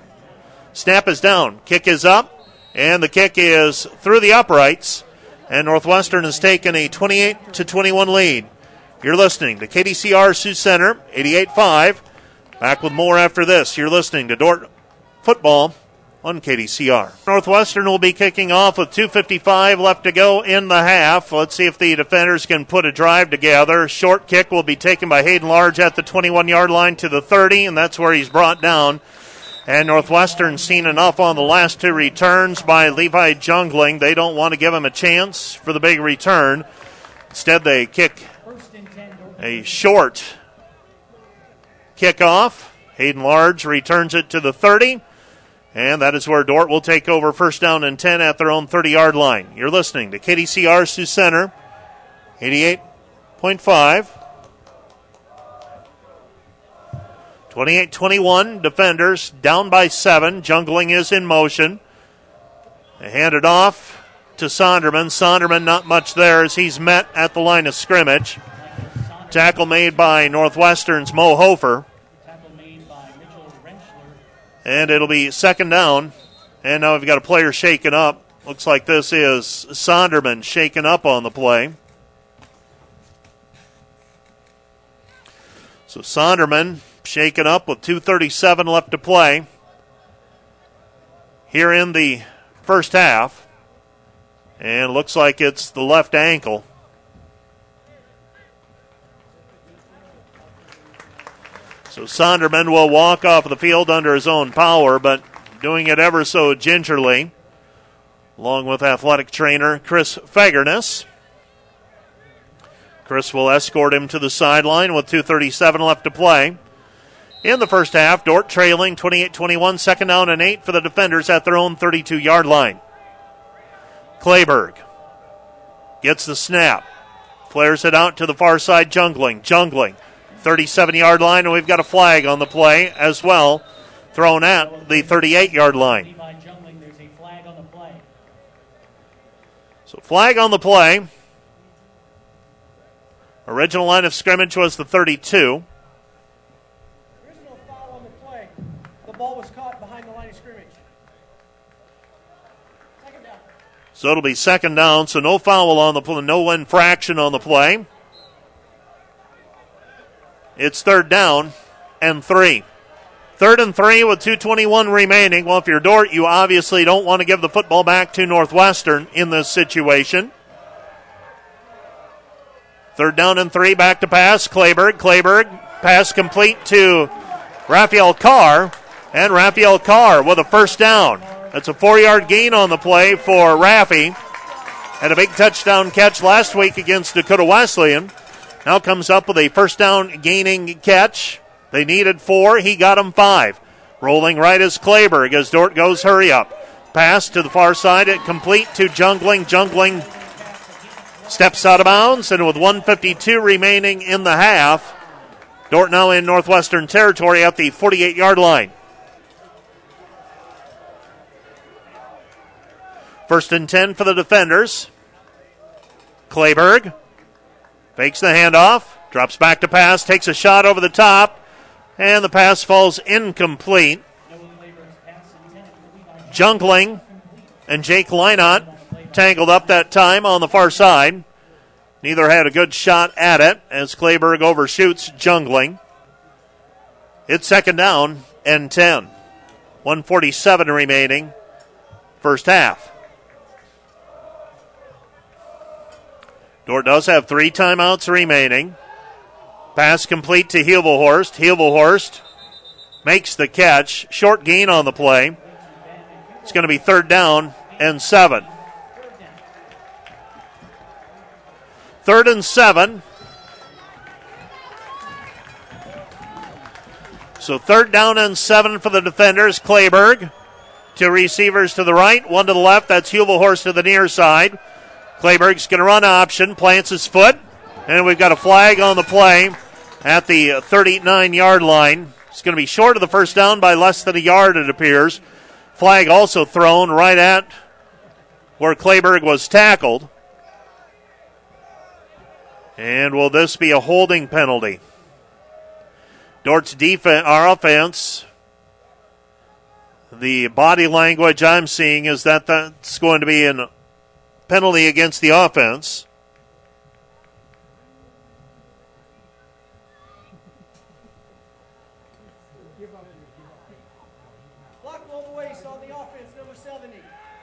Snap is down, kick is up, and the kick is through the uprights, and Northwestern has taken a 28 to 21 lead. You're listening to KDCR Sioux Center, 88.5. Back with more after this. You're listening to Dordt Football on KDCR. Northwestern will be kicking off with 2.55 left to go in the half. Let's see if the defenders can put a drive together. Short kick will be taken by Hayden Large at the 21 yard line to the 30, and that's where he's brought down. And Northwestern seen enough on the last two returns by Levi Jungling. They don't want to give him a chance for the big return. Instead, they kick a short kickoff. Hayden Large returns it to the 30. And that is where Dordt will take over first down and 10 at their own 30 yard line. You're listening to KDCR Sioux Center, 88.5. 28 21, defenders down by seven. Jungling is in motion. They hand it off to Sonderman. Sonderman not much there as he's met at the line of scrimmage. Tackle made by Northwestern's Mo Hofer. And it'll be second down. And now we've got a player shaken up. Looks like this is Sonderman shaken up on the play. So Sonderman shaken up with 2.37 left to play here in the first half. And looks like it's the left ankle. So Sonderman will walk off the field under his own power, but doing it ever so gingerly, along with athletic trainer Chris Fagerness. Chris will escort him to the sideline with 2.37 left to play. In the first half, Dordt trailing 28 21, second down and eight for the defenders at their own 32 yard line. Clayberg gets the snap, flares it out to the far side, jungling, jungling. 37 yard line, and we've got a flag on the play as well, thrown at the 38 yard line. So, flag on the play. Original line of scrimmage was the 32. Original foul on the play. The ball was caught behind the line of scrimmage. Second down. So it'll be second down, so no foul on the play, no infraction on the play. It's third down and three. Third and three with 221 remaining. Well, if you're Dordt, you obviously don't want to give the football back to Northwestern in this situation. Third down and three, back to pass. Clayberg. Clayberg Pass complete to Raphael Carr. And Raphael Carr with a first down. That's a four yard gain on the play for Raffy. Had a big touchdown catch last week against Dakota Wesleyan. Now comes up with a first down gaining catch. They needed four. He got them five. Rolling right is Clayberg as Dordt goes hurry up. Pass to the far side, it complete to Jungling. Jungling steps out of bounds, and with 152 remaining in the half, Dordt now in Northwestern territory at the 48 yard line. First and 10 for the defenders. Clayberg fakes the handoff, drops back to pass, takes a shot over the top, and the pass falls incomplete. Jungling and Jake Lynott tangled up that time on the far side. Neither had a good shot at it as Clayberg overshoots Jungling. It's second down and 10. 147 remaining. First half. Dordt does have three timeouts remaining. Pass complete to Hilvelhorst. Hilvelhorst makes the catch. Short gain on the play. It's going to be third down and seven. Third and seven. So third down and seven for the defenders. Clayberg. Two receivers to the right, one to the left. That's Hilvelhorst to the near side. Clayberg's going to run option, plants his foot, and we've got a flag on the play at the 39 yard line. It's going to be short of the first down by less than a yard, it appears. Flag also thrown right at where Clayberg was tackled. And will this be a holding penalty? Dordt's defense, our offense, the body language I'm seeing is that that's going to be an penalty against the offense. Block below the waist on the offense, number 70.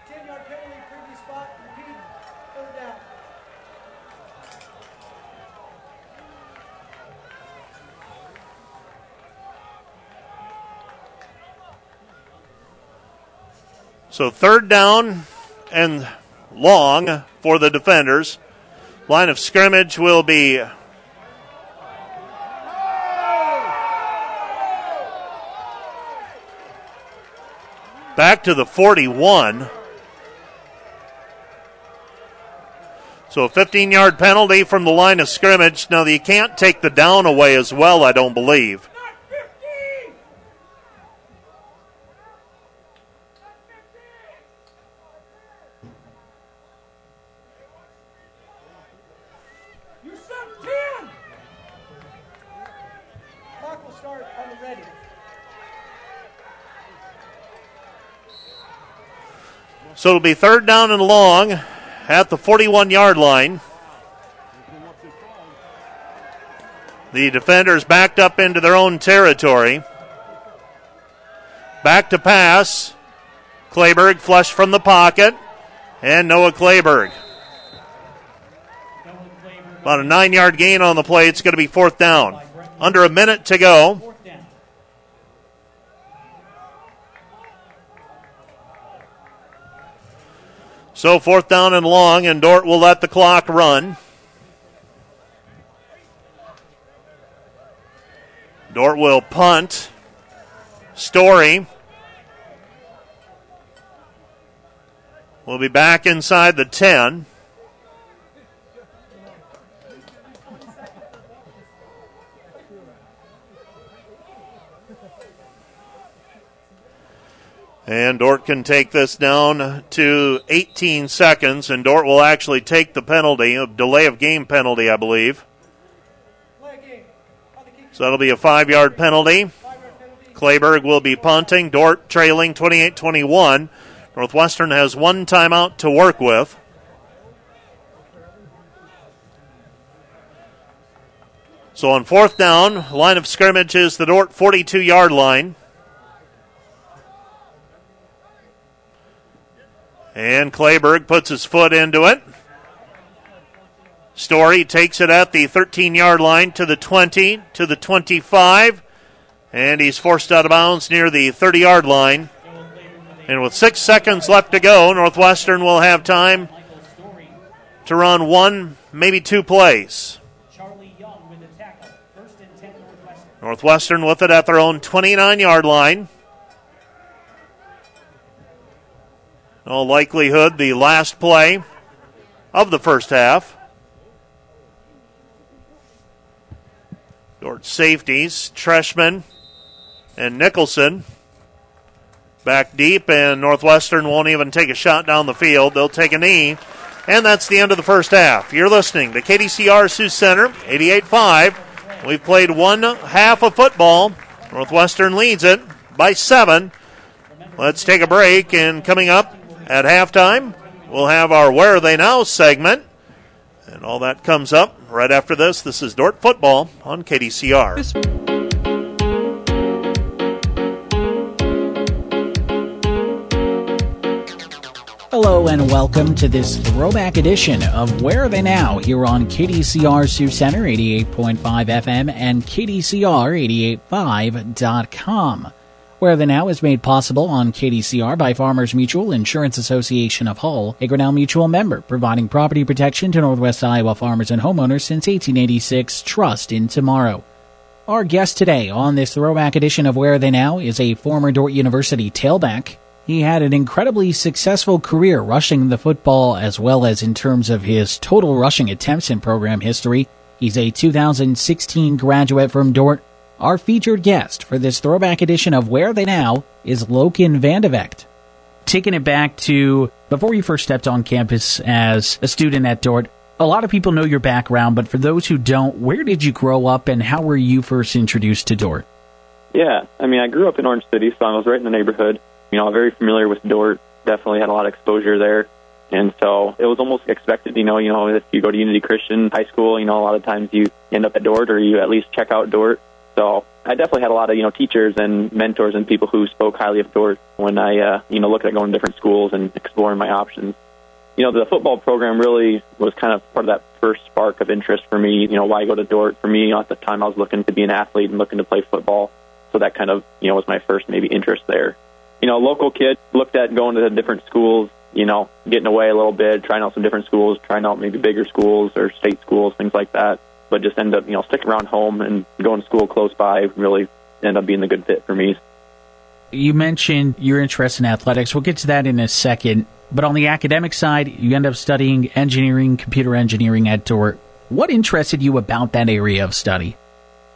10 yard penalty, previous spot, repeat, third down. So third down and long for the defenders. Line of scrimmage will be back to the 41. So a 15 yard penalty from the line of scrimmage. Now, you can't take the down away as well, I don't believe. So it'll be third down and long at the 41 yard line. The defenders backed up into their own territory. Back to pass. Clayberg flushed from the pocket. And Noah Clayberg. About a nine yard gain on the play. It's going to be fourth down. Under a minute to go. So fourth down and long, and Dordt will let the clock run. Dordt will punt. Story will be back inside the 10. And Dordt can take this down to 18 seconds, and Dordt will actually take the penalty, a delay of game penalty, I believe. Play game. On the kick, So that'll be a five yard penalty. five yard penalty. Clayberg will be punting. Dordt trailing 28 21. Northwestern has one timeout to work with. So on fourth down, line of scrimmage is the Dordt 42 yard line. And Clayberg puts his foot into it. Story takes it at the 13 yard line to the 20, to the 25, and he's forced out of bounds near the 30 yard line. And with six seconds left to go, Northwestern will have time to run one, maybe two plays. Northwestern with it at their own 29 yard line. In all likelihood, the last play of the first half. Dordt safeties, Treshman and Nicholson. Back deep, and Northwestern won't even take a shot down the field. They'll take a knee. And that's the end of the first half. You're listening to KDCR Sioux Center, 88 5. We've played one half of football. Northwestern leads it by seven. Let's take a break, and coming up at halftime, we'll have our Where Are They Now segment. And all that comes up right after this. This is Dordt Football on KDCR. Hello and welcome to this throwback edition of Where Are They Now here on KDCR Sioux Center 88.5 FM and KDCR885.com. Where the Now is made possible on KDCR by Farmers Mutual Insurance Association of Hull, a Grinnell Mutual member, providing property protection to Northwest Iowa farmers and homeowners since 1886. Trust in tomorrow. Our guest today on this throwback edition of Where Are They Now is a former Dordt University tailback he had an incredibly successful career rushing the football as well as in terms of his total rushing attempts in program history. He's a 2016 graduate from Dordt. Our featured guest for this throwback edition of Where Are They Now is Logan Vandevecht. Taking it back to before you first stepped on campus as a student at Dordt, a lot of people know your background, but for those who don't, where did you grow up and how were you first introduced to Dordt? Yeah, I mean, I grew up in Orange City, so I was right in the neighborhood you know, very familiar with Dordt, Definitely had a lot of exposure there. And so it was almost expected, you know, you know, if you go to Unity Christian High School, you know, a lot of times you end up at Dordt or you at least check out Dordt. So I definitely had a lot of, you know, teachers and mentors and people who spoke highly of Dordt when I, uh, you know, looked at going to different schools and exploring my options. You know, the football program really was kind of part of that first spark of interest for me. You know, why go to Dordt? For me, at the time, I was looking to be an athlete and looking to play football. So that kind of, you know, was my first maybe interest there you know, local kid looked at going to the different schools, you know, getting away a little bit, trying out some different schools, trying out maybe bigger schools or state schools, things like that. But just end up, you know, sticking around home and going to school close by really end up being the good fit for me. You mentioned your interest in athletics. We'll get to that in a second. But on the academic side, you end up studying engineering, computer engineering at Dordt. What interested you about that area of study?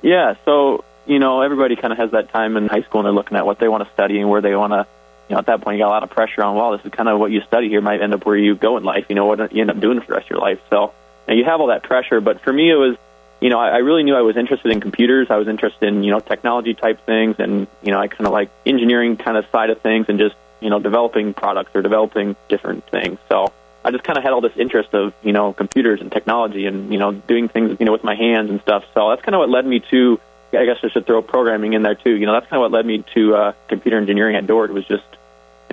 Yeah, so you know, everybody kind of has that time in high school and they're looking at what they want to study and where they want to, you know, at that point you got a lot of pressure on, well, this is kind of what you study here might end up where you go in life, you know, what you end up doing for the rest of your life. So, and you have all that pressure, but for me it was, you know, I, I really knew I was interested in computers. I was interested in, you know, technology type things and, you know, I kind of like engineering kind of side of things and just, you know, developing products or developing different things. So, I just kind of had all this interest of, you know, computers and technology and, you know, doing things, you know, with my hands and stuff. So that's kind of what led me to I guess I should throw programming in there too. You know, that's kind of what led me to uh, computer engineering at Dordt. Was just,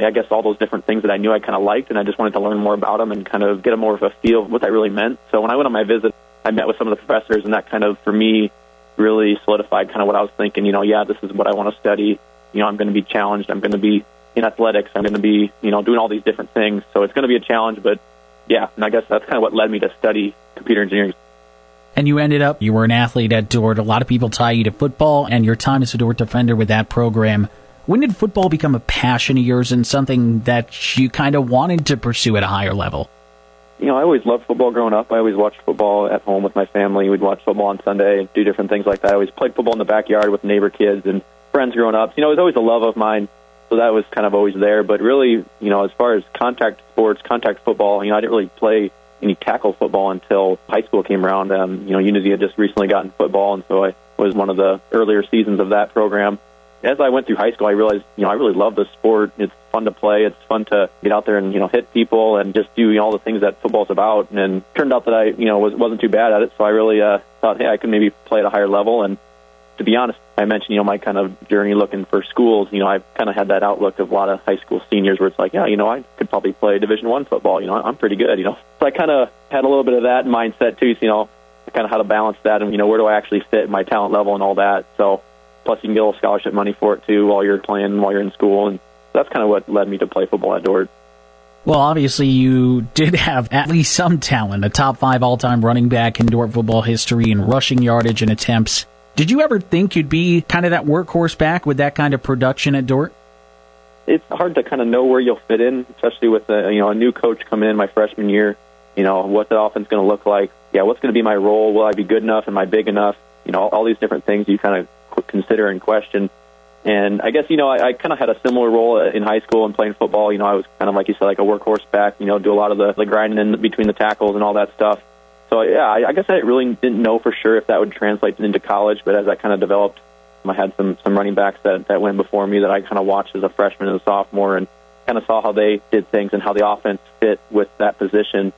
I guess, all those different things that I knew I kind of liked, and I just wanted to learn more about them and kind of get a more of a feel of what that really meant. So when I went on my visit, I met with some of the professors, and that kind of, for me, really solidified kind of what I was thinking. You know, yeah, this is what I want to study. You know, I'm going to be challenged. I'm going to be in athletics. I'm going to be, you know, doing all these different things. So it's going to be a challenge, but yeah, and I guess that's kind of what led me to study computer engineering and you ended up, you were an athlete at Dordt. A lot of people tie you to football and your time as a Dordt defender with that program. When did football become a passion of yours and something that you kind of wanted to pursue at a higher level? You know, I always loved football growing up. I always watched football at home with my family. We'd watch football on Sunday and do different things like that. I always played football in the backyard with neighbor kids and friends growing up. You know, it was always a love of mine. So that was kind of always there. But really, you know, as far as contact sports, contact football, you know, I didn't really play any tackle football until high school came around. Um, you know, Unity had just recently gotten football, and so I was one of the earlier seasons of that program. As I went through high school, I realized, you know, I really love the sport. It's fun to play. It's fun to get out there and, you know, hit people and just do you know, all the things that football's about. And turned out that I, you know, was, wasn't too bad at it. So I really uh, thought, hey, I could maybe play at a higher level. And to be honest, I mentioned, you know, my kind of journey looking for schools. You know, I kind of had that outlook of a lot of high school seniors where it's like, yeah, you know, I could probably play Division One football. You know, I'm pretty good. You know, so I kind of had a little bit of that mindset too. So, you know, kind of how to balance that, and you know, where do I actually fit my talent level and all that. So, plus you can get a little scholarship money for it too while you're playing, while you're in school, and that's kind of what led me to play football at Dordt. Well, obviously, you did have at least some talent, a top five all time running back in Dordt football history in rushing yardage and attempts. Did you ever think you'd be kind of that workhorse back with that kind of production at Dordt? It's hard to kind of know where you'll fit in, especially with a, you know a new coach coming in my freshman year. You know what the offense going to look like. Yeah, what's going to be my role? Will I be good enough? Am I big enough? You know all these different things you kind of consider and question. And I guess, you know, I, I kind of had a similar role in high school and playing football. You know, I was kind of, like you said, like a workhorse back, you know, do a lot of the, the grinding in between the tackles and all that stuff. So, yeah, I, I guess I really didn't know for sure if that would translate into college, but as that kind of developed, I had some, some running backs that, that went before me that I kind of watched as a freshman and a sophomore and kind of saw how they did things and how the offense fit with that position.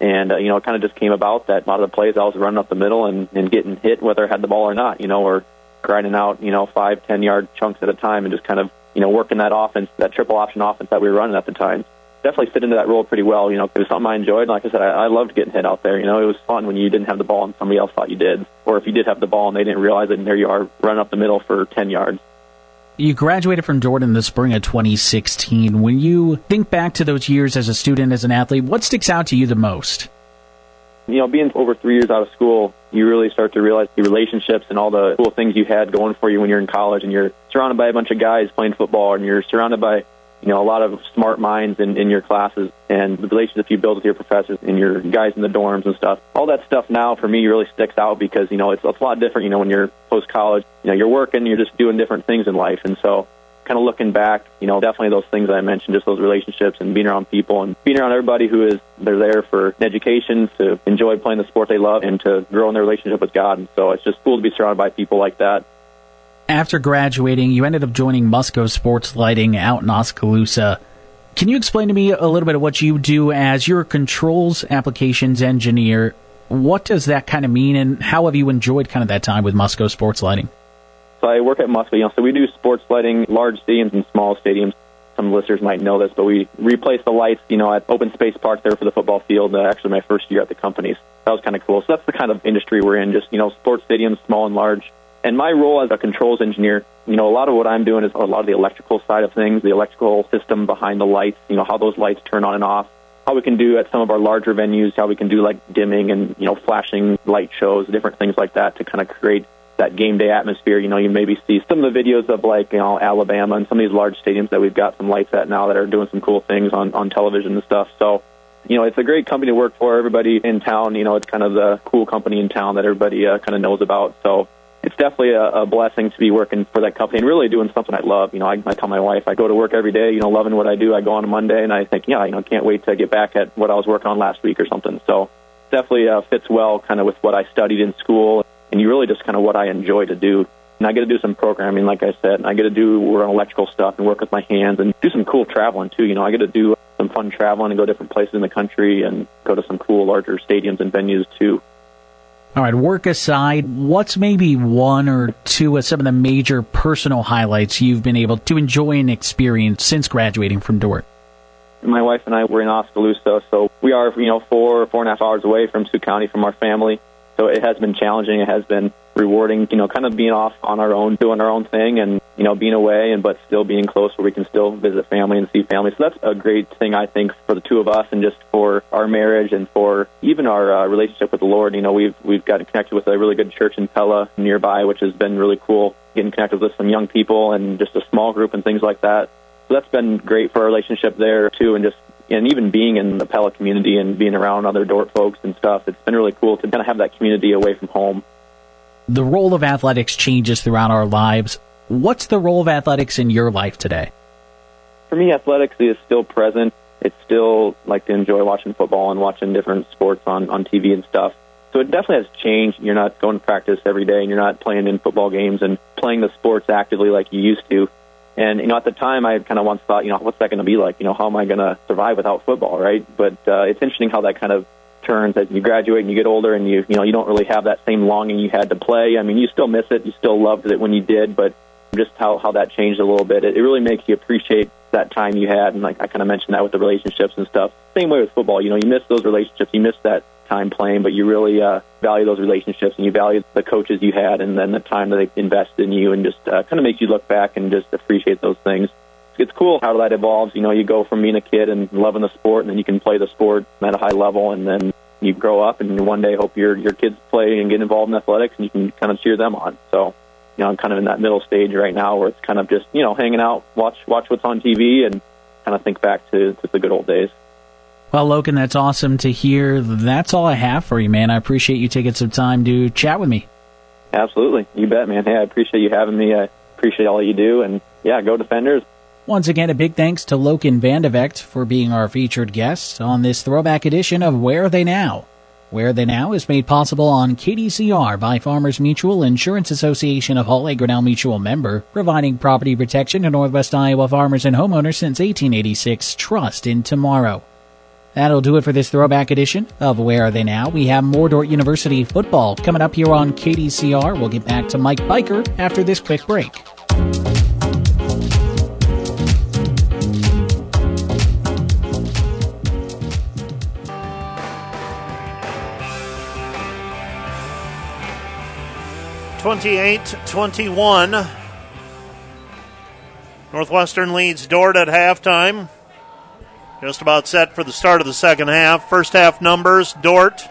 And, uh, you know, it kind of just came about that a lot of the plays I was running up the middle and, and getting hit whether I had the ball or not, you know, or grinding out, you know, five, ten yard chunks at a time and just kind of, you know, working that offense, that triple option offense that we were running at the time. Definitely fit into that role pretty well. You know, it was something I enjoyed. Like I said, I, I loved getting hit out there. You know, it was fun when you didn't have the ball and somebody else thought you did. Or if you did have the ball and they didn't realize it and there you are running up the middle for 10 yards. You graduated from Jordan in the spring of 2016. When you think back to those years as a student, as an athlete, what sticks out to you the most? You know, being over three years out of school, you really start to realize the relationships and all the cool things you had going for you when you're in college and you're surrounded by a bunch of guys playing football and you're surrounded by, you know, a lot of smart minds in, in your classes and the relationships you build with your professors and your guys in the dorms and stuff. All that stuff now for me really sticks out because, you know, it's, it's a lot different, you know, when you're post college, you know, you're working, you're just doing different things in life. And so kind of looking back, you know, definitely those things I mentioned, just those relationships and being around people and being around everybody who is they're there for education, to enjoy playing the sport they love, and to grow in their relationship with God. And so it's just cool to be surrounded by people like that. After graduating, you ended up joining Musco Sports Lighting out in Oskaloosa. Can you explain to me a little bit of what you do as your controls applications engineer? What does that kind of mean, and how have you enjoyed kind of that time with Musco Sports Lighting? So I work at know, so we do sports lighting, large stadiums and small stadiums. Some listeners might know this, but we replace the lights, you know, at open space park there for the football field. Uh, actually, my first year at the company, so that was kind of cool. So that's the kind of industry we're in, just you know, sports stadiums, small and large. And my role as a controls engineer, you know, a lot of what I'm doing is a lot of the electrical side of things, the electrical system behind the lights, you know, how those lights turn on and off, how we can do at some of our larger venues, how we can do like dimming and, you know, flashing light shows, different things like that to kind of create that game day atmosphere. You know, you maybe see some of the videos of like, you know, Alabama and some of these large stadiums that we've got some lights at now that are doing some cool things on, on television and stuff. So, you know, it's a great company to work for. Everybody in town, you know, it's kind of the cool company in town that everybody uh, kind of knows about. So it's definitely a, a blessing to be working for that company and really doing something I love. You know, I, I tell my wife I go to work every day, you know, loving what I do. I go on a Monday and I think, yeah, you know, can't wait to get back at what I was working on last week or something. So definitely uh, fits well kind of with what I studied in school and you really just kind of what I enjoy to do. And I get to do some programming, like I said, and I get to do work on electrical stuff and work with my hands and do some cool traveling too. You know, I get to do some fun traveling and go different places in the country and go to some cool larger stadiums and venues too. All right, work aside, what's maybe one or two of some of the major personal highlights you've been able to enjoy and experience since graduating from Dordt? My wife and I were in Oskaloosa, so we are, you know, four, four and a half hours away from Sioux County from our family. So it has been challenging. It has been rewarding, you know, kind of being off on our own, doing our own thing and, you know, being away and but still being close where we can still visit family and see family. So that's a great thing, I think, for the two of us and just for our marriage and for even our uh, relationship with the Lord. You know, we've, we've gotten connected with a really good church in Pella nearby, which has been really cool, getting connected with some young people and just a small group and things like that. So that's been great for our relationship there too, and just and even being in the Pella community and being around other Dordt folks and stuff, it's been really cool to kind of have that community away from home. The role of athletics changes throughout our lives. What's the role of athletics in your life today? For me, athletics is still present. It's still like to enjoy watching football and watching different sports on, on TV and stuff. So it definitely has changed. You're not going to practice every day and you're not playing in football games and playing the sports actively like you used to. And you know, at the time, I kind of once thought, you know, what's that going to be like? You know, how am I going to survive without football, right? But uh, it's interesting how that kind of turns as you graduate and you get older, and you you know you don't really have that same longing you had to play. I mean, you still miss it, you still loved it when you did, but just how how that changed a little bit, it, it really makes you appreciate that time you had. And like I kind of mentioned that with the relationships and stuff. Same way with football, you know, you miss those relationships, you miss that time playing, but you really uh, value those relationships and you value the coaches you had and then the time that they invested in you, and just uh, kind of makes you look back and just appreciate those things it's cool how that evolves. You know, you go from being a kid and loving the sport, and then you can play the sport at a high level, and then you grow up, and one day hope your your kids play and get involved in athletics, and you can kind of cheer them on. So, you know, I'm kind of in that middle stage right now where it's kind of just you know hanging out, watch watch what's on TV, and kind of think back to, to the good old days. Well, Logan, that's awesome to hear. That's all I have for you, man. I appreciate you taking some time to chat with me. Absolutely, you bet, man. Hey, I appreciate you having me. I appreciate all you do, and yeah, go Defenders. Once again, a big thanks to Logan Vandevecht for being our featured guest on this throwback edition of Where Are They Now? Where Are They Now is made possible on KDCR by Farmers Mutual Insurance Association of Hull A. Grinnell Mutual member, providing property protection to Northwest Iowa farmers and homeowners since 1886. Trust in tomorrow. That'll do it for this throwback edition of Where Are They Now? We have more Dordt University football coming up here on KDCR. We'll get back to Mike Biker after this quick break. 28 21. Northwestern leads Dordt at halftime. Just about set for the start of the second half. First half numbers Dordt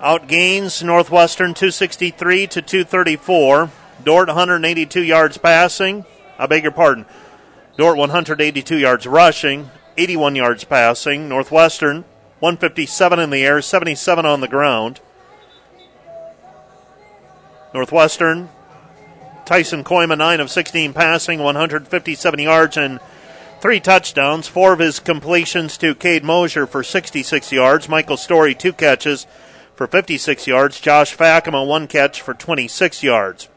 outgains Northwestern 263 to 234. Dordt 182 yards passing. I beg your pardon. Dordt 182 yards rushing, 81 yards passing. Northwestern 157 in the air, 77 on the ground. Northwestern, Tyson Kooima, 9 of 16 passing, 157 yards and three touchdowns. Four of his completions to Cade Mosier for 66 yards. Michael Story, two catches for 56 yards. Josh Fackema, one catch for 26 yards.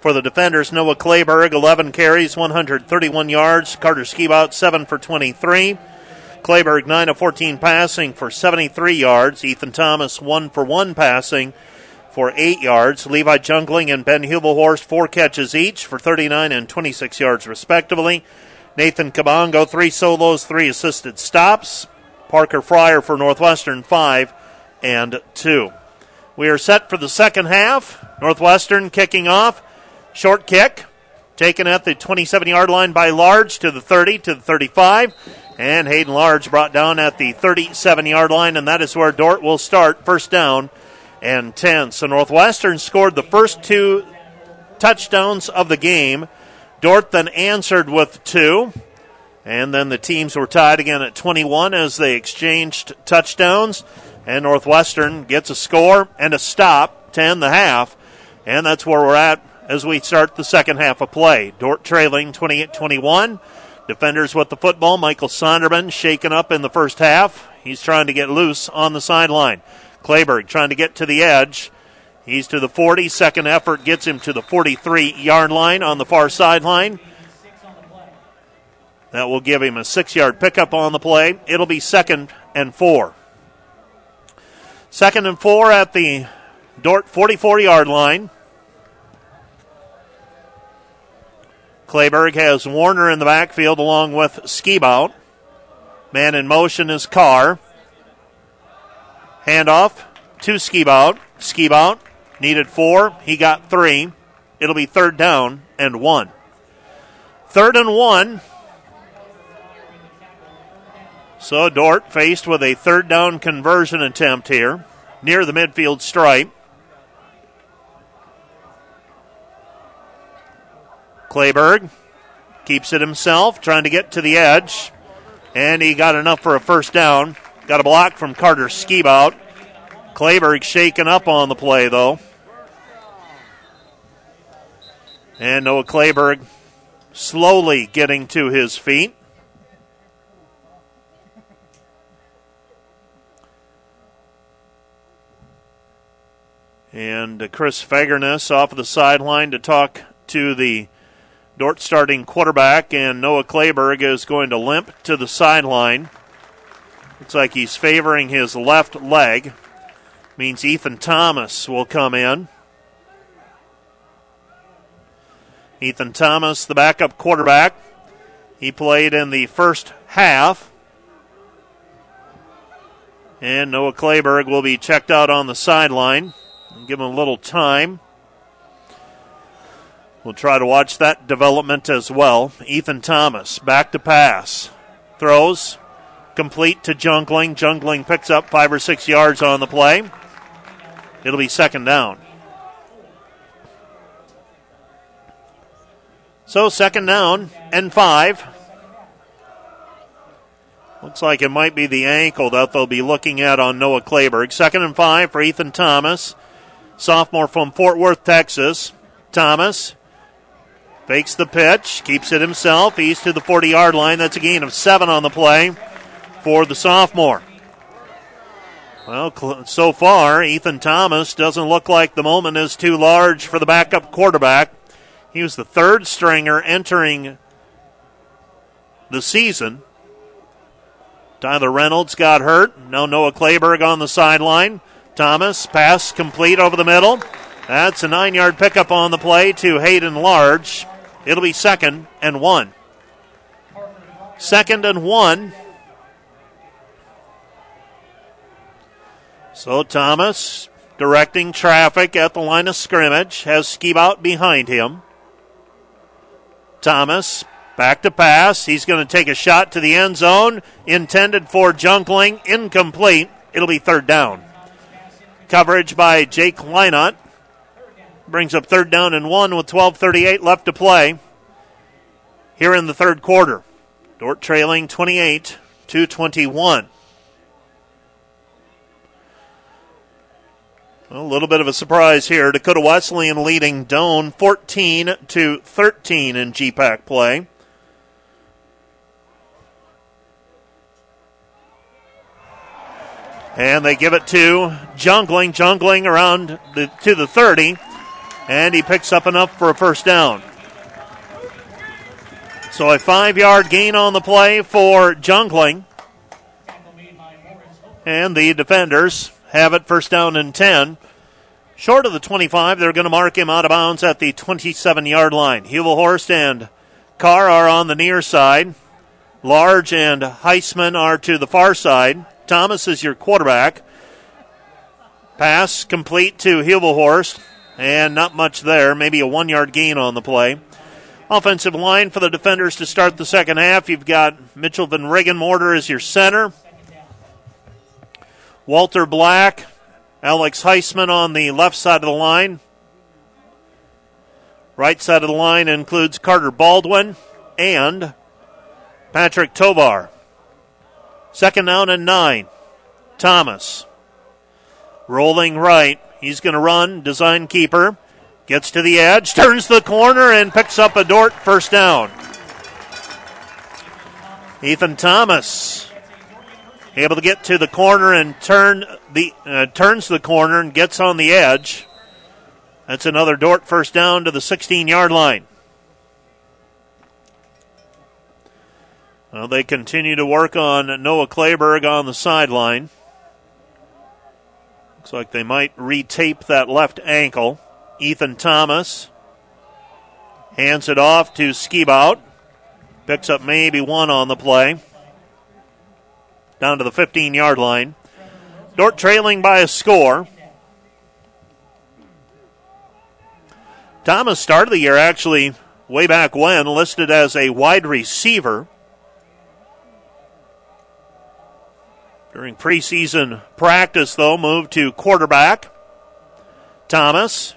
For the defenders, Noah Clayberg, 11 carries, 131 yards. Carter Skibout, 7 for 23. Clayberg, 9 of 14 passing for 73 yards. Ethan Thomas, 1 for 1 passing for eight yards. Levi Jungling and Ben Hubelhorst, four catches each for 39 and 26 yards, respectively. Nathan Kabongo, three solos, three assisted stops. Parker Fryer for Northwestern, five and two. We are set for the second half. Northwestern kicking off. Short kick. Taken at the 27 yard line by Large to the 30 to the 35. And Hayden Large brought down at the 37 yard line, and that is where Dordt will start. First down and 10. So Northwestern scored the first two touchdowns of the game. Dordt then answered with two. And then the teams were tied again at 21 as they exchanged touchdowns. And Northwestern gets a score and a stop, 10 the half. And that's where we're at as we start the second half of play. Dordt trailing 28 21. Defenders with the football. Michael Sonderman shaken up in the first half. He's trying to get loose on the sideline. Clayberg trying to get to the edge. He's to the 40. Second effort gets him to the 43 yard line on the far sideline. That will give him a six yard pickup on the play. It'll be second and four. Second and four at the Dordt 44 yard line. Clayberg has Warner in the backfield along with Skibout. Man in motion is Carr. Handoff to Skibout. Skibout needed four. He got three. It'll be third down and one. Third and one. So Dordt faced with a third down conversion attempt here near the midfield stripe. Clayberg keeps it himself, trying to get to the edge, and he got enough for a first down. Got a block from Carter Skibout. Clayberg shaken up on the play, though. And Noah Clayberg slowly getting to his feet. And Chris Fagerness off of the sideline to talk to the Dordt starting quarterback, and Noah Clayberg is going to limp to the sideline. Looks like he's favoring his left leg. Means Ethan Thomas will come in. Ethan Thomas, the backup quarterback. He played in the first half. And Noah Clayberg will be checked out on the sideline. Give him a little time. We'll try to watch that development as well. Ethan Thomas, back to pass. Throws, complete to Jungling. Jungling picks up five or six yards on the play. It'll be second down. So, second down and five. Looks like it might be the ankle that they'll be looking at on Noah Clayberg. Second and five for Ethan Thomas, sophomore from Fort Worth, Texas. Thomas fakes the pitch, keeps it himself. He's to the 40 yard line. That's a gain of seven on the play for the sophomore. Well, so far, Ethan Thomas doesn't look like the moment is too large for the backup quarterback. He was the third stringer entering the season. Tyler Reynolds got hurt. Now Noah Clayberg on the sideline. Thomas, pass complete over the middle. That's a nine yard pickup on the play to Hayden Large. It'll be second and one. Second and one. So Thomas directing traffic at the line of scrimmage has Skibout behind him. Thomas Back to pass. He's going to take a shot to the end zone. Intended for Jungling. Incomplete. It'll be third down. Coverage by Jake Leinott. Brings up third down and one with 12.38 left to play here in the third quarter. Dordt trailing 28 to 21. A little bit of a surprise here. Dakota Wesleyan leading Doane 14 to 13 in GPAC play. And they give it to Jungling, Jungling around the, to the 30, and he picks up enough for a first down. So a five yard gain on the play for Jungling. And the defenders have it first down and 10. Short of the 25, they're going to mark him out of bounds at the 27 yard line. Hubelhorst and Carr are on the near side. Large and Heisman are to the far side. Thomas is your quarterback. Pass complete to Hubelhorst, and not much there. Maybe a one yard gain on the play. Offensive line for the defenders to start the second half. You've got Mitchell Van Mortar as your center. Walter Black, Alex Heisman on the left side of the line. Right side of the line includes Carter Baldwin and Patrick Tovar. Second down and nine. Thomas. Rolling right. He's going to run. Design keeper. Gets to the edge. Turns the corner and picks up a Dordt first down. Ethan Thomas able to get to the corner and turn the uh, turns the corner and gets on the edge. That's another Dordt first down to the 16 yard line. Well, they continue to work on Noah Clayberg on the sideline. Looks like they might retape that left ankle. Ethan Thomas hands it off to Skibout. Picks up maybe one on the play. Down to the 15 yard line. Dordt trailing by a score. Thomas started the year actually way back when, listed as a wide receiver. During preseason practice, though, moved to quarterback. Thomas.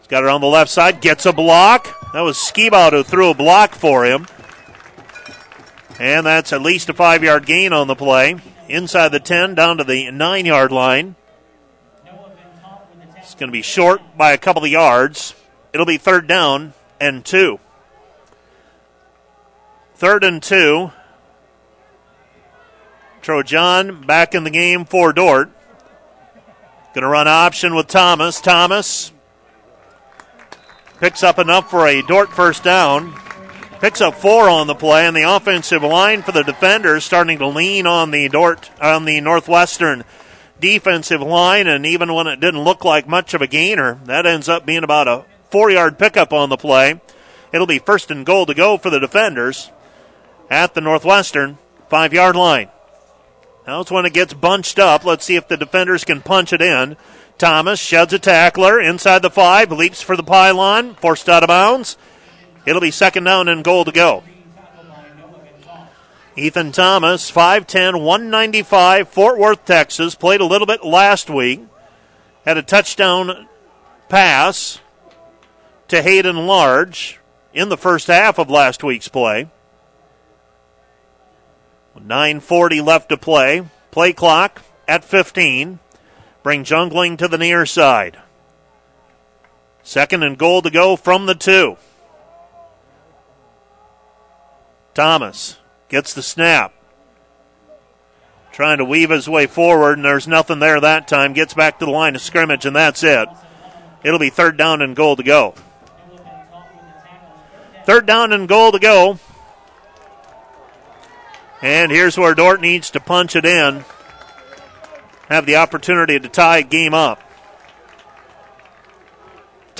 He's got it on the left side, gets a block. That was Skibout who threw a block for him. And that's at least a five yard gain on the play. Inside the 10, down to the nine yard line. It's going to be short by a couple of yards. It'll be third down and two. Third and two Trojan back in the game for Dordt. Going to run option with Thomas. Thomas picks up enough for a Dordt first down. Picks up four on the play, and the offensive line for the defenders starting to lean on the Dordt on the Northwestern defensive line, and even when it didn't look like much of a gainer, that ends up being about a four-yard pickup on the play. It'll be first and goal to go for the defenders at the Northwestern five-yard line. Now it's when it gets bunched up. Let's see if the defenders can punch it in. Thomas sheds a tackler inside the five, leaps for the pylon, forced out of bounds. It'll be second down and goal to go. Ethan Thomas, 5'10, 195, Fort Worth, Texas. Played a little bit last week. Had a touchdown pass to Hayden Large in the first half of last week's play. 9.40 left to play. Play clock at 15. Bring Jungling to the near side. Second and goal to go from the two. Thomas gets the snap. Trying to weave his way forward, and there's nothing there that time. Gets back to the line of scrimmage, and that's it. It'll be third down and goal to go. Third down and goal to go. And here's where Dordt needs to punch it in. Have the opportunity to tie game up.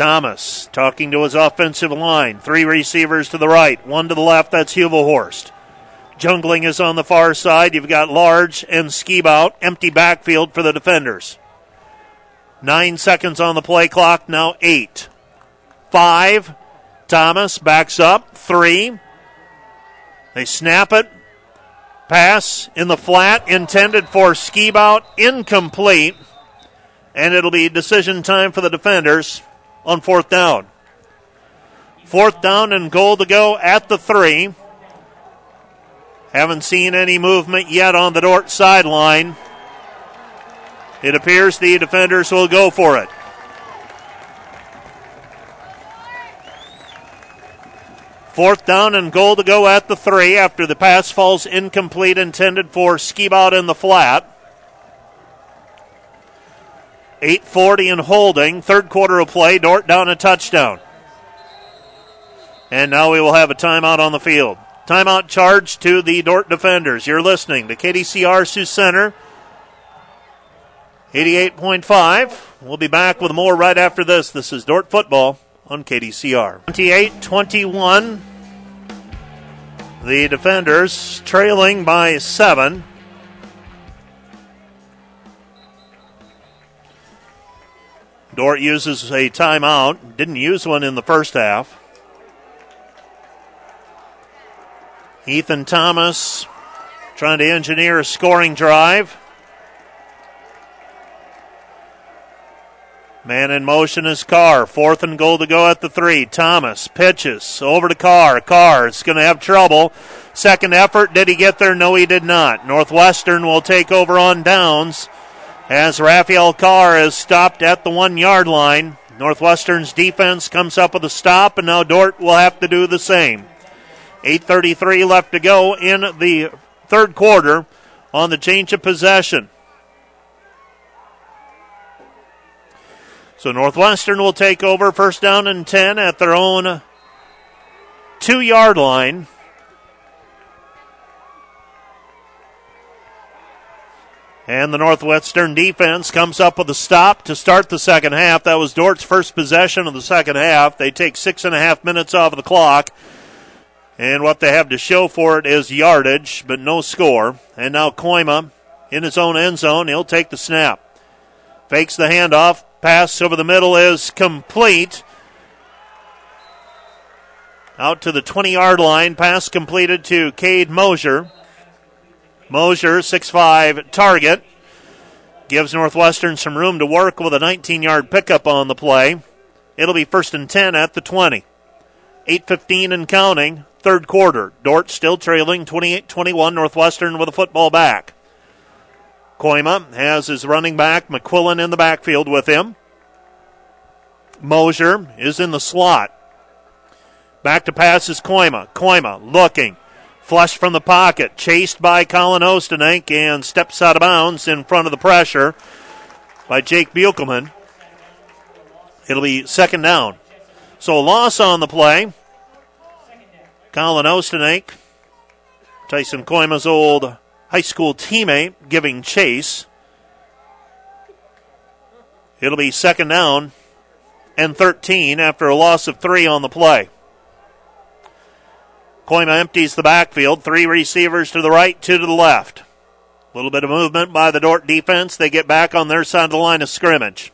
Thomas talking to his offensive line. Three receivers to the right, one to the left. That's Hubelhorst. Jungling is on the far side. You've got Large and Skibout. Empty backfield for the defenders. Nine seconds on the play clock. Now eight. Five. Thomas backs up. Three. They snap it. Pass in the flat intended for Skibout. Incomplete. And it'll be decision time for the defenders on fourth down. Fourth down and goal to go at the three. Haven't seen any movement yet on the Dordt sideline. It appears the defenders will go for it. Fourth down and goal to go at the three after the pass falls incomplete, intended for Skibout in the flat. 8.40 and holding. Third quarter of play. Dordt down a touchdown. And now we will have a timeout on the field. Timeout charge to the Dordt defenders. You're listening to KDCR Sioux Center. 88.5. We'll be back with more right after this. This is Dordt football on KDCR. 28 21. The defenders trailing by seven. Dordt uses a timeout. Didn't use one in the first half. Ethan Thomas trying to engineer a scoring drive. Man in motion is Carr. Fourth and goal to go at the three. Thomas pitches over to Carr. Carr is going to have trouble. Second effort. Did he get there? No, he did not. Northwestern will take over on downs as Raphael Carr is stopped at the one yard line. Northwestern's defense comes up with a stop, and now Dordt will have to do the same. 8.33 left to go in the third quarter on the change of possession. So Northwestern will take over first down and 10 at their own two yard line. And the Northwestern defense comes up with a stop to start the second half. That was Dordt's first possession of the second half. They take six and a half minutes off of the clock. And what they have to show for it is yardage, but no score. And now Kooima in his own end zone. He'll take the snap. Fakes the handoff, Pass over the middle is complete. Out to the 20 yard line. Pass completed to Cade Mosier. Mosier, 6'5 target. Gives Northwestern some room to work with a 19 yard pickup on the play. It'll be first and 10 at the 20. 8.15 and counting. Third quarter. Dordt still trailing 28 21. Northwestern with a football back. Kooima has his running back, McQuillan, in the backfield with him. Mosier is in the slot. Back to pass is Kooima. Kooima looking. Flush from the pocket. Chased by Colin Ostenink and steps out of bounds in front of the pressure by Jake Buchelman. It'll be second down. So a loss on the play. Colin Ostanek, Tyson Kooima's old high school teammate, giving chase. It'll be second down and 13 after a loss of three on the play. Kooima empties the backfield. Three receivers to the right, two to the left. A little bit of movement by the Dordt defense. They get back on their side of the line of scrimmage.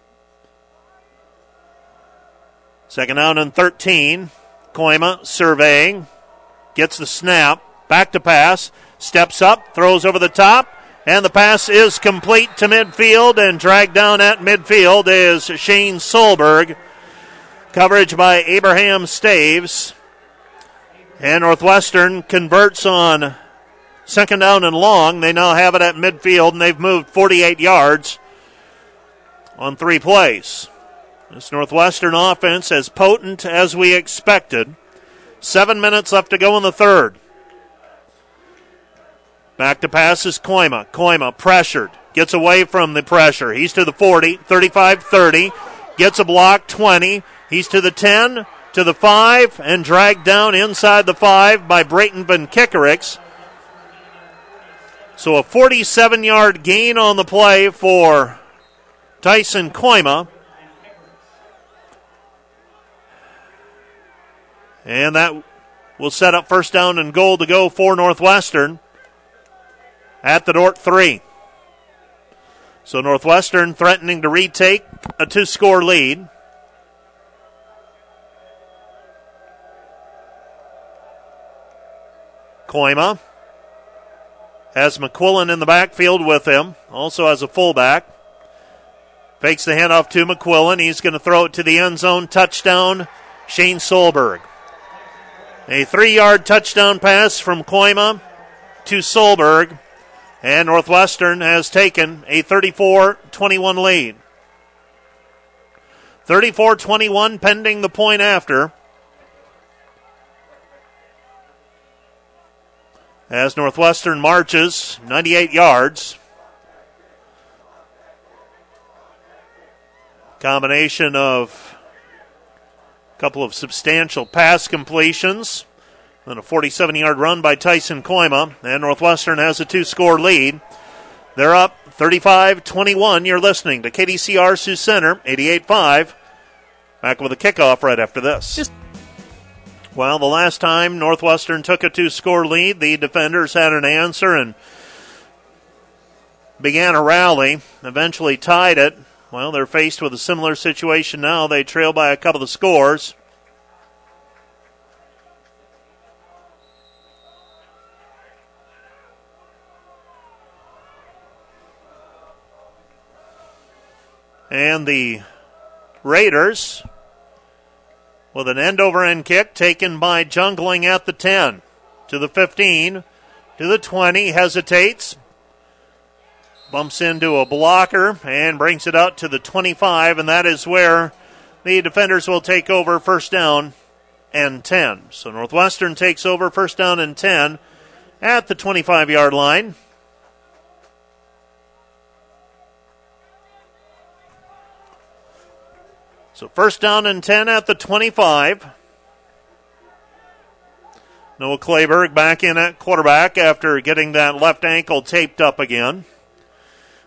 Second down and 13. Kooima surveying. Gets the snap. Back to pass. Steps up. Throws over the top. And the pass is complete to midfield and dragged down at midfield is Shane Solberg. Coverage by Abraham Staves. And Northwestern converts on second down and long. They now have it at midfield and they've moved 48 yards on three plays. This Northwestern offense as potent as we expected. Seven minutes left to go in the third. Back to pass is Kooima. Kooima pressured. Gets away from the pressure. He's to the 40, 35 30. Gets a block 20. He's to the 10, to the 5, and dragged down inside the 5 by Brayton Van Kickericks. So a 47 yard gain on the play for Tyson Kooima. And that will set up first down and goal to go for Northwestern at the Dordt 3. So Northwestern threatening to retake a two score lead. Kooima has McQuillan in the backfield with him, also has a fullback. Fakes the handoff to McQuillan. He's going to throw it to the end zone. Touchdown, Shane Solberg. A three yard touchdown pass from Kooima to Solberg. And Northwestern has taken a 34 21 lead. 34 21 pending the point after. As Northwestern marches 98 yards. Combination of a couple of substantial pass completions. And a 47 yard run by Tyson Kooima. And Northwestern has a two score lead. They're up 35 21. You're listening to KDCR Sioux Center, 88 5. Back with a kickoff right after this. Just well, the last time Northwestern took a two score lead, the defenders had an answer and began a rally, eventually tied it. Well, they're faced with a similar situation now. They trail by a couple of scores. And the Raiders with an end over end kick taken by Jungling at the 10 to the 15 to the 20, hesitates, bumps into a blocker and brings it out to the 25, and that is where the defenders will take over first down and 10. So Northwestern takes over first down and 10 at the 25 yard line. So first down and 10 at the 25. Noah Clayberg back in at quarterback after getting that left ankle taped up again.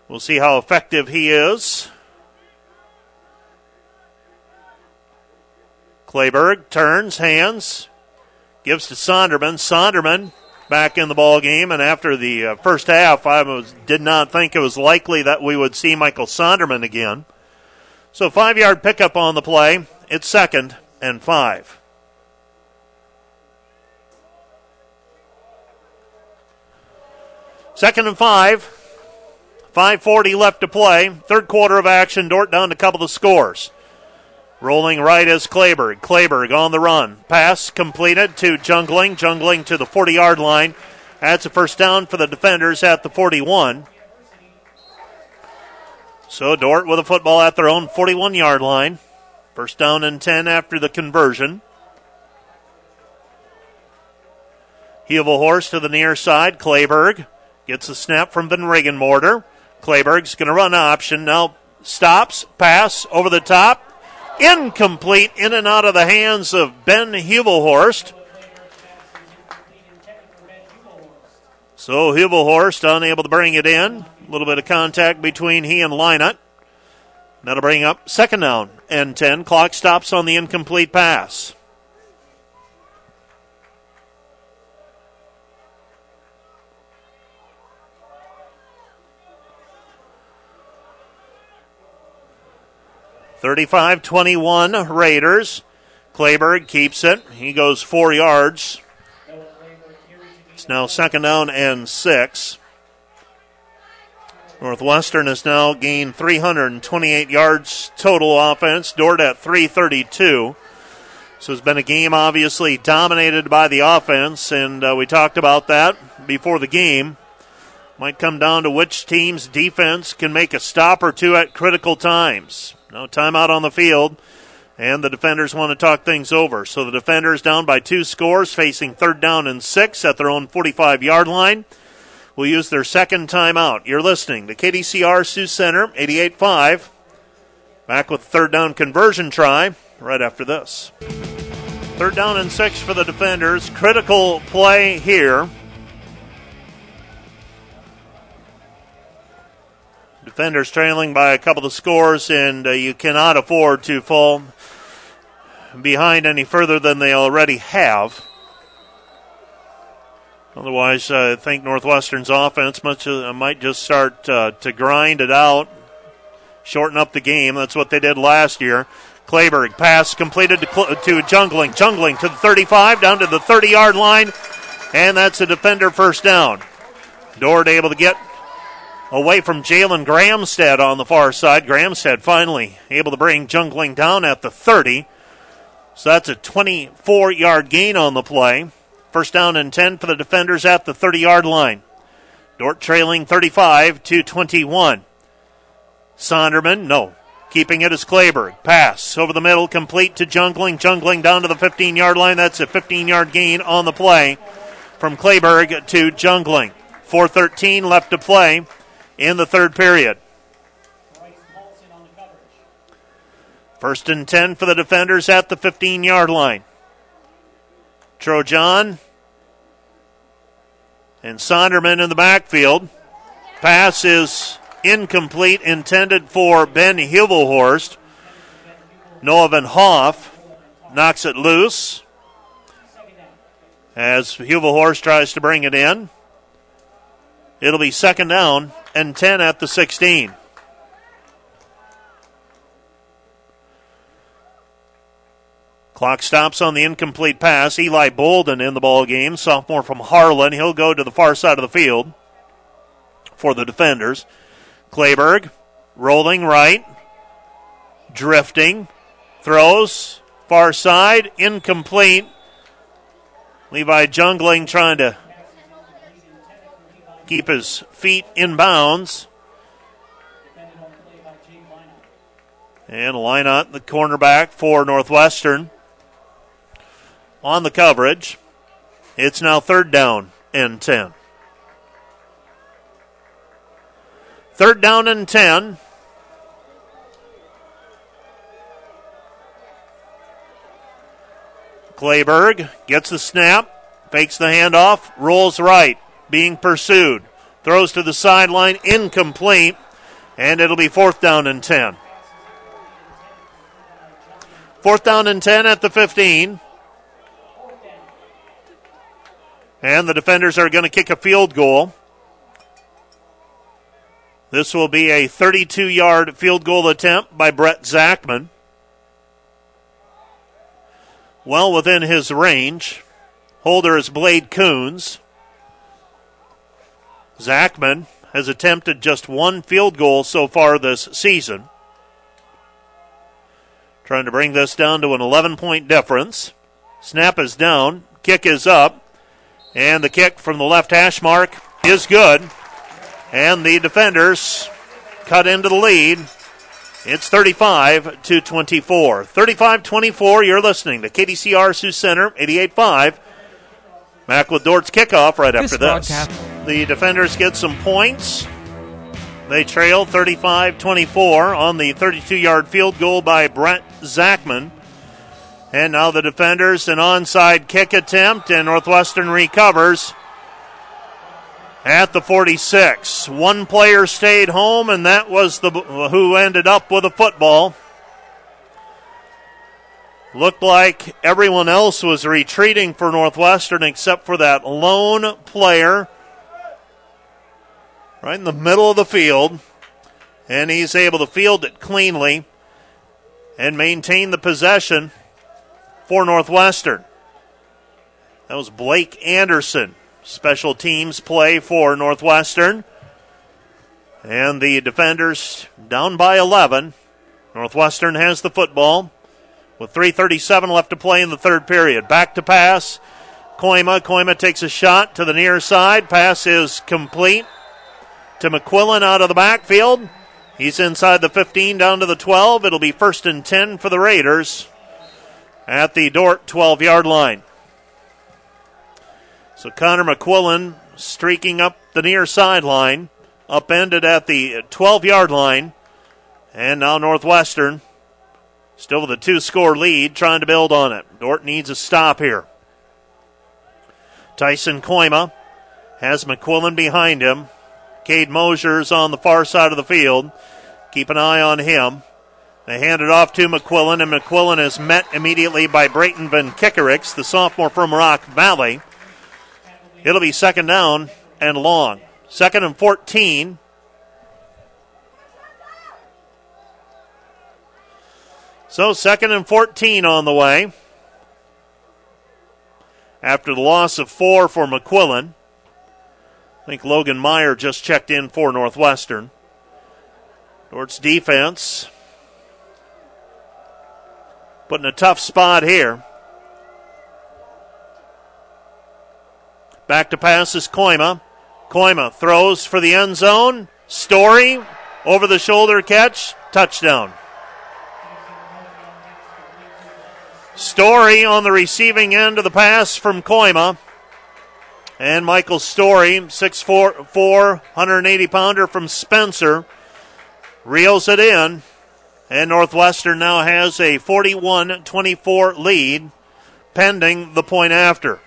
We'll see how effective he is. Clayberg turns, hands, gives to Sonderman. Sonderman back in the ball game, and after the uh, first half, I was, did not think it was likely that we would see Michael Sonderman again. So five yard pickup on the play. It's second and five. Second and five. 5.40 left to play. Third quarter of action. Dordt down a couple of scores. Rolling right is Clayberg. Clayberg on the run. Pass completed to Jungling. Jungling to the 40 yard line. That's a first down for the defenders at the 41. So Dordt with a football at their own 41 yard line. First down and 10 after the conversion. Horse to the near side. Clayberg gets a snap from Van Regenmorter. Clayberg's going to run option. Now stops, pass over the top. Incomplete in and out of the hands of Ben Hubelhorst. So Hubelhorst unable to bring it in. A little bit of contact between he and Lynott. That'll bring up second down and 10. Clock stops on the incomplete pass. Thirty-five twenty-one Raiders. Clayberg keeps it. He goes four yards. It's now second down and six. Northwestern has now gained 328 yards total offense. Dordt at 332. So it's been a game obviously dominated by the offense, and uh, we talked about that before the game. Might come down to which team's defense can make a stop or two at critical times. No timeout on the field, and the defenders want to talk things over. So the defenders down by two scores, facing third down and six at their own 45 yard line will use their second timeout. You're listening to KDCR Sioux Center, 88.5. Back with third down conversion try right after this. Third down and six for the defenders. Critical play here. Defenders trailing by a couple of scores, and uh, you cannot afford to fall behind any further than they already have. Otherwise, uh, I think Northwestern's offense much, uh, might just start uh, to grind it out, shorten up the game. That's what they did last year. Clayberg pass completed to, to Jungling. Jungling to the 35, down to the 30 yard line, and that's a defender first down. Dordt able to get away from Jalen Gramstead on the far side. Gramstead finally able to bring Jungling down at the 30. So that's a 24 yard gain on the play. First down and 10 for the defenders at the 30 yard line. Dordt trailing 35 to 21. Sonderman, no. Keeping it as Clayberg. Pass over the middle, complete to Jungling. Jungling down to the 15 yard line. That's a 15 yard gain on the play from Clayberg to Jungling. 4.13 left to play in the third period. First and 10 for the defenders at the 15 yard line. Trojan and Sonderman in the backfield. Pass is incomplete, intended for Ben Hubelhorst. Noah Van Hoff knocks it loose as Hubelhorst tries to bring it in. It'll be second down and 10 at the 16. Clock stops on the incomplete pass. Eli Bolden in the ball game, sophomore from Harlan. He'll go to the far side of the field for the defenders. Clayberg rolling right, drifting, throws far side, incomplete. Levi Jungling trying to keep his feet in bounds. And Lynott, the cornerback for Northwestern on the coverage. It's now third down and 10. Third down and 10. Clayberg gets the snap, fakes the handoff, rolls right, being pursued, throws to the sideline, incomplete, and it'll be fourth down and 10. Fourth down and 10 at the 15. And the defenders are going to kick a field goal. This will be a 32 yard field goal attempt by Brett Zachman. Well within his range. Holder is Blade Coons. Zachman has attempted just one field goal so far this season. Trying to bring this down to an 11 point difference. Snap is down. Kick is up. And the kick from the left hash mark is good. And the defenders cut into the lead. It's 35 to 24. 35 24, you're listening to KDCR Sioux Center, 88.5. Mack with Dordt's kickoff right after this. The defenders get some points. They trail 35 24 on the 32 yard field goal by Brett Zachman. And now the defenders, an onside kick attempt, and Northwestern recovers. at the 46. One player stayed home, and that was the who ended up with a football. Looked like everyone else was retreating for Northwestern except for that lone player right in the middle of the field. And he's able to field it cleanly and maintain the possession for Northwestern. That was Blake Anderson. Special teams play for Northwestern. And the defenders down by 11. Northwestern has the football with 3.37 left to play in the third period. Back to pass. Kooima. Kooima takes a shot to the near side. Pass is complete to McQuillan out of the backfield. He's inside the 15 down to the 12. It'll be first and 10 for the Raiders at the Dordt 12 yard line. So Connor McQuillan streaking up the near sideline, upended at the 12 yard line. And now Northwestern Still with a two score lead, trying to build on it. Dordt needs a stop here. Tyson Kooima has McQuillan behind him. Cade Mosier's on the far side of the field. Keep an eye on him. They hand it off to McQuillan, and McQuillan is met immediately by Brayton Van Kickerix, the sophomore from Rock Valley. It'll be second down and long. Second and 14 So, second and 14 on the way. After the loss of four for McQuillan. I think Logan Meyer just checked in for Northwestern. Dordt's defense put in a tough spot here. Back to pass is Kooima. Kooima throws for the end zone. Story over the shoulder catch. Touchdown. Story on the receiving end of the pass from Kooima. And Michael Story, 6'4, 180 pounder from Spencer, reels it in. And Northwestern now has a 41 24 lead pending the point after.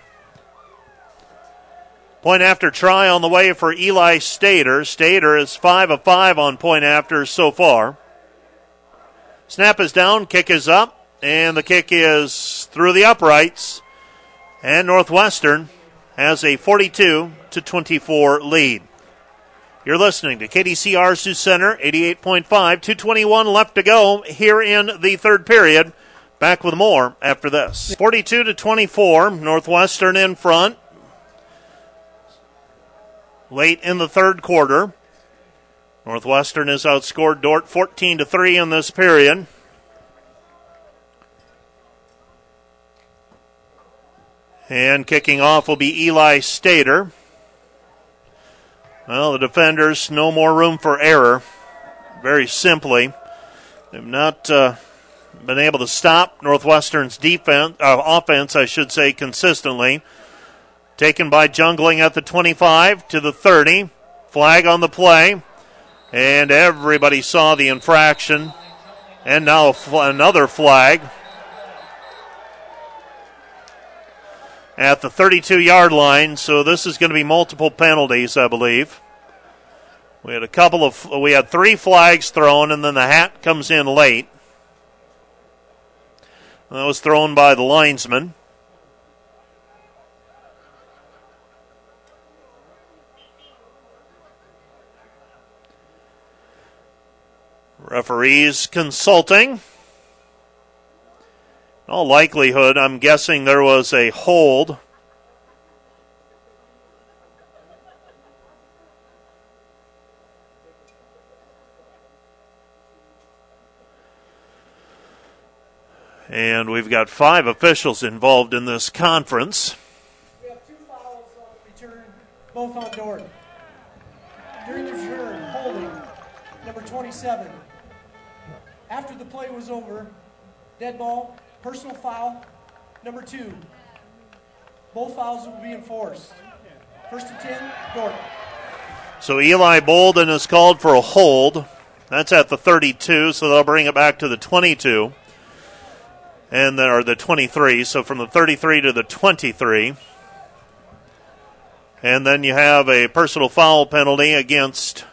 Point after try on the way for Eli Stater. Stater is 5 of 5 on point after so far. Snap is down, kick is up. And the kick is through the uprights. And Northwestern has a 42 to 24 lead. You're listening to KDCR Sioux Center, 88.5, 221 left to go here in the third period. Back with more after this. 42 to 24, Northwestern in front. Late in the third quarter. Northwestern has outscored Dordt 14 to 3 in this period. And kicking off will be Eli Stater. Well, the defenders, no more room for error. Very simply, they've not uh, been able to stop Northwestern's defense, uh, offense, I should say, consistently. Taken by Jungling at the 25 to the 30. Flag on the play. And everybody saw the infraction. And now another flag at the 32 yard line, so this is going to be multiple penalties, I believe. We had a couple of, we had three flags thrown, and then the hat comes in late. That was thrown by the linesman. Referees consulting. In all likelihood, I'm guessing there was a hold. And we've got five officials involved in this conference. We have two fouls on return, both on. During the return, holding number 27. After the play was over, dead ball, Personal foul number two. Both fouls will be enforced. First and 10, Dordt. So Eli Bolden is called for a hold. That's at the 32, so they'll bring it back to the 22. And or the 23, so from the 33 to the 23. And then you have a personal foul penalty against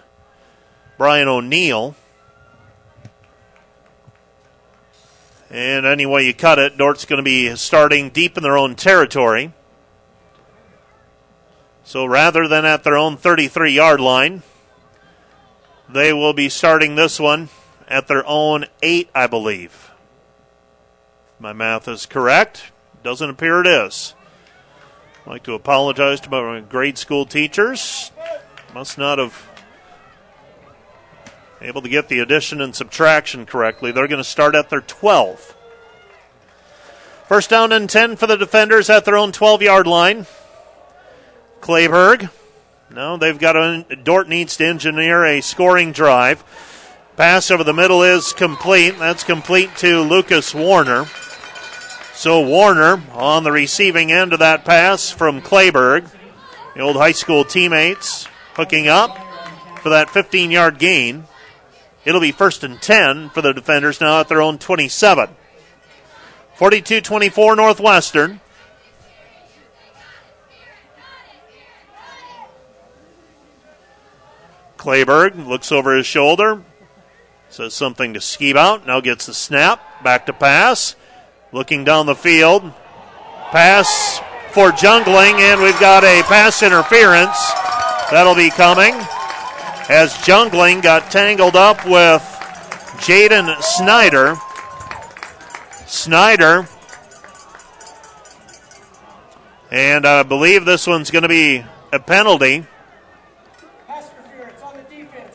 Brian O'Neill. And any way you cut it, Dordt's going to be starting deep in their own territory. So rather than at their own 33 yard line, they will be starting this one at their own eight, I believe. My math is correct. Doesn't appear it is. I'd like to apologize to my grade school teachers. Must not have able to get the addition and subtraction correctly. They're going to start at their 12. First down and 10 for the defenders at their own 12 yard line. Clayberg. No, they've got a. Dordt needs to engineer a scoring drive. Pass over the middle is complete. That's complete to Lucas Warner. So Warner on the receiving end of that pass from Clayberg. The old high school teammates hooking up for that 15 yard gain. It'll be first and 10 for the defenders now at their own 27. 42 24 Northwestern. Clayberg looks over his shoulder, says something to Skibout, now gets the snap, back to pass, looking down the field. Pass for jungling, and we've got a pass interference. That'll be coming as jungling got tangled up with Jaden Snyder. Snyder. And I believe this one's going to be a penalty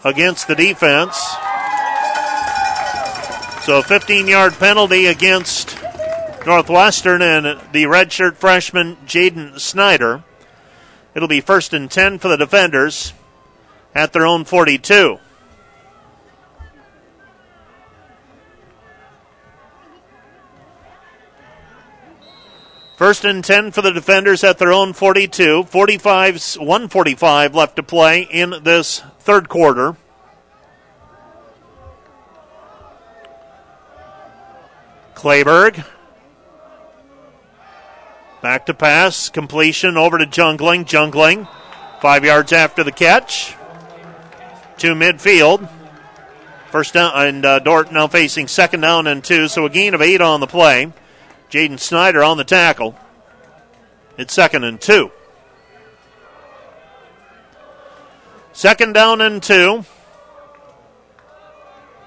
against the defense. So a 15 yard penalty against Northwestern and the redshirt freshman Jaden Snyder. It'll be first and 10 for the defenders at their own 42. First and 10 for the defenders at their own 42. 45, 145 left to play in this third quarter. Clayberg. Back to pass. Completion over to Jungling. Jungling. Five yards after the catch. To midfield. First down, and uh, Dordt now facing second down and two, so a gain of eight on the play. Jaden Snyder on the tackle. It's second and two. Second down and two.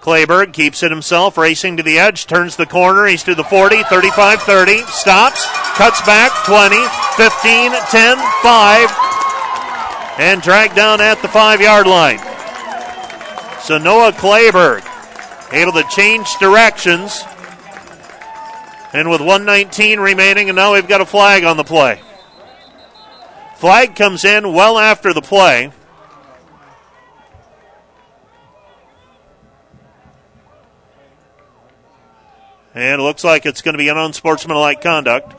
Clayberg keeps it himself, racing to the edge, turns the corner. He's to the 40, 35 30, stops, cuts back 20, 15, 10, 5, and dragged down at the five yard line. So Noah Clayberg able to change directions. And with 119 remaining, and now we've got a flag on the play. Flag comes in well after the play. And it looks like it's going to be an unsportsmanlike conduct.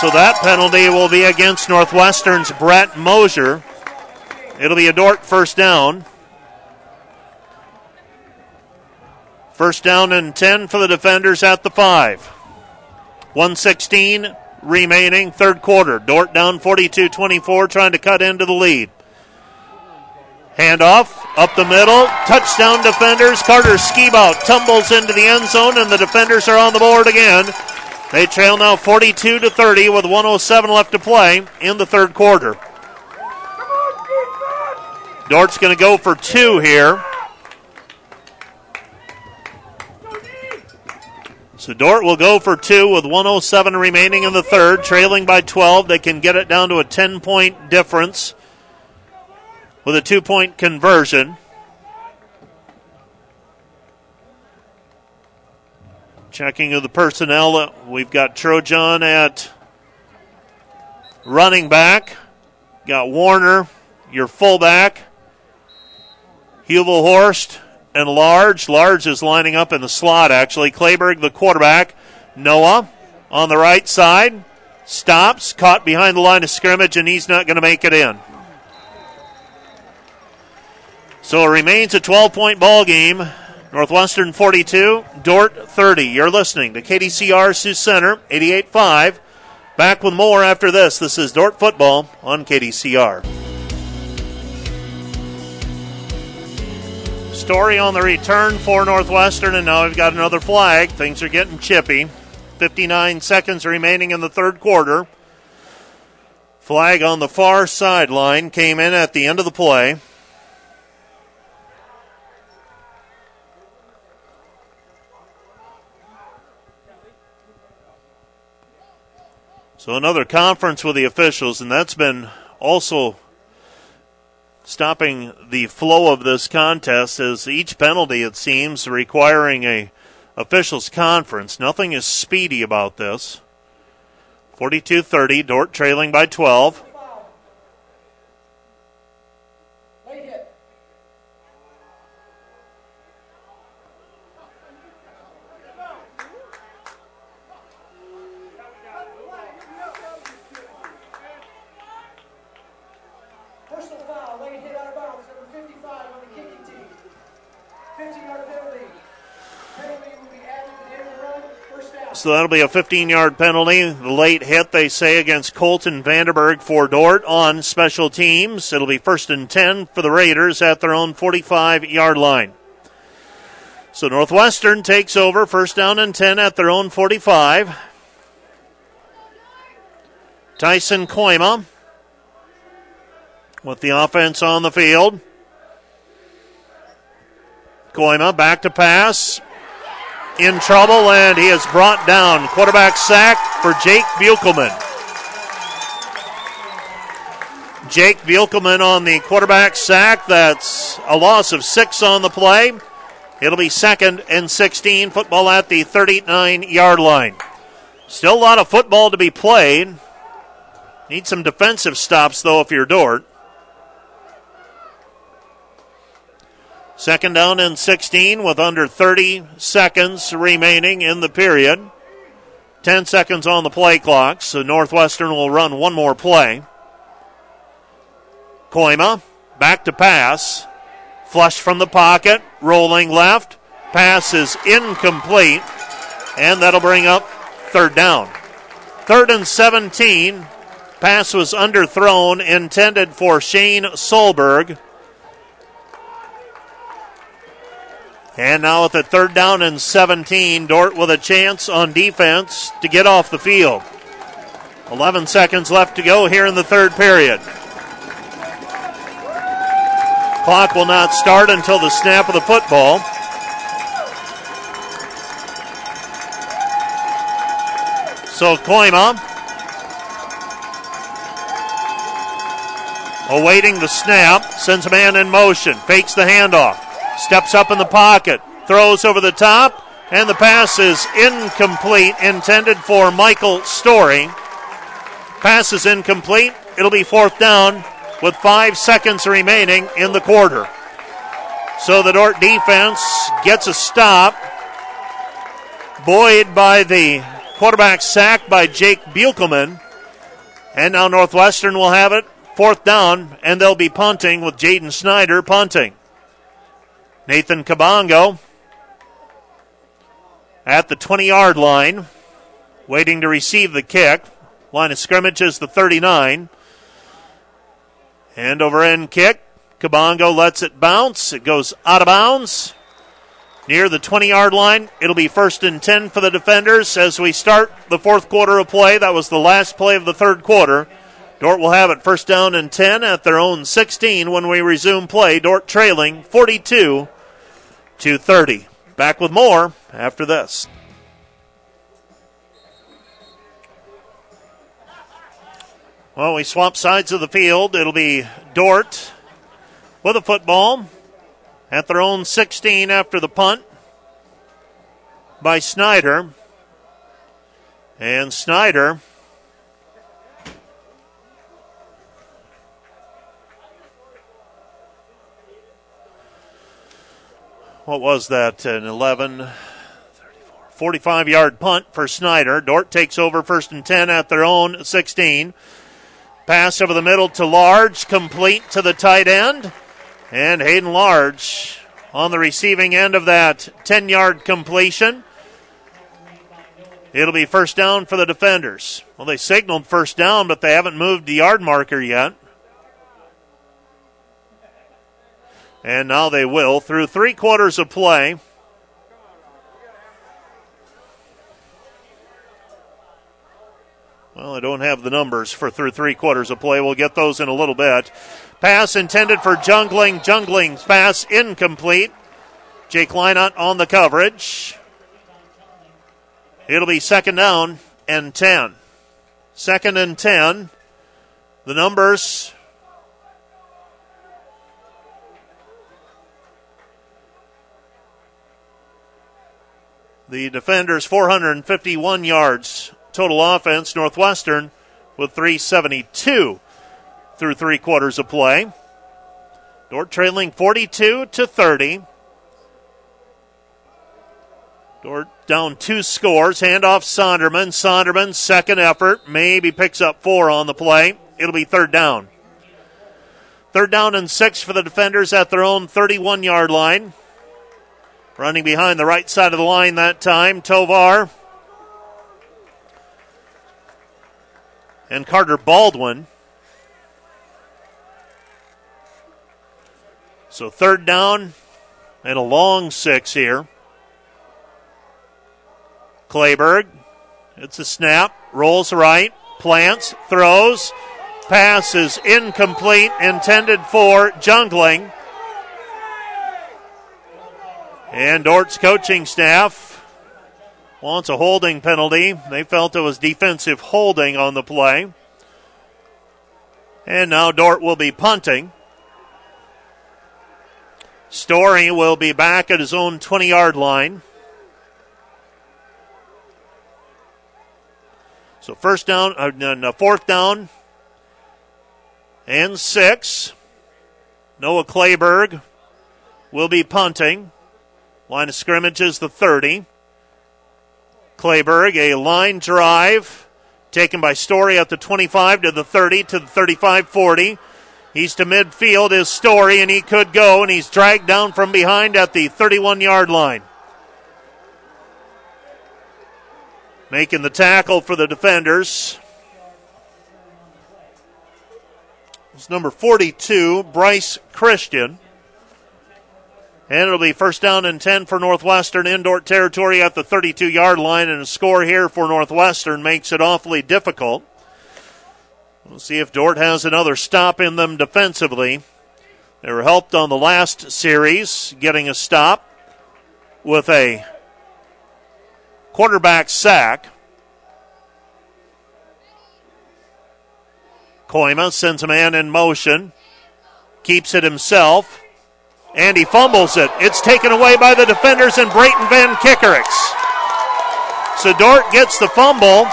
So that penalty will be against Northwestern's Brett Mosier. It'll be a Dordt first down. First down and 10 for the defenders at the 5. 116 remaining, third quarter. Dordt down 42 24, trying to cut into the lead. Handoff up the middle. Touchdown defenders. Carter Skibout tumbles into the end zone, and the defenders are on the board again. They trail now 42 to 30 with 107 left to play in the third quarter. Dordt's going to go for two here. So Dordt will go for two with 107 remaining in the third, trailing by 12. They can get it down to a 10 point difference with a two point conversion. Checking of the personnel, uh, we've got Trojan at running back. Got Warner, your fullback. Hubelhorst and Large. Large is lining up in the slot, actually. Clayberg, the quarterback. Noah on the right side. Stops, caught behind the line of scrimmage, and he's not going to make it in. So it remains a 12 point ball game Northwestern 42, Dordt 30. You're listening to KDCR Sioux Center 88.5. Back with more after this. This is Dordt football on KDCR. Story on the return for Northwestern, and now we've got another flag. Things are getting chippy. 59 seconds remaining in the third quarter. Flag on the far sideline came in at the end of the play. So another conference with the officials, and that's been also stopping the flow of this contest as each penalty, it seems, requiring a officials conference. Nothing is speedy about this. 42-30, Dordt trailing by 12. So that'll be a 15 yard penalty. The late hit, they say, against Colton Vanderberg for Dordt on special teams. It'll be first and 10 for the Raiders at their own 45 yard line. So Northwestern takes over first down and 10 at their own 45. Tyson Kooima with the offense on the field. Kooima back to pass in trouble, and he is brought down. Quarterback sack for Jake Buchelman. Jake Buchelman on the quarterback sack. That's a loss of six on the play. It'll be second and 16. Football at the 39 yard line. Still a lot of football to be played. Need some defensive stops, though, if you're Dordt. Second down and 16 with under 30 seconds remaining in the period. 10 seconds on the play clock, so Northwestern will run one more play. Kooima, back to pass. Flush from the pocket, rolling left. Pass is incomplete, and that'll bring up third down. Third and 17. Pass was underthrown, intended for Shane Solberg. And now at the third down and 17, Dordt with a chance on defense to get off the field. 11 seconds left to go here in the third period. Clock will not start until the snap of the football. So Kooima awaiting the snap, sends a man in motion, fakes the handoff. Steps up in the pocket, throws over the top, and the pass is incomplete, intended for Michael Story. Pass is incomplete. It'll be fourth down with five seconds remaining in the quarter. So the Dordt defense gets a stop, buoyed by the quarterback sack by Jake Buchelman. And now Northwestern will have it, fourth down, and they'll be punting with Jaden Snyder punting. Nathan Kabongo at the 20 yard line, waiting to receive the kick. Line of scrimmage is the 39. Hand over end kick. Kabongo lets it bounce. It goes out of bounds. Near the 20 yard line, it'll be first and 10 for the defenders as we start the fourth quarter of play. That was the last play of the third quarter. Dordt will have it first down and 10 at their own 16 when we resume play. Dordt trailing 42 2.30. Back with more after this. Well, we swap sides of the field. It'll be Dordt with a football at their own 16 after the punt by Snyder. And Snyder what was that? An 11, 45 yard punt for Snyder. Dordt takes over first and 10 at their own 16. Pass over the middle to Large, complete to the tight end. And Hayden Large on the receiving end of that 10 yard completion. It'll be first down for the defenders. Well, they signaled first down, but they haven't moved the yard marker yet. And now they will through three quarters of play. Well, I don't have the numbers for through three quarters of play. We'll get those in a little bit. Pass intended for Jungling. Jungling's pass incomplete. Jake Lynott on the coverage. It'll be second down and 10. Second and 10. The numbers The defenders 451 yards total offense. Northwestern with 372 through three quarters of play. Dordt trailing 42 to 30. Dordt down two scores. Handoff Sonderman. Sonderman, second effort. Maybe picks up four on the play. It'll be third down. Third down and six for the defenders at their own 31 yard line. Running behind the right side of the line that time, Tovar. And Carter Baldwin. So third down and a long six here. Clayberg. It's a snap. Rolls right. Plants. Throws. Pass is incomplete. Intended for Jungling. And Dordt's coaching staff wants a holding penalty. They felt it was defensive holding on the play. And now Dordt will be punting. Story will be back at his own 20 yard line. So first down, uh, fourth down, and six. Noah Clayberg will be punting. Line of scrimmage is the 30. Clayberg, a line drive taken by Story at the 25 to the 30 to the 35 40. He's to midfield, his Story, and he could go, and he's dragged down from behind at the 31 yard line. Making the tackle for the defenders. It's number 42, Bryce Christian. And it'll be first down and 10 for Northwestern indoor territory at the 32 yard line. And a score here for Northwestern makes it awfully difficult. We'll see if Dordt has another stop in them defensively. They were helped on the last series, getting a stop with a quarterback sack. Kooima sends a man in motion, keeps it himself and he fumbles it. It's taken away by the defenders and Brayton Van Kickerix. So Dordt gets the fumble.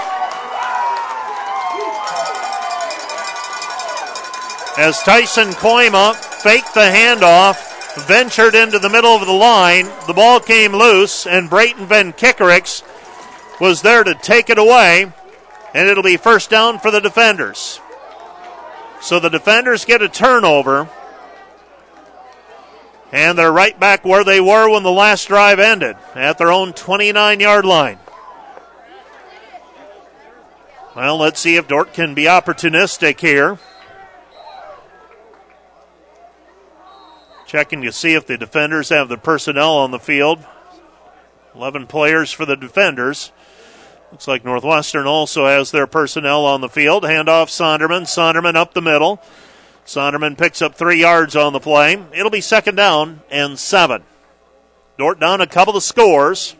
As Tyson Kooima faked the handoff, ventured into the middle of the line, the ball came loose, and Brayton Van Kickerix was there to take it away, and it'll be first down for the defenders. So the defenders get a turnover. And they're right back where they were when the last drive ended, at their own 29 yard line. Well, let's see if Dordt can be opportunistic here. Checking to see if the defenders have the personnel on the field. 11 players for the defenders. Looks like Northwestern also has their personnel on the field. Handoff Sonderman. Sonderman up the middle. Sonderman picks up three yards on the play. It'll be second down and seven. Dordt down a couple of scores.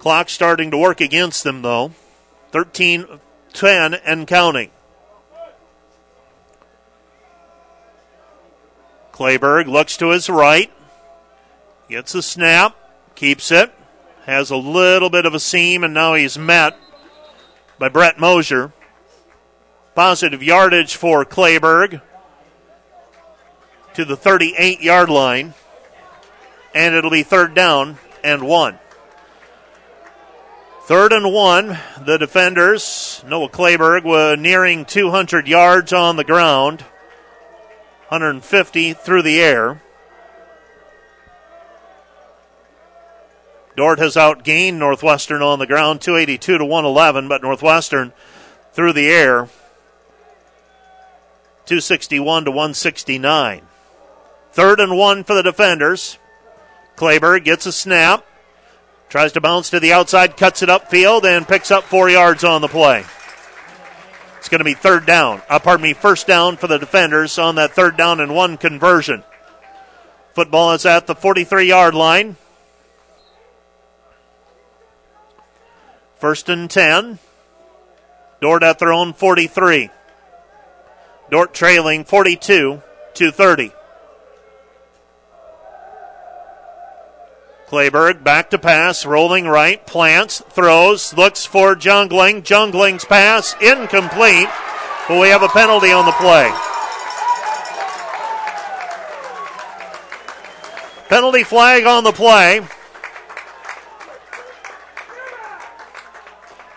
Clock starting to work against them, though. 13 10 and counting. Clayberg looks to his right, gets the snap, keeps it, has a little bit of a seam, and now he's met by Brett Mosier. Positive yardage for Clayberg to the 38 yard line. And it'll be third down and one. Third and one, the defenders, Noah Clayberg, were nearing 200 yards on the ground, 150 through the air. Dordt has outgained Northwestern on the ground, 282 to 111, but Northwestern through the air 261 to 169. Third and one for the defenders. Clayberg gets a snap, tries to bounce to the outside, cuts it upfield, and picks up four yards on the play. It's going to be third down. Uh, pardon me, first down for the defenders on that third down and one conversion. Football is at the 43 yard line. First and 10. Dordt at their own 43. Dordt trailing 42 to 30. Clayberg back to pass, rolling right, plants, throws, looks for Jungling. Jungling's pass incomplete, but we have a penalty on the play. Penalty flag on the play.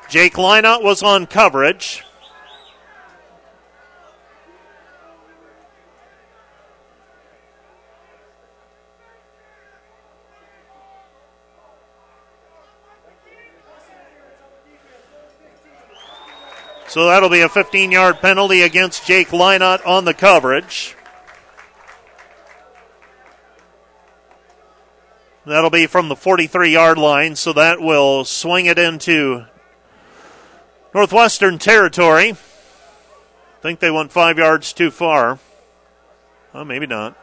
Jake Lynott was on coverage. So that'll be a 15 yard penalty against Jake Lynott on the coverage. That'll be from the 43 yard line, so that will swing it into Northwestern territory. I think they went five yards too far. Oh, maybe not.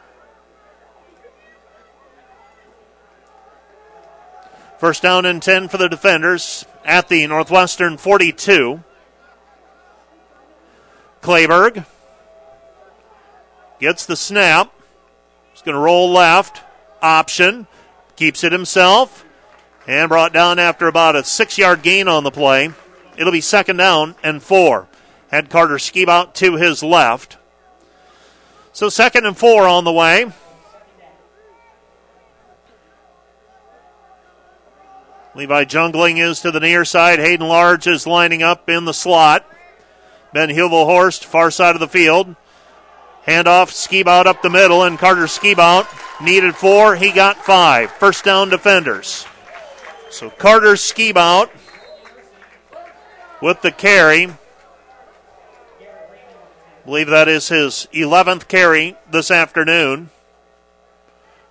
First down and 10 for the defenders at the Northwestern 42. Clayberg gets the snap. He's going to roll left. Option. Keeps it himself. And brought down after about a six yard gain on the play. It'll be second down and four. Had Carter Skibout to his left. So second and four on the way. Levi Jungling is to the near side. Hayden Large is lining up in the slot. Ben Hilvelhorst, far side of the field. Handoff, Skibout up the middle, and Carter Skibout needed four. He got five. First down defenders. So Carter Skibout with the carry. believe that is his 11th carry this afternoon.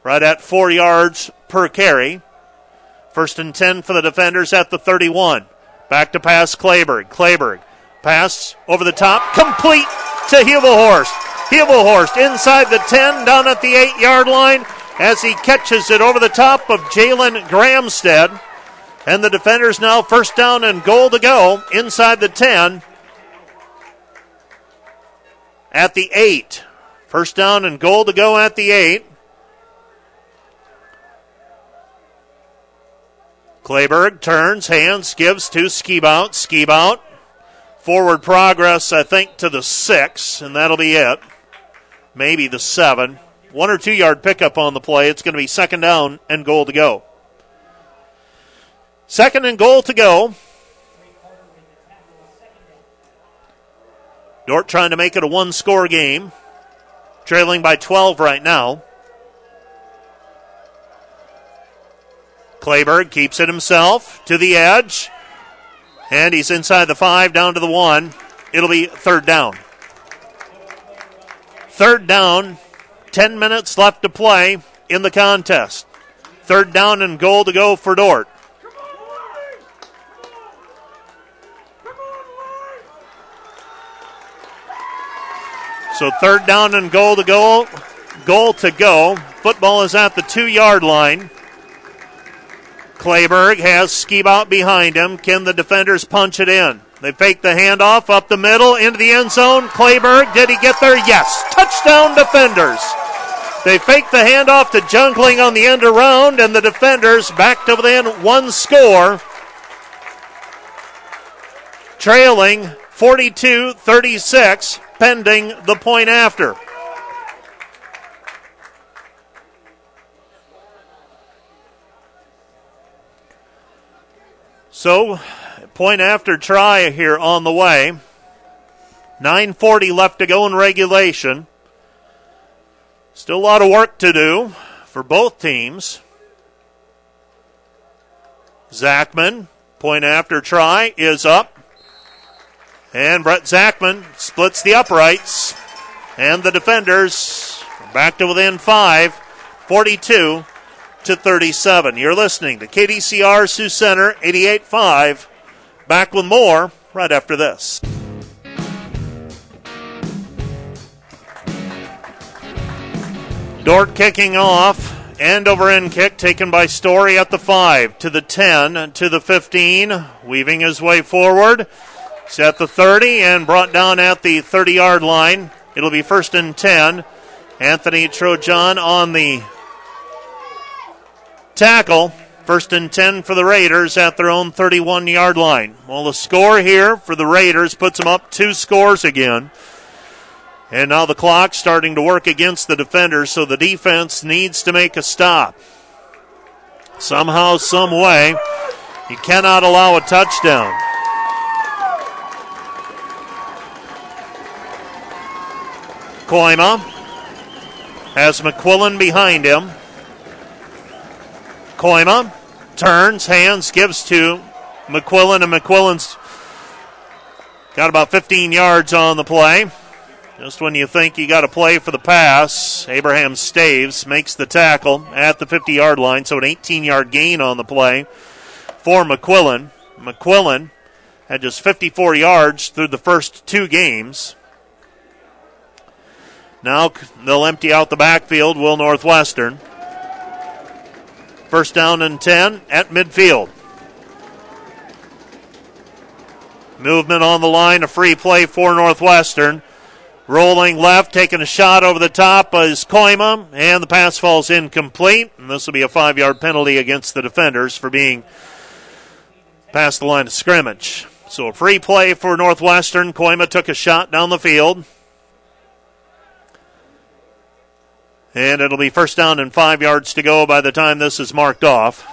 Right at four yards per carry. First and 10 for the defenders at the 31. Back to pass Clayberg. Clayberg Pass over the top, complete to Hebelhorst. Hebelhorst inside the 10, down at the 8 yard line as he catches it over the top of Jalen Gramstead. And the defenders now first down and goal to go inside the 10 at the 8. First down and goal to go at the 8. Clayberg turns, hands, gives to Skibout. Skibout Forward progress, I think, to the six, and that'll be it. Maybe the seven. One or two yard pickup on the play. It's going to be second down and goal to go. Second and goal to go. Dordt trying to make it a one score game. Trailing by 12 right now. Clayberg keeps it himself to the edge. And he's inside the five, down to the one. It'll be third down. Third down, 10 minutes left to play in the contest. Third down and goal to go for Dordt. So third down and goal to go. Goal to go. Football is at the two yard line. Clayberg has Skibout behind him. Can the defenders punch it in? They fake the handoff up the middle into the end zone. Clayberg, did he get there? Yes. Touchdown defenders. They fake the handoff to Jungling on the end around, and the defenders back to within one score. Trailing 42 36, pending the point after. So, point after try here on the way. 9.40 left to go in regulation. Still a lot of work to do for both teams. Zachman, point after try, is up. And Brett Zachman splits the uprights. And the defenders back to within five, 42 to 37. You're listening to KDCR Sioux Center 88.5. Back with more right after this. Dordt kicking off. End over end kick taken by Story at the 5 to the 10 to the 15. Weaving his way forward. At the 30 and brought down at the 30 yard line. It'll be first and 10. Anthony Trojan on the tackle. First and 10 for the Raiders at their own 31 yard line. Well, the score here for the Raiders puts them up two scores again. And now the clock starting to work against the defenders, so the defense needs to make a stop. Somehow, some way, you cannot allow a touchdown. Kooima has McQuillan behind him. Kooima turns, hands, gives to McQuillan, and McQuillan's got about 15 yards on the play. Just when you think you got to play for the pass, Abraham Staves makes the tackle at the 50 yard line, so an 18 yard gain on the play for McQuillan. McQuillan had just 54 yards through the first two games. Now they'll empty out the backfield, will Northwestern. First down and 10 at midfield. Movement on the line, a free play for Northwestern. Rolling left, taking a shot over the top is Kooima, and the pass falls incomplete. And this will be a five yard penalty against the defenders for being past the line of scrimmage. So a free play for Northwestern. Kooima took a shot down the field. And it'll be first down and five yards to go by the time this is marked off.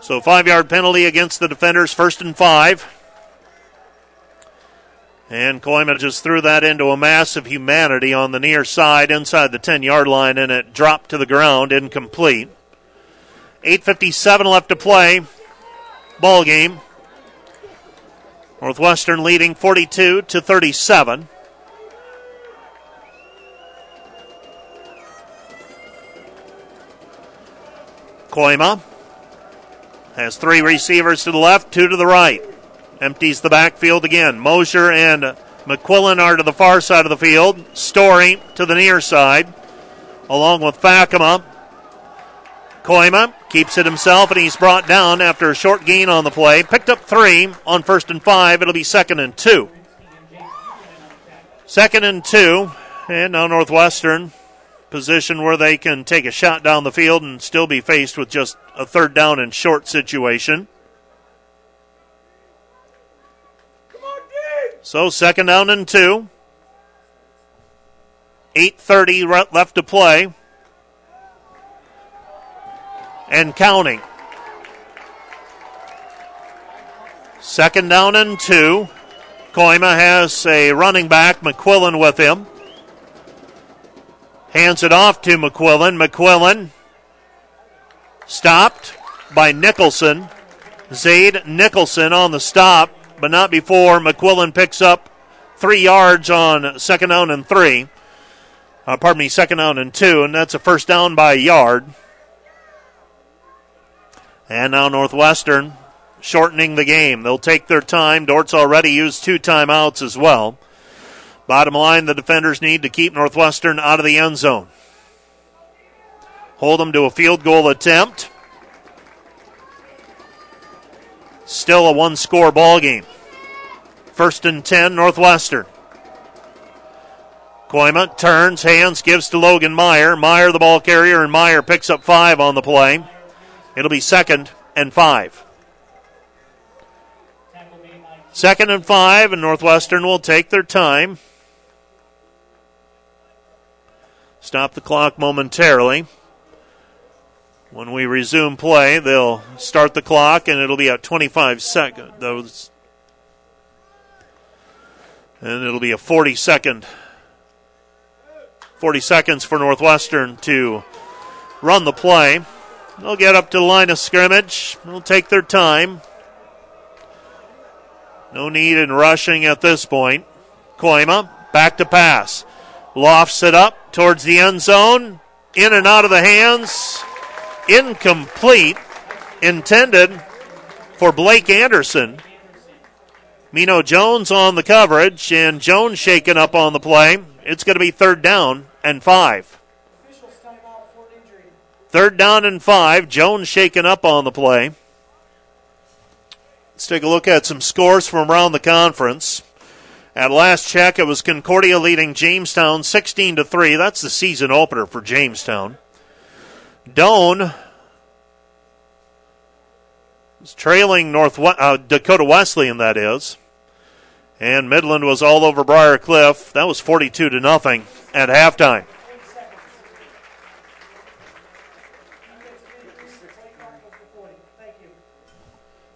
So five yard penalty against the defenders, first and five. And Kooima just threw that into a mass of humanity on the near side inside the 10 yard line, and it dropped to the ground, incomplete. 8.57 left to play. Ball game. Northwestern leading 42 to 37. Kooima has three receivers to the left, two to the right. Empties the backfield again. Mosier and McQuillan are to the far side of the field. Story to the near side, along with Fakema. Kooima keeps it himself, and he's brought down after a short gain on the play. Picked up three on first and five. It'll be second and two. Second and two, and now Northwestern position where they can take a shot down the field and still be faced with just a third down and short situation. So second down and two. 8.30 left to play. And counting. Second down and two. Kooima has a running back, McQuillan, with him. Hands it off to McQuillan. McQuillan stopped by Nicholson. Zade Nicholson on the stop but not before McQuillan picks up three yards on second down and three. Uh, pardon me, second down and two, and that's a first down by a yard. And now Northwestern shortening the game. They'll take their time. Dordt's already used two timeouts as well. Bottom line, the defenders need to keep Northwestern out of the end zone. Hold them to a field goal attempt. Still a one score ball game. First and 10, Northwestern. Kooima turns, hands, gives to Logan Meyer. Meyer, the ball carrier, and Meyer picks up five on the play. It'll be second and five. Second and five, and Northwestern will take their time. Stop the clock momentarily. When we resume play, they'll start the clock and it'll be at 25 seconds. Those, and it'll be a 40 second, 40 seconds for Northwestern to run the play. They'll get up to the line of scrimmage. They'll take their time. No need in rushing at this point. Kooima, back to pass. Lofts it up towards the end zone. In and out of the hands. Incomplete. Intended for Blake Anderson. Mino Jones on the coverage, and Jones shaken up on the play. It's going to be third down and five. Third down and five. Jones shaken up on the play. Let's take a look at some scores from around the conference. At last check, it was Concordia leading Jamestown 16 to 3. That's the season opener for Jamestown. Doane was trailing North uh, Dakota Wesleyan, that is. And Midland was all over Briar Cliff. That was 42 to nothing at halftime.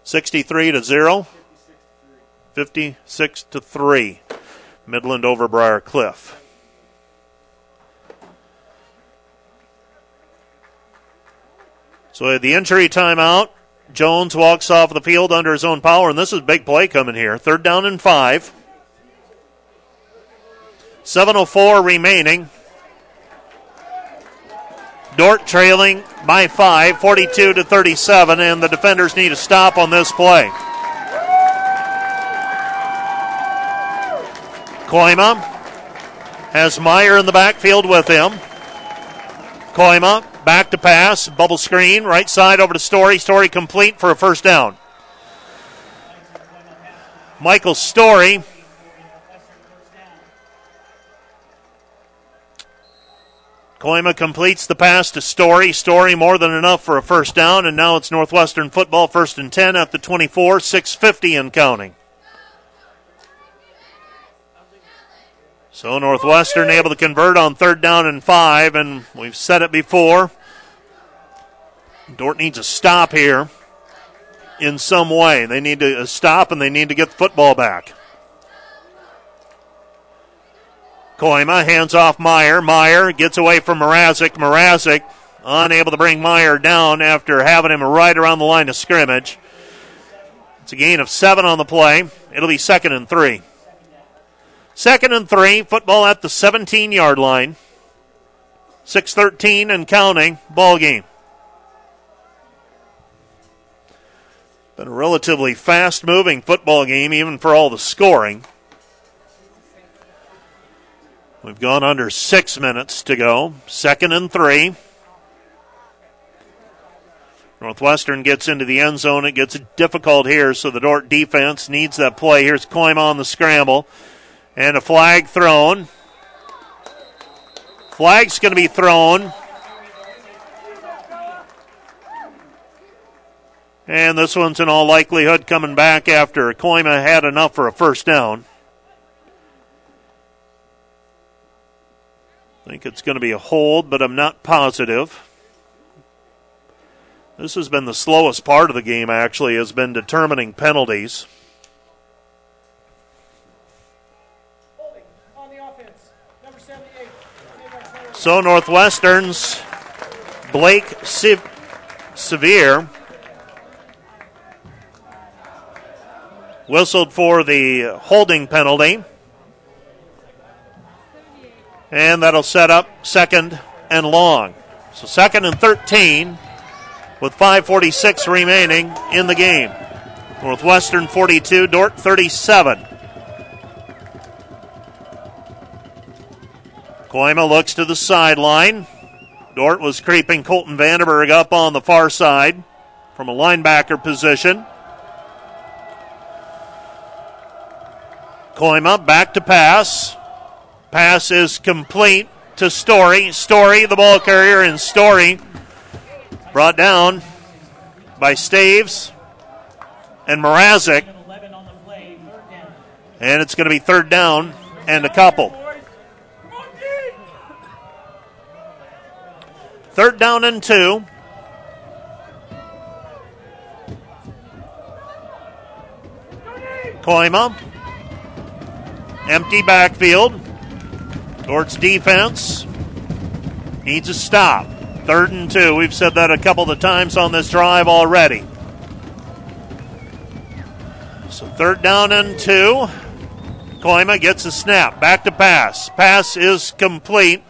Sixty-three to zero. Fifty-six to three. Midland over Briar Cliff. So the injury timeout. Jones walks off the field under his own power, and this is a big play coming here. Third down and five. 7.04 remaining. Dordt trailing by five, 42 to 37, and the defenders need a stop on this play. Kooima has Meyer in the backfield with him. Kooima Back to pass. Bubble screen. Right side over to Story. Story complete for a first down. Michael Story. Kooima completes the pass to Story. Story more than enough for a first down, and now it's Northwestern football first and 10 at the 24, 650 and counting. So Northwestern able to convert on third down and five, and we've said it before. Dordt needs a stop here in some way. They need to stop and they need to get the football back. Kooima hands off Meyer. Meyer gets away from Mrazek. Mrazek unable to bring Meyer down after having him right around the line of scrimmage. It's a gain of seven on the play. It'll be second and three. Second and three, football at the 17 yard line. 613 and counting, ball game. Been a relatively fast moving football game, even for all the scoring. We've gone under six minutes to go. Second and three. Northwestern gets into the end zone. It gets difficult here, so the Dordt defense needs that play. Here's Kooima on the scramble. And a flag thrown. Flag's going to be thrown. And this one's in all likelihood coming back after Kooima had enough for a first down. I think it's going to be a hold, but I'm not positive. This has been the slowest part of the game, actually, has been determining penalties. So Northwestern's Blake Severe whistled for the holding penalty. And that'll set up second and long. So second and 13 with 5.46 remaining in the game. Northwestern 42, Dordt 37. Kooima looks to the sideline. Dordt was creeping Colton Vanderberg up on the far side from a linebacker position. Kooima back to pass. Pass is complete to Story. Story, the ball carrier, and Story brought down by Staves and Mrazek. And it's going to be third down and a couple. Third down and two. Kooima. Empty backfield. Dordt's defense. Needs a stop. Third and two. We've said that a couple of times on this drive already. So third down and two. Kooima gets a snap. Back to pass. Pass is complete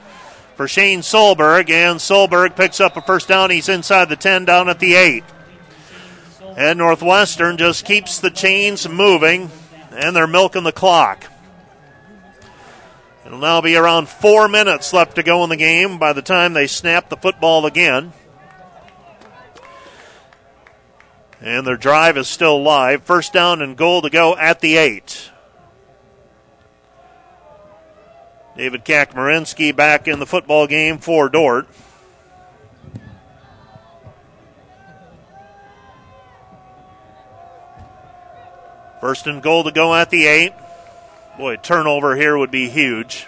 for Shane Solberg, and Solberg picks up a first down. He's inside the 10, down at the 8. And Northwestern just keeps the chains moving, and they're milking the clock. It'll now be around four minutes left to go in the game by the time they snap the football again. And their drive is still live. First down and goal to go at the eight. David Kakmarinsky back in the football game for Dordt. First and goal to go at the eight. Boy, turnover here would be huge.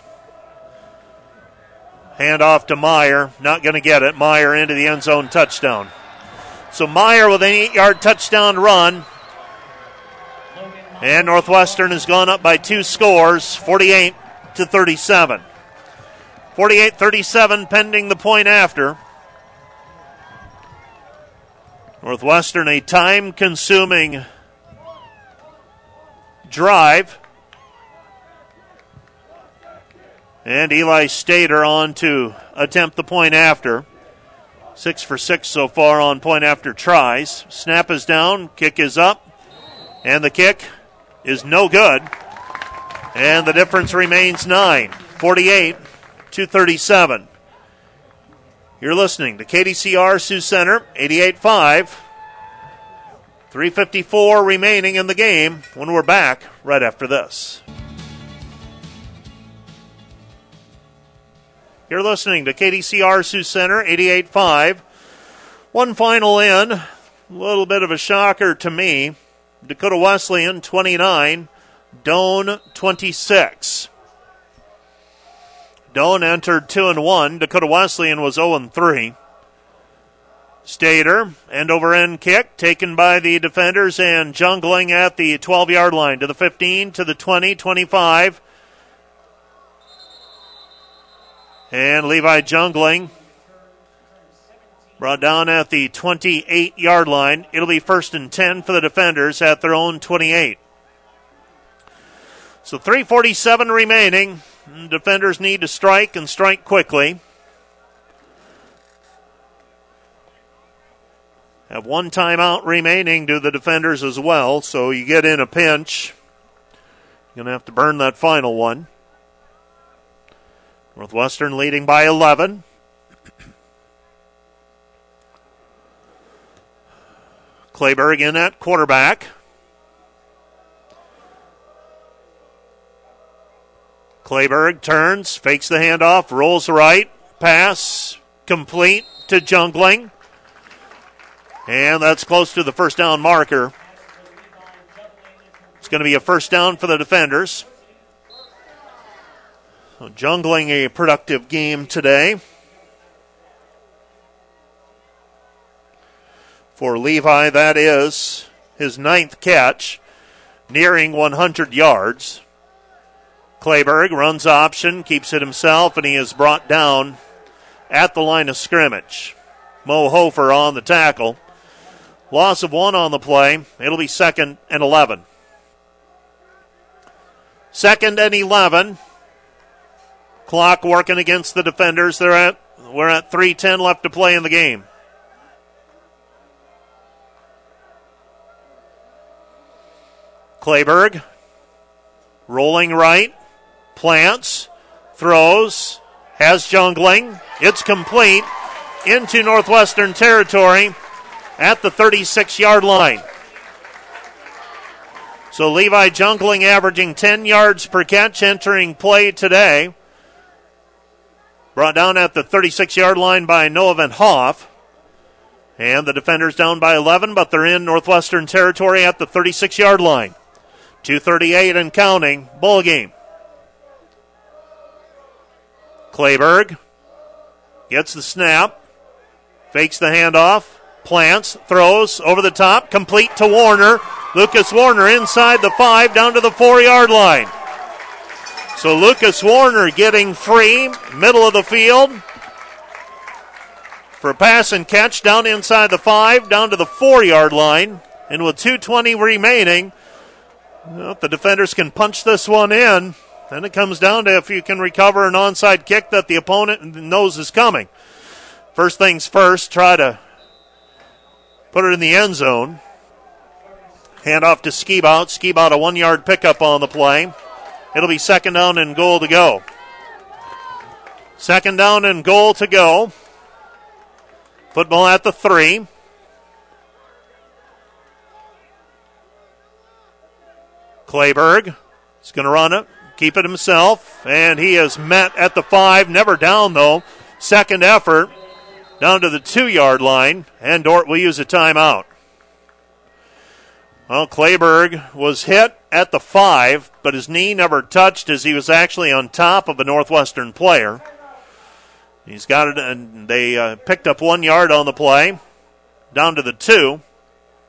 Hand off to Meyer. Not going to get it. Meyer into the end zone touchdown. So Meyer with an eight yard touchdown run. And Northwestern has gone up by two scores, 48 to 37. 48 37 pending the point after. Northwestern, a time consuming drive. And Eli Stater on to attempt the point after. Six for six so far on point after tries. Snap is down, kick is up, and the kick is no good. And the difference remains nine. 48 to 37. You're listening to KDCR Sioux Center, 88.5. 354 remaining in the game when we're back right after this. You're listening to KDCR Sioux Center, 88.5. One final in. A little bit of a shocker to me. Dakota Wesleyan, 29. Doane, 26. Doane entered 2 and 1. Dakota Wesleyan was 0 and 3. Stater, end over end kick taken by the defenders and Jungling at the 12 yard line to the 15, to the 20, 25. And Levi Jungling. Brought down at the 28 yard line. It'll be first and 10 for the defenders at their own 28. So 347 remaining. Defenders need to strike and strike quickly. Have one timeout remaining to the defenders as well, so you get in a pinch. You're going to have to burn that final one. Northwestern leading by 11. Clayberg in at quarterback. Clayberg turns, fakes the handoff, rolls right, pass complete to Jungling. And that's close to the first down marker. It's going to be a first down for the defenders. So Jungling a productive game today. For Levi, that is his ninth catch, nearing 100 yards. Clayberg runs option, keeps it himself, and he is brought down at the line of scrimmage. Mo Hofer on the tackle. Loss of one on the play. It'll be second and 11. Second and 11. Clock working against the defenders. They're at we're at 3:10 left to play in the game. Clayberg rolling right, plants, throws, has Jungling. It's complete into Northwestern territory at the 36 yard line. So Levi Jungling averaging 10 yards per catch entering play today. Brought down at the 36 yard line by Noah Van Hoff. And the defenders down by 11, but they're in Northwestern territory at the 36 yard line. 238 and counting. Ball game. Clayberg gets the snap, fakes the handoff, plants, throws over the top, complete to Warner. Lucas Warner inside the five, down to the four yard line. So Lucas Warner getting free, middle of the field. for pass and catch down inside the five, down to the four yard line. And with 2.20 remaining, well, the defenders can punch this one in, then it comes down to if you can recover an onside kick that the opponent knows is coming. First things first, try to put it in the end zone. Hand off to Skibout. Skibout a one yard pickup on the play. It'll be second down and goal to go. Second down and goal to go. Football at the three. Clayberg is going to run it, keep it himself, and he is met at the five. Never down though. Second effort down to the two yard line, and Dordt will use a timeout. Well, Clayberg was hit at the five, but his knee never touched as he was actually on top of a Northwestern player. He's got it, and they uh, picked up one yard on the play, down to the two.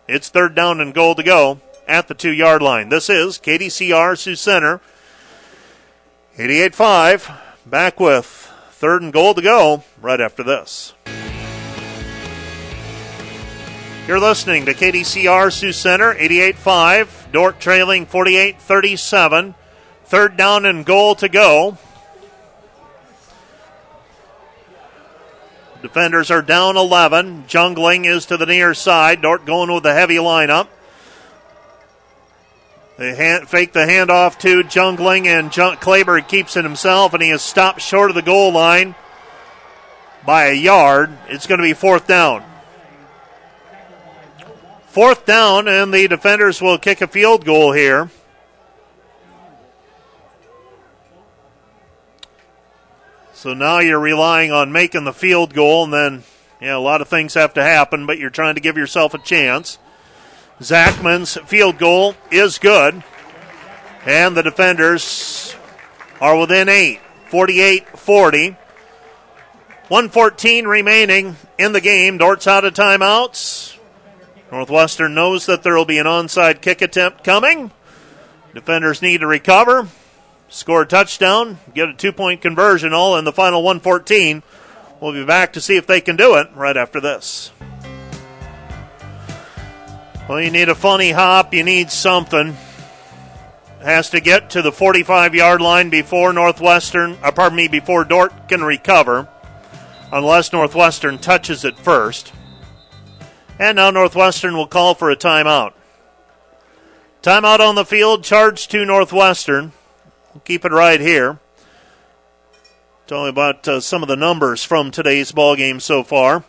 It's third down and goal to go at the two yard line. This is KDCR Sioux Center. 88 5, back with third and goal to go right after this. You're listening to KDCR Sioux Center, 88-5. Dordt trailing 48-37. Third down and goal to go. Defenders are down 11. Jungling is to the near side. Dordt going with the heavy lineup. They hand, fake the handoff to Jungling, and Jung, Clayberg keeps it himself, and he is stopped short of the goal line by a yard. It's going to be fourth down. Fourth down, and the defenders will kick a field goal here. So now you're relying on making the field goal, and then, yeah, a lot of things have to happen, but you're trying to give yourself a chance. Zachman's field goal is good, and the defenders are within eight, 48 40. 114 remaining in the game. Dordt's out of timeouts. Northwestern knows that there will be an onside kick attempt coming. Defenders need to recover, score a touchdown, get a two point conversion, all in the final 114. We'll be back to see if they can do it right after this. Well, you need a funny hop, you need something. Has to get to the 45 yard line before Northwestern, or pardon me, before Dordt can recover, unless Northwestern touches it first. And now Northwestern will call for a timeout. Timeout on the field, charge to Northwestern. We'll keep it right here. Tell me about uh, some of the numbers from today's ball game so far.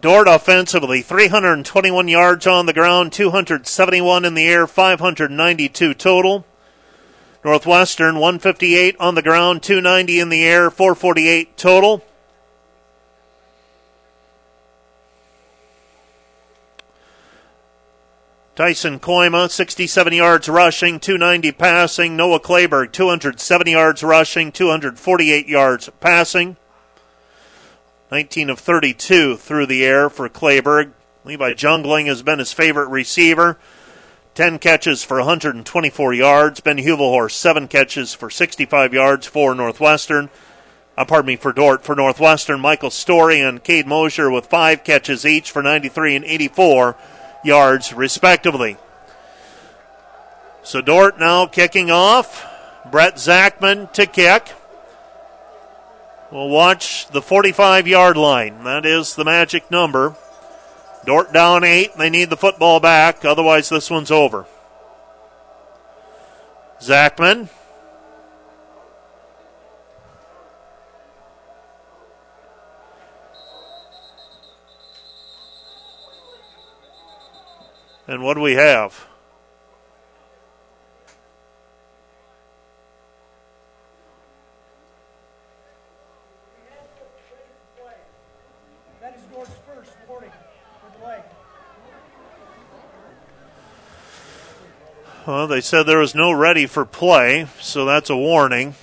Dordt offensively, 321 yards on the ground, 271 in the air, 592 total. Northwestern, 158 on the ground, 290 in the air, 448 total. Tyson Kooima, 67 yards rushing, 290 passing. Noah Clayberg, 270 yards rushing, 248 yards passing. 19 of 32 through the air for Clayberg. Levi Jungling has been his favorite receiver. 10 catches for 124 yards. Ben Hubelhorst, 7 catches for 65 yards for Northwestern. Uh, pardon me, for Dordt, For Northwestern, Michael Story and Cade Mosier with 5 catches each for 93 and 84 yards, respectively. So Dordt now kicking off. Brett Zachman to kick. We'll watch the 45 yard line. That is the magic number. Dordt down eight. They need the football back. Otherwise, this one's over. Zachman. And what do we have? That is Dordt's first warning for delay. Well, they said there was no ready for play, so that's a warning.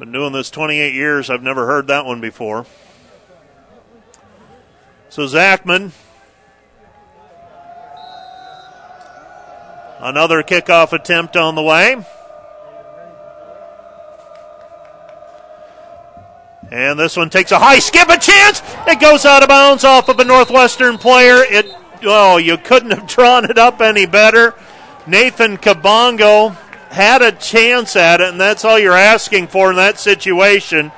Been doing this 28 years. I've never heard that one before. So Zachman. Another kickoff attempt on the way. And this one takes a high skip, a chance. It goes out of bounds off of a Northwestern player. It oh, you couldn't have drawn it up any better. Nathan Kabongo had a chance at it, and that's all you're asking for in that situation.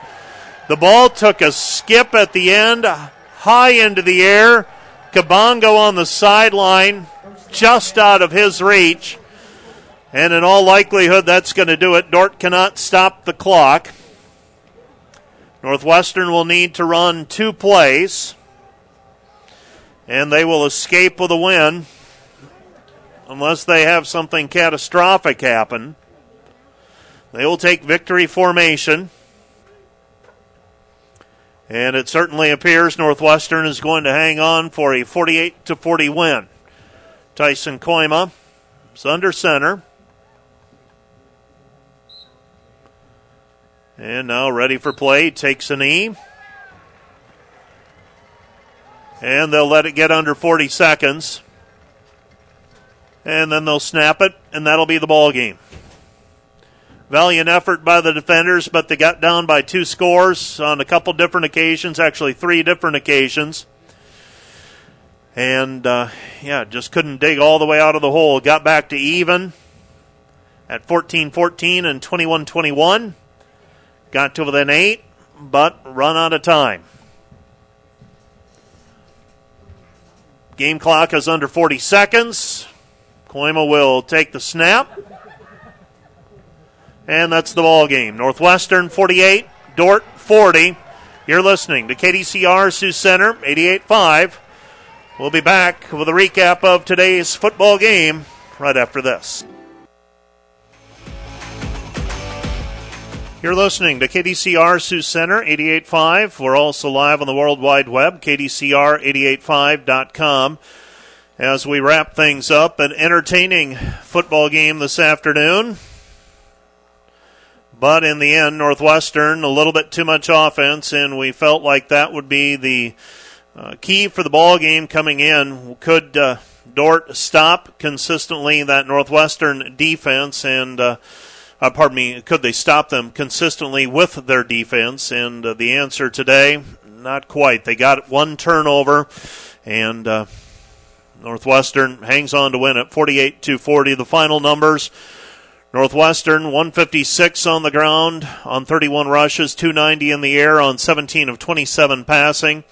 The ball took a skip at the end, high into the air. Kabongo on the sideline, just out of his reach. And in all likelihood, that's going to do it. Dordt cannot stop the clock. Northwestern will need to run two plays, and they will escape with a win unless they have something catastrophic happen. They will take victory formation. And it certainly appears Northwestern is going to hang on for a 48 to 40 win. Tyson Kooima is under center. And now ready for play. Takes a knee. And they'll let it get under 40 seconds. And then they'll snap it, and that'll be the ball game. Valiant effort by the defenders, but they got down by two scores on a couple different occasions, actually three different occasions. And, uh, yeah, just couldn't dig all the way out of the hole. Got back to even at 14 14 and 21 21. Got to within eight, but run out of time. Game clock is under 40 seconds. Kooima will take the snap. And that's the ball game. Northwestern 48, Dordt 40. You're listening to KDCR Sioux Center 88.5. We'll be back with a recap of today's football game right after this. You're listening to KDCR Sioux Center 88.5. We're also live on the World Wide Web, KDCR885.com. As we wrap things up, an entertaining football game this afternoon. But in the end, Northwestern, a little bit too much offense, and we felt like that would be the uh, key for the ball game coming in. Could uh, Dordt stop consistently that Northwestern defense and uh, uh, pardon me, could they stop them consistently with their defense? And uh, the answer today, not quite. They got one turnover, and uh, Northwestern hangs on to win it 48 to 40. The final numbers. Northwestern 156 on the ground on 31 rushes, 290 in the air on 17 of 27 passing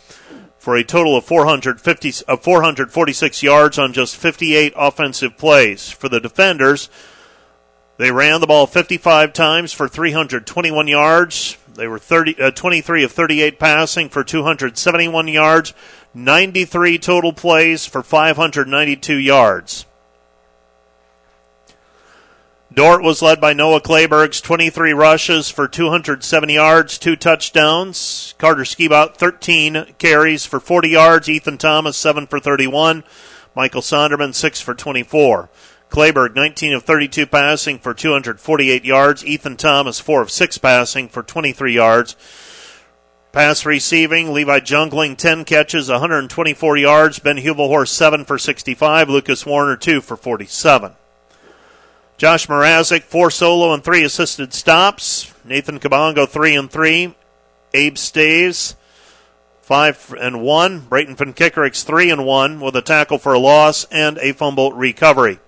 for a total of 450 of 446 yards on just 58 offensive plays. For the defenders, they ran the ball 55 times for 321 yards. They were 30, uh, 23 of 38 passing for 271 yards, 93 total plays for 592 yards. Dordt was led by Noah Clayberg's 23 rushes for 270 yards, two touchdowns. Carter Skibout 13 carries for 40 yards. Ethan Thomas 7 for 31. Michael Sonderman 6 for 24. Clayberg, 19 of 32 passing for 248 yards. Ethan Thomas, 4 of 6 passing for 23 yards. Pass receiving, Levi Jungling, 10 catches, 124 yards. Ben Hubelhorst, 7 for 65. Lucas Warner, 2 for 47. Josh Mrazek, 4 solo and 3 assisted stops. Nathan Kabongo, 3 and 3. Abe Staves, 5 and 1. Brayton Van Kekerix, 3 and 1 with a tackle for a loss and a fumble recovery.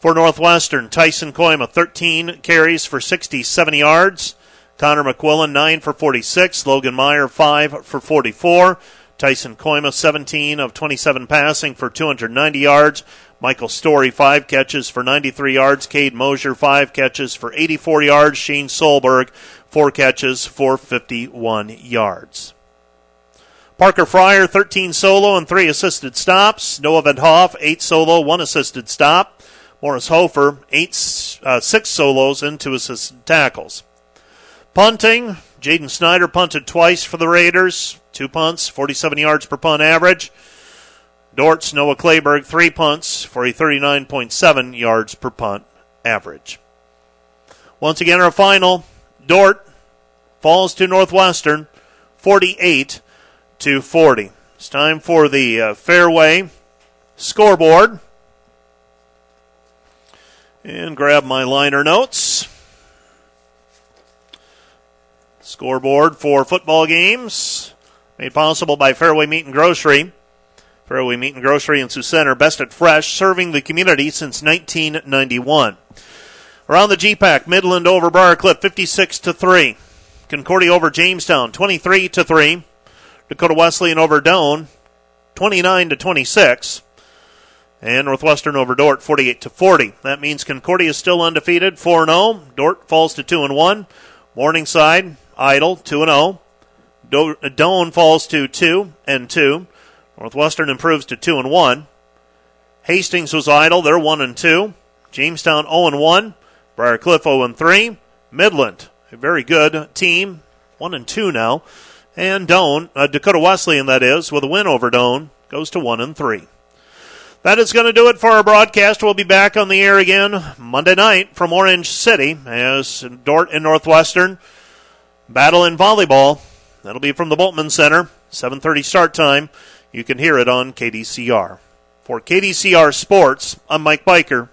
For Northwestern, Tyson Kooima, 13 carries for 67 yards. Connor McQuillan, 9 for 46. Logan Meyer, 5 for 44. Tyson Kooima, 17 of 27 passing for 290 yards. Michael Story, 5 catches for 93 yards. Cade Mosier, 5 catches for 84 yards. Shane Solberg, 4 catches for 51 yards. Parker Fryer, 13 solo and 3 assisted stops. Noah Van Hoff, 8 solo, 1 assisted stop. Morris Hofer, eight, uh, six solos into assisted tackles. Punting, Jaden Snyder punted twice for the Raiders, two punts, 47 yards per punt average. Dordt's, Noah Clayberg, three punts for a 39.7 yards per punt average. Once again, our final, Dordt falls to Northwestern, 48 to 40. It's time for the uh, fairway scoreboard and grab my liner notes. Scoreboard for football games made possible by Fairway Meat and Grocery. Fairway Meat and Grocery in Sioux Center, best at fresh, serving the community since 1991. Around the GPAC, Midland over Briar Cliff, 56 to 3. Concordia over Jamestown, 23 to 3. Dakota Wesleyan over Doane, 29 to 26. And Northwestern over Dordt 48 to 40. That means Concordia is still undefeated, 4 0. Dordt falls to 2 and 1. Morningside, Idle, 2 and 0. Doane falls to 2 and 2. Northwestern improves to 2 and 1. Hastings was idle, they're 1 and 2. Jamestown 0 and 1. Briar Cliff 0 and 3. Midland, a very good team, 1 and 2 now. And Doane, uh, Dakota Wesleyan, that is, with a win over Doane, goes to 1 and 3. That is going to do it for our broadcast. We'll be back on the air again Monday night from Orange City as Dordt and Northwestern battle in volleyball. That'll be from the Bultman Center, 7:30 start time. You can hear it on KDCR. For KDCR Sports, I'm Mike Biker.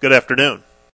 Good afternoon.